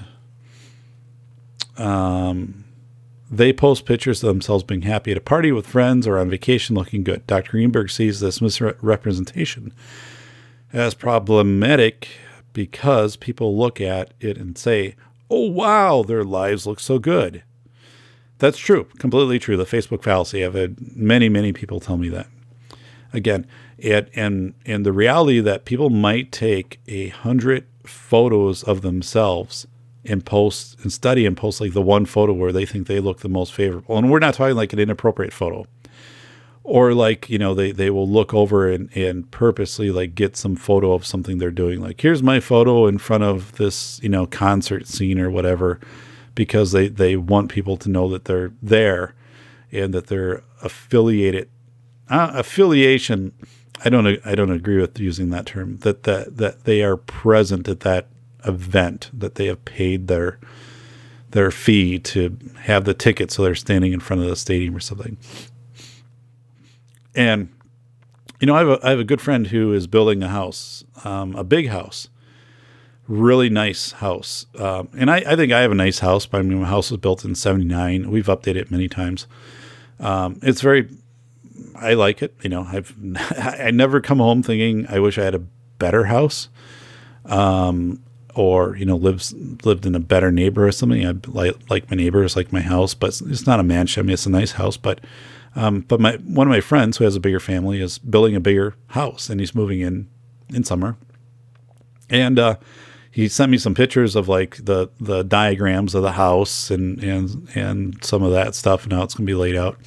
Um, they post pictures of themselves being happy at a party with friends or on vacation looking good. Dr. Greenberg sees this misrepresentation as problematic because people look at it and say, oh, wow, their lives look so good. That's true, completely true. The Facebook fallacy. I've had many, many people tell me that. Again, it, and and the reality that people might take a hundred photos of themselves and post and study and post like the one photo where they think they look the most favorable. And we're not talking like an inappropriate photo. Or like, you know, they, they will look over and, and purposely like get some photo of something they're doing. Like, here's my photo in front of this, you know, concert scene or whatever, because they, they want people to know that they're there and that they're affiliated. Uh, affiliation, I don't I don't agree with using that term. That that that they are present at that event that they have paid their their fee to have the ticket so they're standing in front of the stadium or something. And you know, I have a, I have a good friend who is building a house, um, a big house, really nice house. Um, and I, I, think I have a nice house, but I mean, my house was built in 79. We've updated it many times. Um, it's very, I like it. You know, I've, (laughs) I never come home thinking I wish I had a better house. Um, or you know lives lived in a better neighbor or something. I like like my neighbors, like my house, but it's not a mansion. I mean, it's a nice house, but um, but my one of my friends who has a bigger family is building a bigger house, and he's moving in in summer, and uh, he sent me some pictures of like the the diagrams of the house and and and some of that stuff and how it's to be laid out.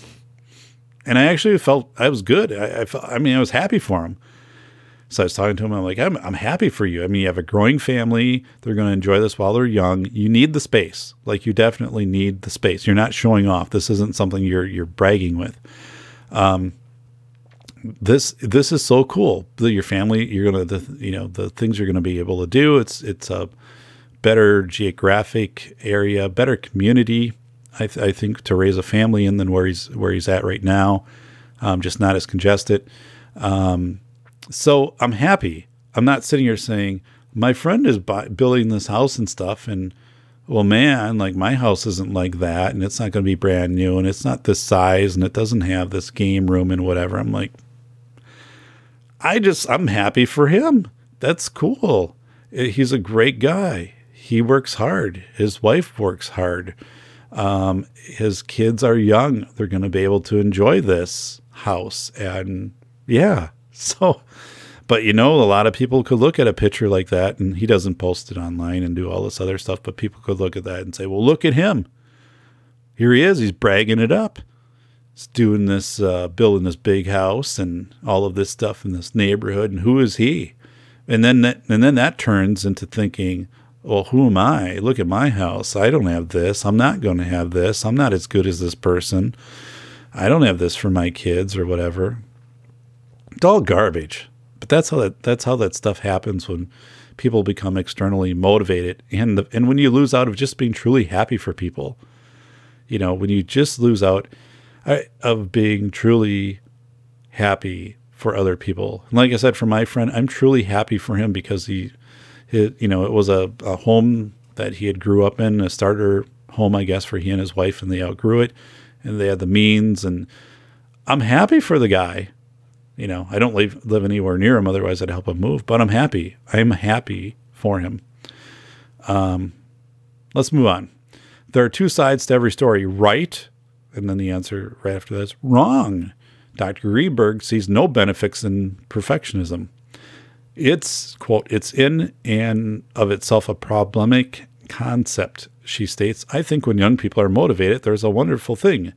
And I actually felt I was good. I, I, felt, I mean, I was happy for him. So I was talking to him. I'm like, I'm, I'm happy for you. I mean, you have a growing family. They're going to enjoy this while they're young. You need the space. Like you definitely need the space. You're not showing off. This isn't something you're you're bragging with. Um, this this is so cool. that Your family, you're gonna the you know the things you're gonna be able to do. It's it's a better geographic area, better community. I, th- I think to raise a family in than where he's where he's at right now. Um, just not as congested. Um, so I'm happy. I'm not sitting here saying my friend is building this house and stuff, and well, man, like my house isn't like that, and it's not going to be brand new, and it's not this size, and it doesn't have this game room and whatever. I'm like, I just, I'm happy for him. That's cool. Eh, he's a great guy. He works hard. His wife works hard. Um, his kids are young. They're going to be able to enjoy this house. And yeah, (laughs) So, but you know, a lot of people could look at a picture like that, and he doesn't post it online and do all this other stuff, but people could look at that and say, well, look at him. Here he is. He's bragging it up. Doing this, uh, building this big house and all of this stuff in this neighborhood. And who is he? And then that, and then that turns into thinking, well, who am I? Look at my house. I don't have this. I'm not going to have this. I'm not as good as this person. I don't have this for my kids or whatever. It's all garbage. But that's how that that's how that stuff happens when people become externally motivated and the, and when you lose out of just being truly happy for people. You know, when you just lose out of being truly happy for other people. And like I said, for my friend, I'm truly happy for him because he, he you know, it was a, a home that he had grew up in, a starter home, I guess, for he and his wife, and they outgrew it, and they had the means. And I'm happy for the guy. You know, I don't live, live anywhere near him, otherwise I'd help him move. But I'm happy. I'm happy for him. Um, let's move on. There are two sides to every story right, and then the answer right after that is wrong. Dr. Greenberg sees no benefits in perfectionism. It's, quote, it's in and of itself a problematic concept, she states. I think when young people are motivated, there's a wonderful thing.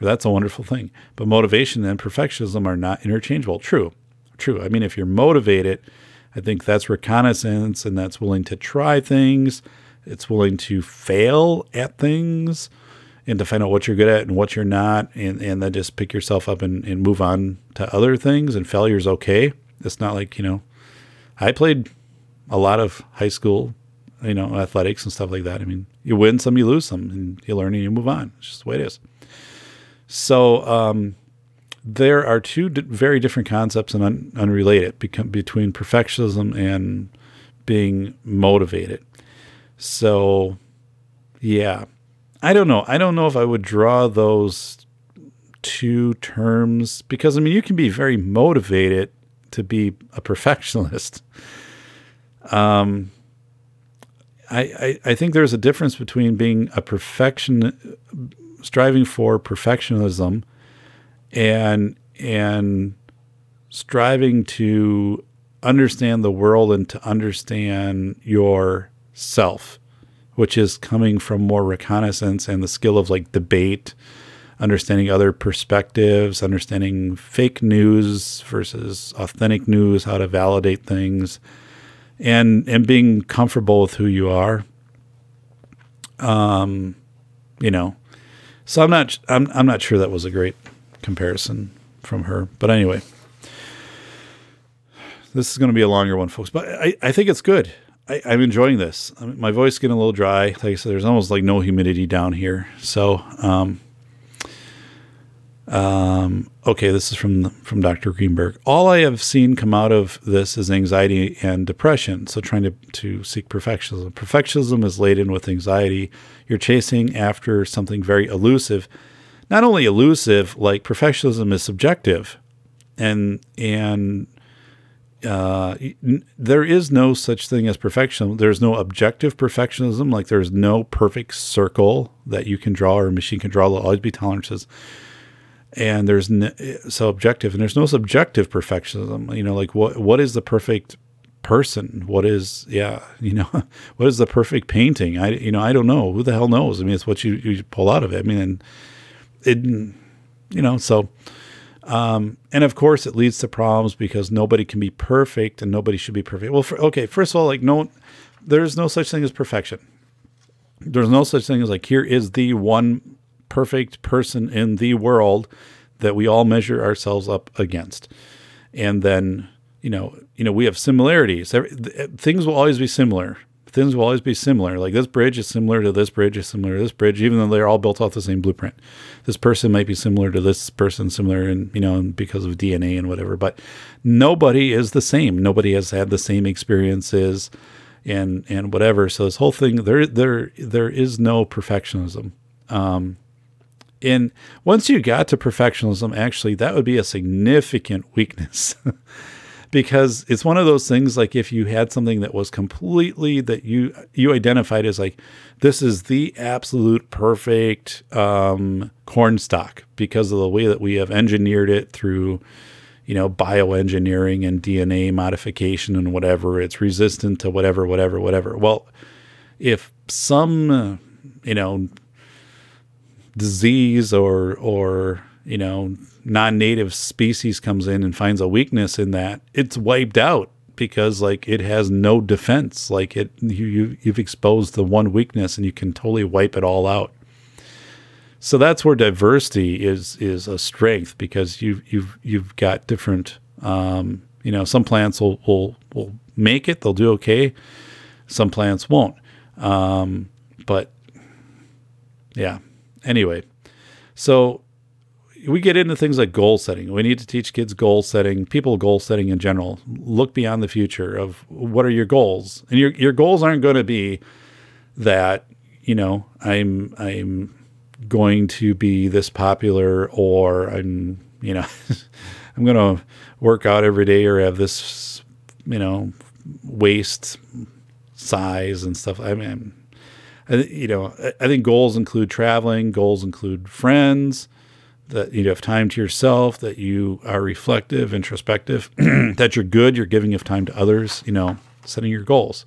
That's a wonderful thing. But motivation and perfectionism are not interchangeable. True. True. I mean, if you're motivated, I think that's reconnaissance and that's willing to try things. It's willing to fail at things and to find out what you're good at and what you're not, and, and then just pick yourself up and, and move on to other things. And failure's okay. It's not like, you know, I played a lot of high school, you know, athletics and stuff like that. I mean, you win some, you lose some, and you learn and you move on. It's just the way it is. So um, there are two very different concepts and un- unrelated between perfectionism and being motivated. So, yeah, I don't know. I don't know if I would draw those two terms because I mean, you can be very motivated to be a perfectionist. Um, I, I, I think there's a difference between being a perfection, striving for perfectionism, and and striving to understand the world and to understand yourself, which is coming from more reconnaissance and the skill of like debate, understanding other perspectives, understanding fake news versus authentic news, how to validate things, and and being comfortable with who you are. Um, you know, so I'm not I'm I'm not sure that was a great comparison from her, but anyway. This is going to be a longer one, folks, but I, I think it's good. I, am enjoying this. My voice getting a little dry. Like I said, there's almost like no humidity down here. So, um, um, okay, this is from from Dr. Greenberg. All I have seen come out of this is anxiety and depression. So trying to to seek perfectionism. Perfectionism is laden with anxiety. You're chasing after something very elusive. Not only elusive, like perfectionism is subjective, and and uh, there is no such thing as perfection. There's no objective perfectionism. Like there's no perfect circle that you can draw or a machine can draw. There'll always be tolerances. And there's no, so objective, and there's no subjective perfectionism. You know, like what what is the perfect person? What is yeah? (laughs) You know, what is the perfect painting? I you know I don't know. Who the hell knows? I mean, it's what you you pull out of it. I mean, and it you know so um, and of course, it leads to problems because nobody can be perfect and nobody should be perfect. Well, for, okay, first of all, like no, there's no such thing as perfection. There's no such thing as like here is the one perfect person in the world that we all measure ourselves up against, and then you know, you know, we have similarities. Things will always be similar things will always be similar. Like this bridge is similar to this bridge is similar to this bridge, even though they're all built off the same blueprint. This person might be similar to this person, similar and you know because of DNA and whatever. But nobody is the same. Nobody has had the same experiences and and whatever. So this whole thing there there there is no perfectionism. Um, and once you got to perfectionism, actually, that would be a significant weakness. (laughs) because it's one of those things like if you had something that was completely that you you identified as like this is the absolute perfect um, corn stock because of the way that we have engineered it through you know bioengineering and DNA modification and whatever it's resistant to whatever whatever whatever. Well if some you know disease or or you know non-native species comes in and finds a weakness in that, it's wiped out because like it has no defense. Like it, you, you you've exposed the one weakness and you can totally wipe it all out. So that's where diversity is is a strength because you've you've you've got different. Um, you know, some plants will will will make it; they'll do okay. Some plants won't. Um, but yeah. Anyway, so we get into things like goal setting. We need to teach kids goal setting, people goal setting in general. Look beyond the future of what are your goals, and your your goals aren't going to be that you know I'm I'm going to be this popular or I'm you know (laughs) I'm going to work out every day or have this you know waist size and stuff. I mean, I, you know, I think goals include traveling. Goals include friends that you have time to yourself, that you are reflective, introspective, (clears throat) that you're good, you're giving of time to others, you know, setting your goals.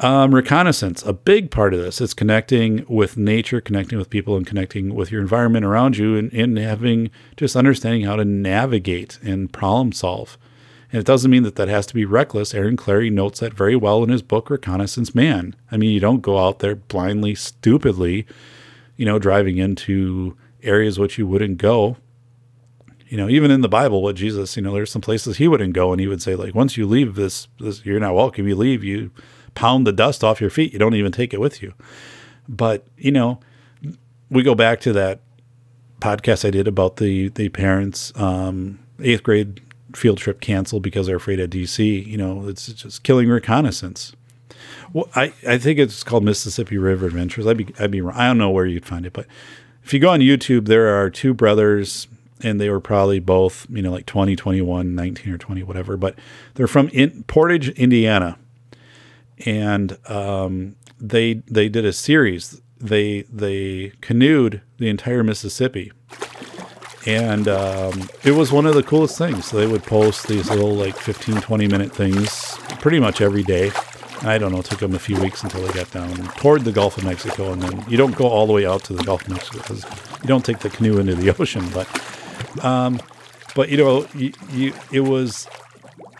Um, reconnaissance, a big part of this is connecting with nature, connecting with people, and connecting with your environment around you, and, and having just understanding how to navigate and problem solve. And it doesn't mean that that has to be reckless. Aaron Clarey notes that very well in his book, Reconnaissance Man. I mean, you don't go out there blindly, stupidly, you know, driving into areas which you wouldn't go. You know, even in the Bible, what Jesus, you know, there's some places he wouldn't go, and he would say, like, once you leave this, this you're not welcome. You leave, you pound the dust off your feet. You don't even take it with you. But you know, we go back to that podcast I did about the the parents, um, eighth grade field trip canceled because they're afraid of DC. You know, it's just killing reconnaissance. Well, I, I think it's called Mississippi River Adventures. I'd be I'd be wrong. I don't know where you'd find it, but if you go on YouTube, there are two brothers, and they were probably both you know like 20, 21, 19 or 20, whatever. But they're from in, Portage, Indiana, and um, they they did a series. They they canoed the entire Mississippi and um, it was one of the coolest things. So they would post these little like 15, 20 minute things pretty much every day. I don't know, it took them a few weeks until they got down toward the Gulf of Mexico. And then you don't go all the way out to the Gulf of Mexico because you don't take the canoe into the (laughs) ocean. But, um, but you know, you, you, it was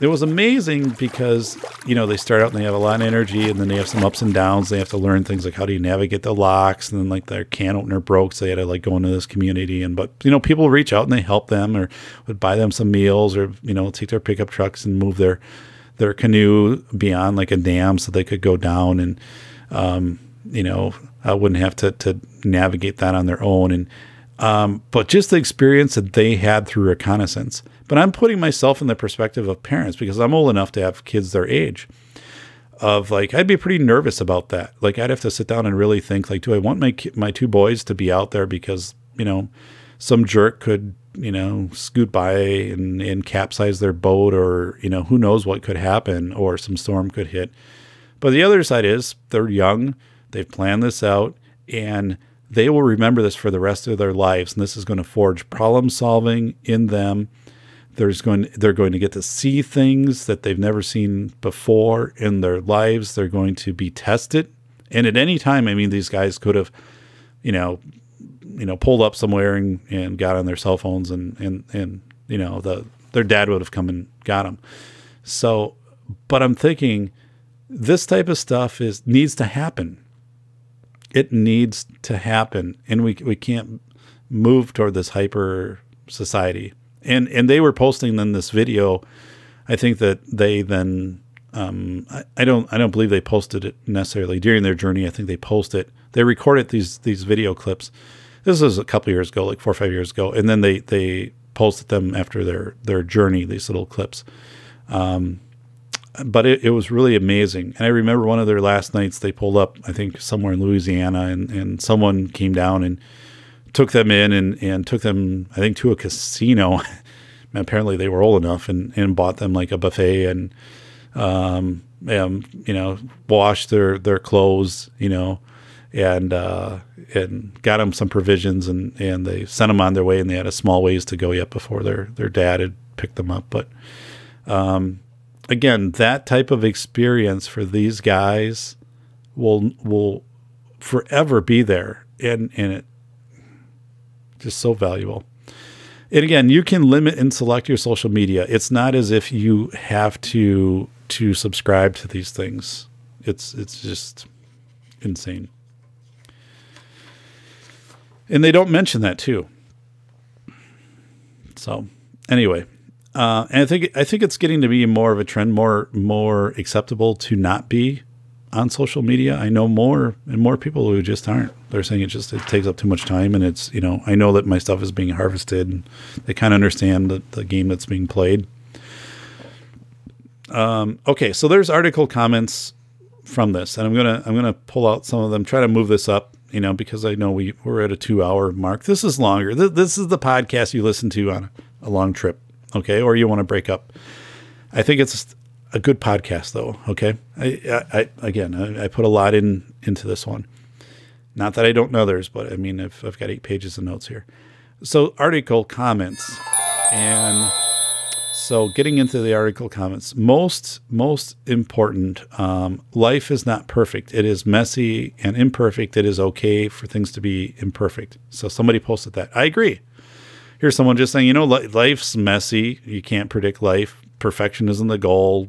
it was amazing because you know they start out and they have a lot of energy and then they have some ups and downs they have to learn things like how do you navigate the locks and then like their can opener broke so they had to like go into this community and but you know people reach out and they help them or would buy them some meals or you know take their pickup trucks and move their their canoe beyond like a dam so they could go down and um, you know I wouldn't have to to navigate that on their own and um, but just the experience that they had through reconnaissance. But I'm putting myself in the perspective of parents because I'm old enough to have kids their age. Of like, I'd be pretty nervous about that. Like, I'd have to sit down and really think, like, do I want my my two boys to be out there because you know some jerk could you know scoot by and, and capsize their boat, or you know who knows what could happen, or some storm could hit. But the other side is they're young, they've planned this out, and they will remember this for the rest of their lives. And this is going to forge problem solving in them. There's going they're going to get to see things that they've never seen before in their lives. They're going to be tested. And at any time i mean these guys could have you know you know pulled up somewhere and, and got on their cell phones and and and you know the their dad would have come and got them so but i'm thinking this type of stuff is needs to happen it needs to happen, and we we can't move toward this hyper society. And and they were posting then this video. I think that they then um, I, I, don't I don't believe they posted it necessarily during their journey. I think they posted they recorded these these video clips. This was a couple years ago, like four or five years ago, and then they they posted them after their their journey. These little clips. Um, but it, it was really amazing. And I remember one of their last nights they pulled up, I think somewhere in Louisiana, and, and someone came down and took them in and, and took them, I think, to a casino. (laughs) apparently they were old enough and, and bought them like a buffet and, um, and, you know, washed their, their clothes, you know, and, uh, and got them some provisions and, and they sent them on their way and they had a small ways to go yet before their, their dad had picked them up. But, um, again, that type of experience for these guys will will forever be there, and and it just so valuable. And again, you can limit and select your social media. It's not as if you have to to subscribe to these things. It's it's just insane. And they don't mention that too. So, anyway, uh, and I think I think it's getting to be more of a trend, more more acceptable to not be on social media. I know more and more people who just aren't. They're saying it just it takes up too much time, and it's you know I know that my stuff is being harvested, and they kind of understand the, the game that's being played. Um, okay, so there's article comments from this, and I'm gonna I'm gonna pull out some of them, try to move this up, you know, because I know we we're at a two hour mark. This is longer. This, this is the podcast you listen to on a, a long trip okay, or you want to break up. I think it's a good podcast, though. Okay, I, I again, I, I, put a lot in into this one. Not that I don't know others, but I mean, I've, I've got eight pages of notes here. So, article comments, and so getting into the article comments. Most most important. Um, life is not perfect. It is messy and imperfect. It is okay for things to be imperfect. So somebody posted that. I agree here's someone just saying, you know, life's messy. You can't predict life. Perfection isn't the goal.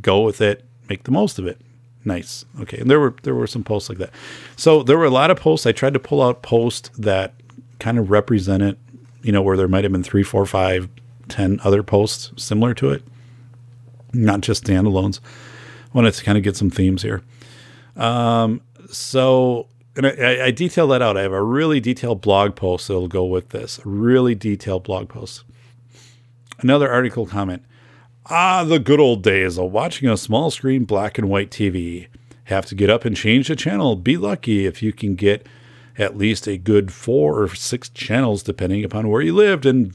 Go with it. Make the most of it. Nice. Okay. And there were there were some posts like that. So there were a lot of posts. I tried to pull out posts that kind of represented, you know, where there might have been three, four, five, ten other posts similar to it, not just standalones. I wanted to kind of get some themes here. Um, so and I, I, detail that out. I have a really detailed blog post that'll go with this. A really detailed blog post. Another article comment. Ah, the good old days of watching a small screen black and white TV. Have to get up and change the channel. Be lucky if you can get at least a good four or six channels, depending upon where you lived, and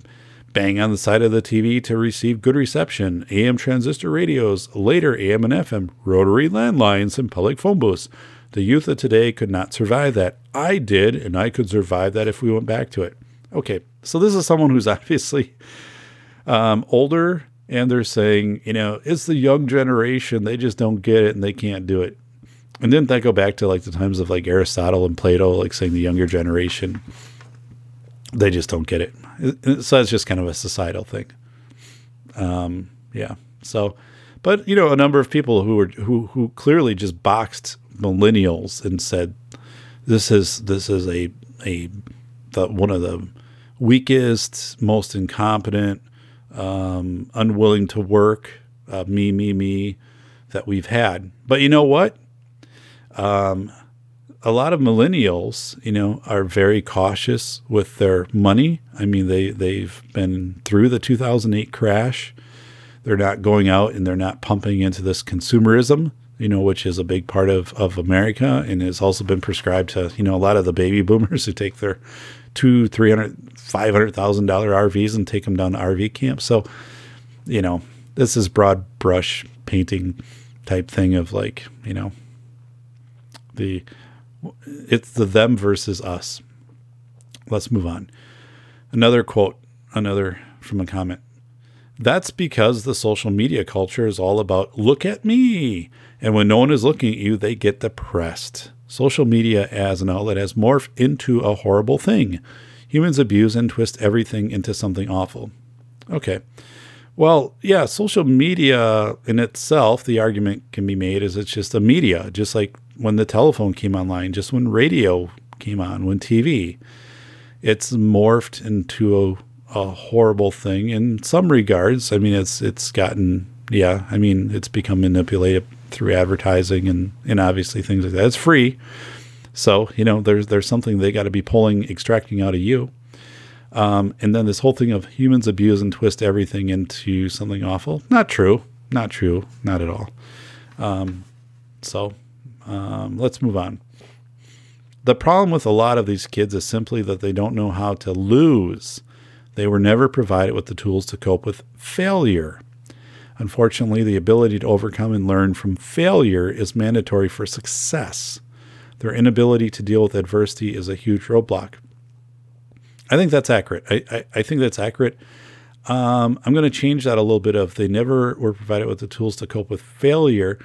bang on the side of the TV to receive good reception. AM transistor radios, later AM and FM, rotary landlines, and public phone booths. The youth of today could not survive that. I did, and I could survive that if we went back to it. Okay, so this is someone who's (laughs) obviously um, older, and they're saying, you know, it's the young generation. They just don't get it and they can't do it. And didn't that go back to like the times of like Aristotle and Plato, like saying the younger generation, they just don't get it. So that's just kind of a societal thing. Um, yeah. So, but you know, a number of people who were who who clearly just boxed millennials and said, "This is this is a a the, one of the weakest, most incompetent, um, unwilling to work, uh, me me me that we've had." But you know what? Um, a lot of millennials, you know, are very cautious with their money. I mean, they they've been through the 2008 crash. They're not going out and they're not pumping into this consumerism, you know, which is a big part of of America and has also been prescribed to, you know, a lot of the baby (laughs) boomers who take their two, three hundred, five hundred thousand dollar RVs and take them down to RV camp. So, you know, this is broad brush painting type thing of like, you know, the it's the them versus us. Let's move on. Another quote, another from a comment. That's because the social media culture is all about look at me. And when no one is looking at you, they get depressed. Social media as an outlet has morphed into a horrible thing. Humans abuse and twist everything into something awful. Okay. Well, yeah, social media in itself, the argument can be made is it's just a media, just like when the telephone came online, just when radio came on, when TV. It's morphed into a, a horrible thing in some regards. I mean, it's it's gotten yeah. I mean, it's become manipulated through advertising and and obviously things like that. It's free, so you know there's there's something they got to be pulling, extracting out of you. Um, and then this whole thing of humans abuse and twist everything into something awful. Not true. Not true. Not at all. Um, so um, let's move on. The problem with a lot of these kids is simply that they don't know how to lose. They were never provided with the tools to cope with failure. Unfortunately, the ability to overcome and learn from failure is mandatory for success. Their inability to deal with adversity is a huge roadblock. I think that's accurate. I, I, I think that's accurate. Um, I'm going to change that a little bit of they never were provided with the tools to cope with failure.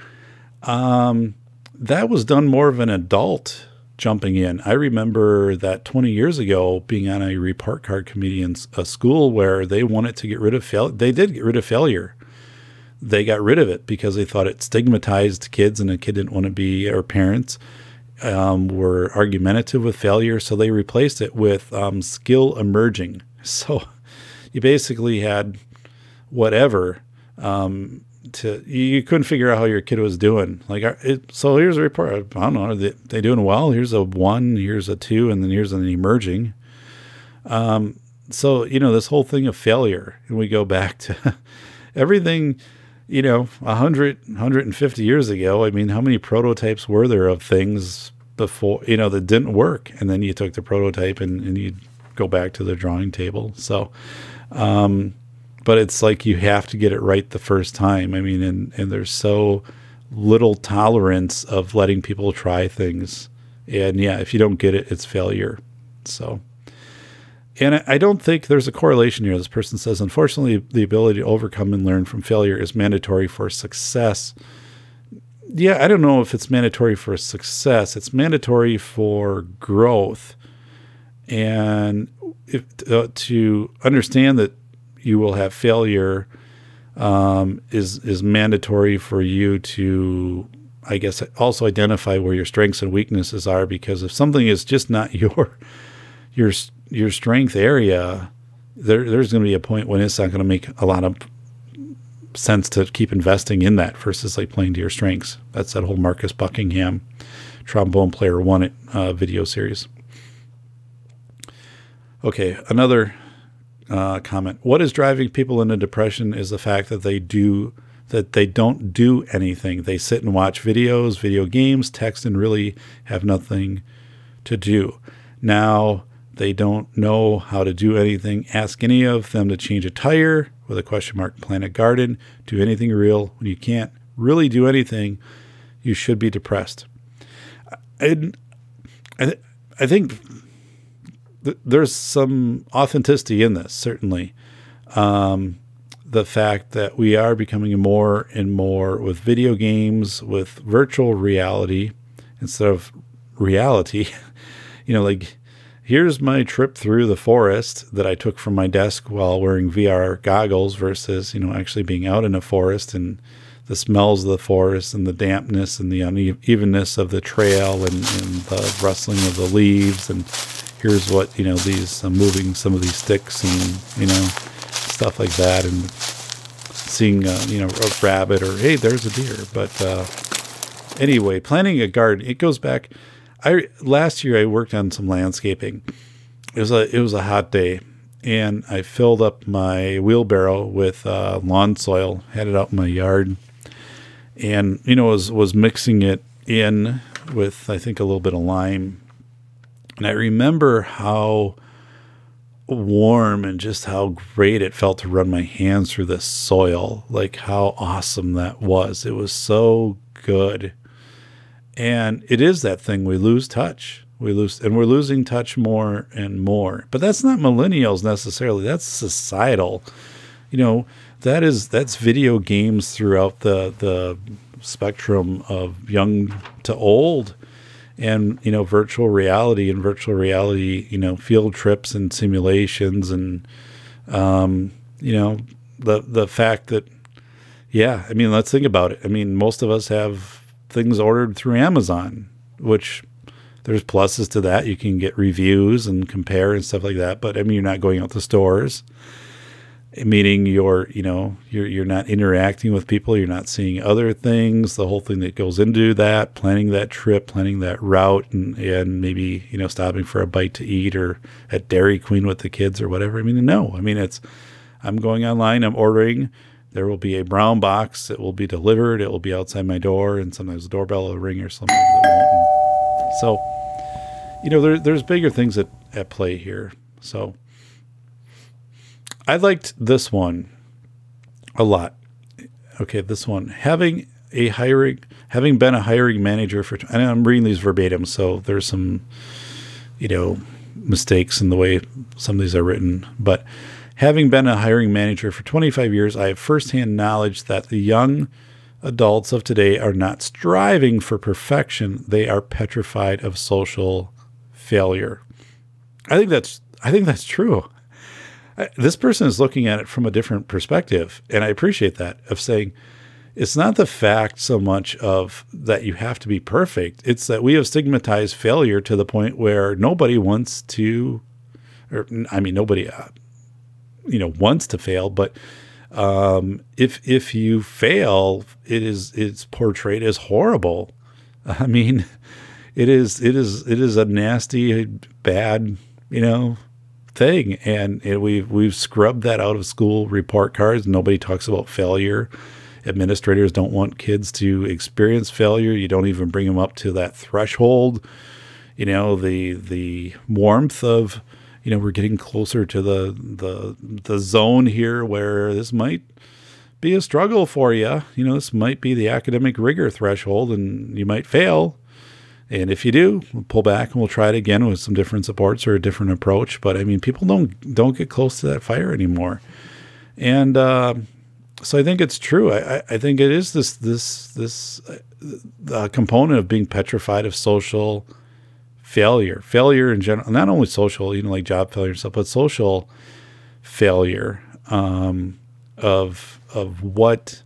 Um, that was done more of an adult jumping in. I remember that 20 years ago being on a report card committee in a school where they wanted to get rid of failure. They did get rid of failure. They got rid of it because they thought it stigmatized kids and a kid didn't want to be, or parents um, were argumentative with failure. So they replaced it with um, skill emerging. (laughs) So you basically had whatever um, to you couldn't figure out how your kid was doing. Like, it, so here's a report. I don't know. Are they, they doing well? Here's a one. Here's a two, and then here's an emerging. Um, so you know this whole thing of failure, and we go back to (laughs) everything. You know, 100, 150 years ago. I mean, how many prototypes were there of things before? You know, that didn't work, and then you took the prototype and, and you go back to the drawing table. So. Um, but it's like you have to get it right the first time. I mean, and, and there's so little tolerance of letting people try things. And yeah, if you don't get it, it's failure. So, and I don't think there's a correlation here. This person says, unfortunately, the ability to overcome and learn from failure is mandatory for success. Yeah, I don't know if it's mandatory for success. It's mandatory for growth. And if, uh, to understand that you will have failure um, is is mandatory for you to I guess also identify where your strengths and weaknesses are because if something is just not (laughs) your your your strength area there there's going to be a point when it's not going to make a lot of sense to keep investing in that versus like playing to your strengths. That's that whole Marcus Buckingham trombone player one uh, video series. Okay another uh, comment. What is driving people into depression is the fact that they do that they don't do anything. They sit and watch videos, video games, text, and really have nothing to do. Now they don't know how to do anything. Ask any of them to change a tire with a question mark, plant a garden, do anything real. When you can't really do anything, you should be depressed. And I, I think th- there's some authenticity in this, certainly. Um, the fact that we are becoming more and more with video games, with virtual reality instead of reality. (laughs) you know, like here's my trip through the forest that I took from my desk while wearing VR goggles versus, you know, actually being out in a forest and the smells of the forest and the dampness and the unevenness of the trail and, and the rustling of the leaves. And here's what, you know, these uh, moving some of these sticks and, you know, stuff like that. And seeing, uh, you know, a rabbit or, hey, there's a deer. But uh, anyway, planting a garden, it goes back. I last year I worked on some landscaping. It was a it was a hot day, and I filled up my wheelbarrow with uh, lawn soil, had it out in my yard, and you know was was mixing it in with I think a little bit of lime, and I remember how warm and just how great it felt to run my hands through the soil. Like how awesome that was. It was so good. And it is that thing we lose touch. We lose and we're losing touch more and more. But that's not millennials necessarily. That's societal. You know, that is that's video games throughout the the spectrum of young to old and you know virtual reality and virtual reality you know field trips and simulations and um, you know the the fact that yeah i mean let's think about it. I mean most of us have things ordered through amazon which there's pluses to that. You can get reviews and compare and stuff like that but i mean you're not going out to stores meaning you're you know you're you're not interacting with people you're not seeing other things the whole thing that goes into that planning that trip planning that route and and maybe you know stopping for a bite to eat or at Dairy Queen with the kids or whatever. I mean no i mean it's i'm going online i'm ordering. There will be a brown box it will be delivered. It will be outside my door and sometimes the doorbell will ring or something so you know there, there's bigger things at, at play here. So I liked this one a lot. Okay, this one having a hiring, having been a hiring manager for, and I'm reading these verbatim, so there's some, you know, mistakes in the way some of these are written. But having been a hiring manager for 25 years, I have firsthand knowledge that the young adults of today are not striving for perfection; they are petrified of social failure. I think that's I think that's true this person is looking at it from a different perspective. And I appreciate that of saying, it's not the fact so much of that you have to be perfect. It's that we have stigmatized failure to the point where nobody wants to, or I mean, nobody, uh, you know, wants to fail. But um, if if you fail, it is it's portrayed as horrible. (laughs) I mean, it is it is it is a nasty, bad, you know, thing, and, and we've we've scrubbed that out of school report cards. Nobody talks about failure. Administrators don't want kids to experience failure. You don't even bring them up to that threshold. You know the the warmth of you know we're getting closer to the the the zone here where this might be a struggle for you. You know, this might be the academic rigor threshold and you might fail. And if you do, we'll pull back and we'll try it again with some different supports or a different approach. But I mean, people don't don't get close to that fire anymore, and uh, so I think it's true. I, I think it is this this this uh, component of being petrified of social failure, failure in general, not only social, you know, like job failure and stuff, but social failure um, of of what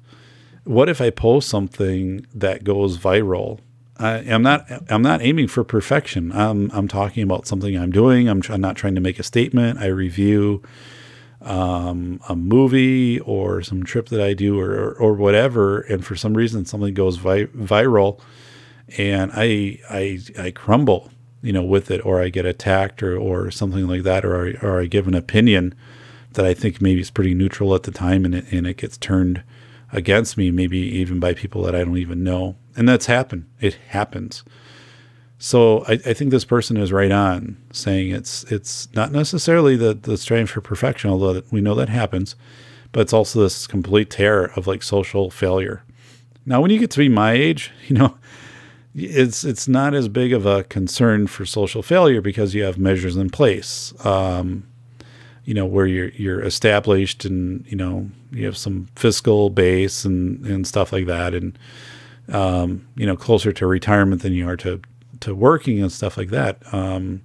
what if I post something that goes viral I, am not I'm not aiming for perfection. I'm I'm talking about something I'm doing. I'm, try, I'm not trying to make a statement. I review um, a movie or some trip that I do or, or, or whatever, and for some reason something goes vi- viral, and I I I crumble, you know, with it, or I get attacked or or something like that, or or I give an opinion that I think maybe is pretty neutral at the time, and it, and it gets turned against me, maybe even by people that I don't even know. And that's happened. It happens. So I, I think this person is right on saying it's it's not necessarily the the striving for perfection, although we know that happens, but it's also this complete terror of like social failure. Now, when you get to be my age, (laughs) you know, it's it's not as big of a concern for social failure because you have measures in place. Um, you know where you're you're established and you know you have some fiscal base and and stuff like that and um, you know closer to retirement than you are to to working and stuff like that. Um,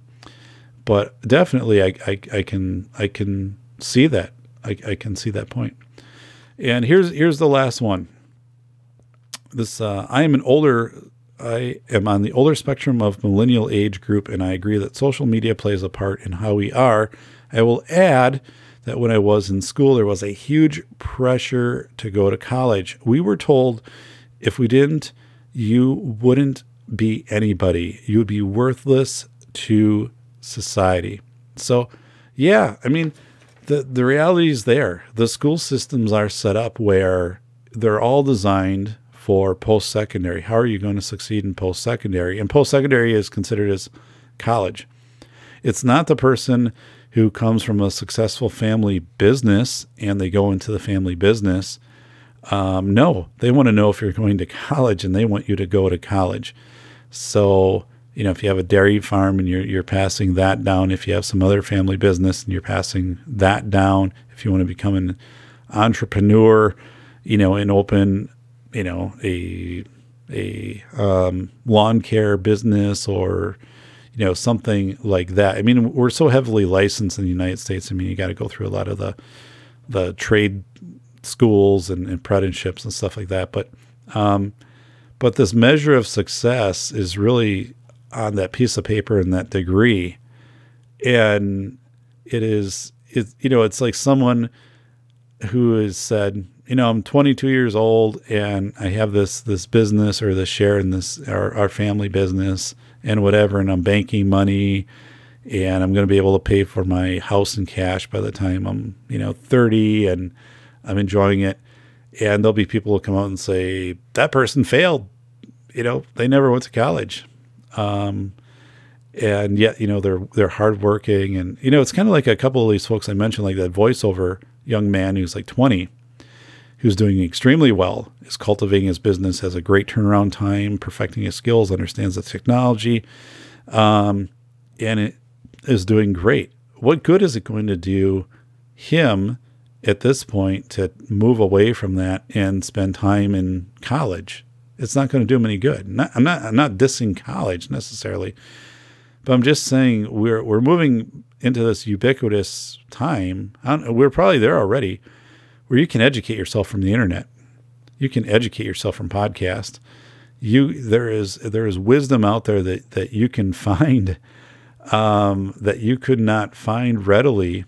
but definitely, I, I, I can I can see that I, I can see that point. And here's here's the last one. This uh, I am an older I am on the older spectrum of millennial age group, and I agree that social media plays a part in how we are. I will add that when I was in school, there was a huge pressure to go to college. We were told if we didn't, you wouldn't be anybody. You would be worthless to society. So, yeah, I mean, the the reality is there. The school systems are set up where they're all designed for post secondary. How are you going to succeed in post secondary? And post secondary is considered as college. It's not the person who comes from a successful family business and they go into the family business. Um, no, they want to know if you're going to college and they want you to go to college. So, you know, if you have a dairy farm and you're, you're passing that down, if you have some other family business and you're passing that down, if you want to become an entrepreneur, you know, and open, you know, a, a um, lawn care business or, you know, something like that. I mean, we're so heavily licensed in the United States. I mean, you got to go through a lot of the, the trade schools and, and apprenticeships and stuff like that. But, um, but this measure of success is really on that piece of paper and that degree. And it is, it, you know, it's like someone who has said, you know, I'm 22 years old and I have this this business or this share in this our, our family business and whatever, and I'm banking money and I'm going to be able to pay for my house in cash by the time I'm, you know, 30 and I'm enjoying it. And there'll be people who come out and say that person failed. You know, they never went to college, um, and yet you know they're they're hardworking, and you know it's kind of like a couple of these folks I mentioned, like that voiceover young man who's like 20, who's doing extremely well, is cultivating his business, has a great turnaround time, perfecting his skills, understands the technology, um, and it is doing great. What good is it going to do him? at this point to move away from that and spend time in college. It's not going to do him any good. Not, I'm not I'm not dissing college necessarily, but I'm just saying we're we're moving into this ubiquitous time. we're probably there already, where you can educate yourself from the internet. You can educate yourself from podcast. You there is there is wisdom out there that that you can find um, that you could not find readily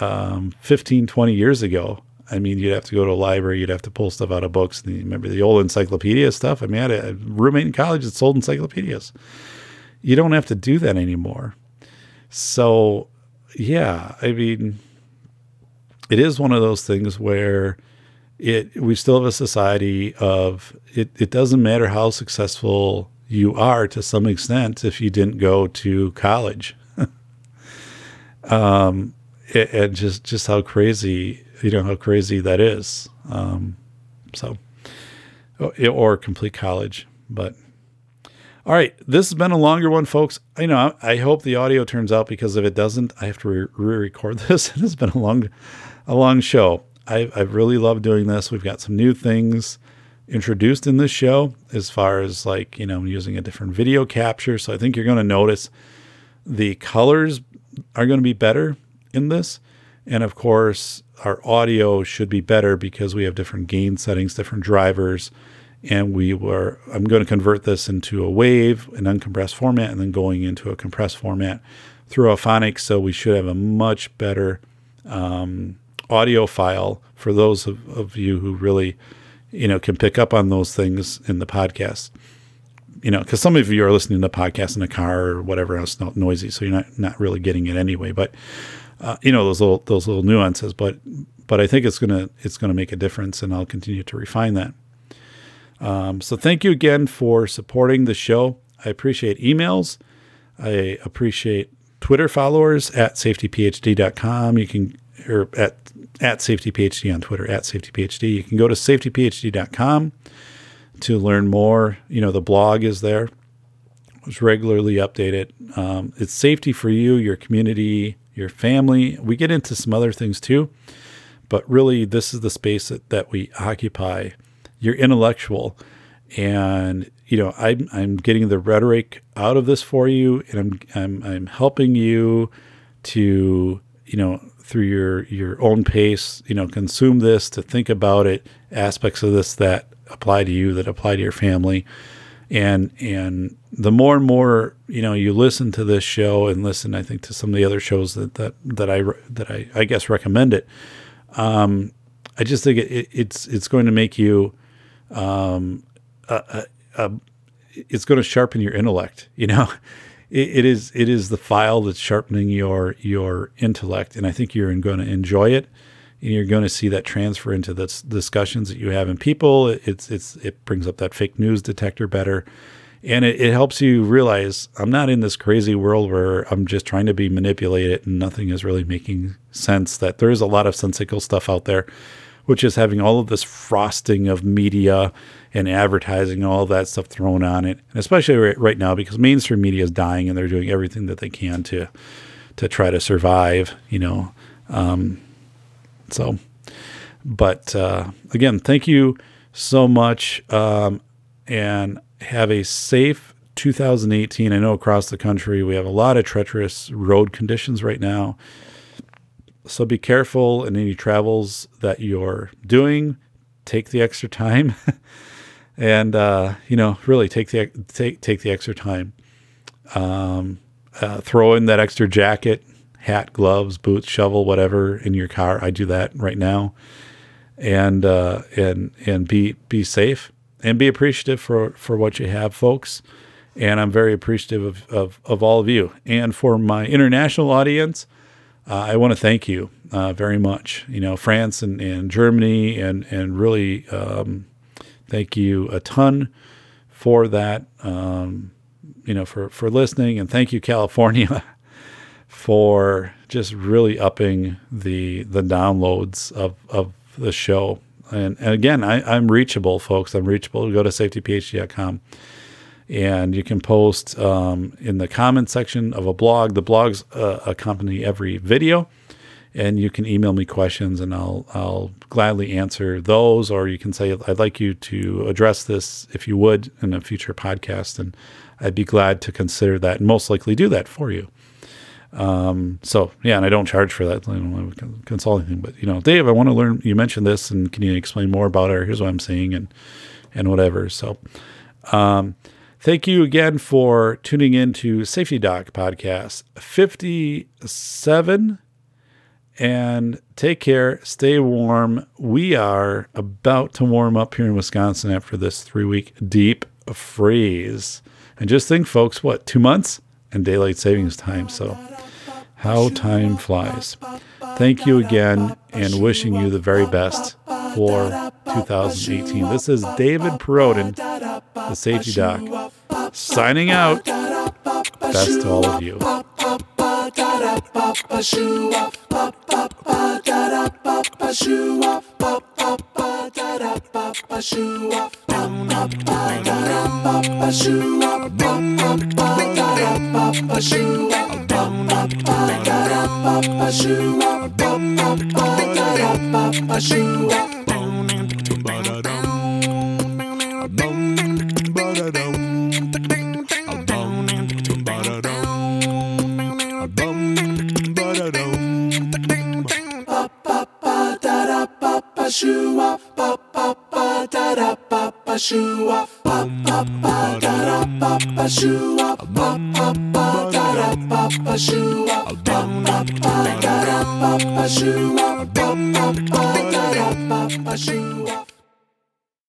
um, 15, 20 years ago. I mean, you'd have to go to a library, you'd have to pull stuff out of books. Remember the old encyclopedia stuff? I mean, I had a roommate in college that sold encyclopedias. You don't have to do that anymore. So, yeah, I mean, it is one of those things where it we still have a society of it, it doesn't matter how successful you are to some extent if you didn't go to college. (laughs) um, and just just how crazy you know how crazy that is. Um, so, or complete college, but. All right, this has been a longer one, folks. I know I hope the audio turns out because if it doesn't, I have to re-record (laughs) this. it has been a long, a long show. I, I've really love doing this. We've got some new things introduced in this show as far as like you know using a different video capture. So I think you're going to notice the colors are going to be better in this. And of course, our audio should be better because we have different gain settings, different drivers. And we were, I'm going to convert this into a wave, an uncompressed format, and then going into a compressed format through Auphonic. So we should have a much better um, audio file for those of, of you who really, you know, can pick up on those things in the podcast you know, because some of you are listening to podcasts in a car or whatever else, not noisy, so you're not not really getting it anyway. But uh, you know those little those little nuances. But but I think it's gonna it's gonna make a difference, and I'll continue to refine that. Um, so thank you again for supporting the show. I appreciate emails. I appreciate Twitter followers at safetyphd.com. You can or at at safetyphd on Twitter at safetyphd. You can go to safetyphd.com to learn more. You know the blog is there. It's regularly updated. Um, it's safety for you, your community, your family. We get into some other things too, but really this is the space that, that we occupy. You're intellectual, and you know I'm I'm getting the rhetoric out of this for you, and I'm I'm I'm helping you to you know through your your own pace, you know, consume this, to think about it, aspects of this that apply to you, that apply to your family, and and the more and more you know you listen to this show and listen, I think to some of the other shows that that that I that I I guess recommend it. Um, I just think it, it's it's going to make you, um, a, a, a, it's going to sharpen your intellect. You know, (laughs) it, it is it is the file that's sharpening your your intellect, and I think you're going to enjoy it. And you're going to see that transfer into the discussions that you have in people. It's it's it brings up that fake news detector better, and it, it helps you realize I'm not in this crazy world where I'm just trying to be manipulated and nothing is really making sense. That there is a lot of sensical stuff out there, which is having all of this frosting of media and advertising, and all that stuff thrown on it, and especially right, right now because mainstream media is dying and they're doing everything that they can to to try to survive. You know, um, so. But uh, again, thank you so much, um, and have a safe 2018. I know across the country we have a lot of treacherous road conditions right now. So be careful in any travels that you're doing. Take the extra time (laughs) and uh, you know really take the take take the extra time. Um, uh, throw in that extra jacket, hat, gloves, boots, shovel, whatever in your car. I do that right now, and uh, and and be be safe and be appreciative for for what you have, folks. And I'm very appreciative of of, of all of you. And for my international audience, uh, I want to thank you uh, very much. You know, France and, and Germany, and and really. Um, thank you a ton for that. Um, you know, for for listening, and thank you, California, (laughs) for just really upping the the downloads of of the show. And, and again, I, am reachable, folks. I'm reachable. Go to safetyphd.com and you can post um, in the comment section of a blog. The blogs uh, accompany every video and you can email me questions and I'll I'll gladly answer those or you can say I'd like you to address this if you would in a future podcast and I'd be glad to consider that and most likely do that for you. Um, so yeah, and I don't charge for that. I don't consulting thing, but you know, Dave, I want to learn. You mentioned this, and can you explain more about it? Or here's what I'm seeing, and and whatever. So, um, thank you again for tuning in to Safety Doc Podcast 57 and take care. Stay warm. We are about to warm up here in Wisconsin after this three week deep freeze. And just think, folks, what, two months and daylight savings time. So, how time flies. Thank you again and wishing you the very best for 2018. This is David Perrodin, the Safety Doc, signing out. Best to all of you. Shoo ba ba ba da da ba ba shoo ba ba ba da da ba ba shoo ba ba ba da da ba ba shoo ba ba ba da da ba ba shoo ba ba ba da da ba ba shoo pa shua pa pa pa da da pa pa shua pa pa pa da da pa pa shua pa pa pa da da pa pa shua pa pa pa da da pa pa shua pa pa pa da da pa pa shua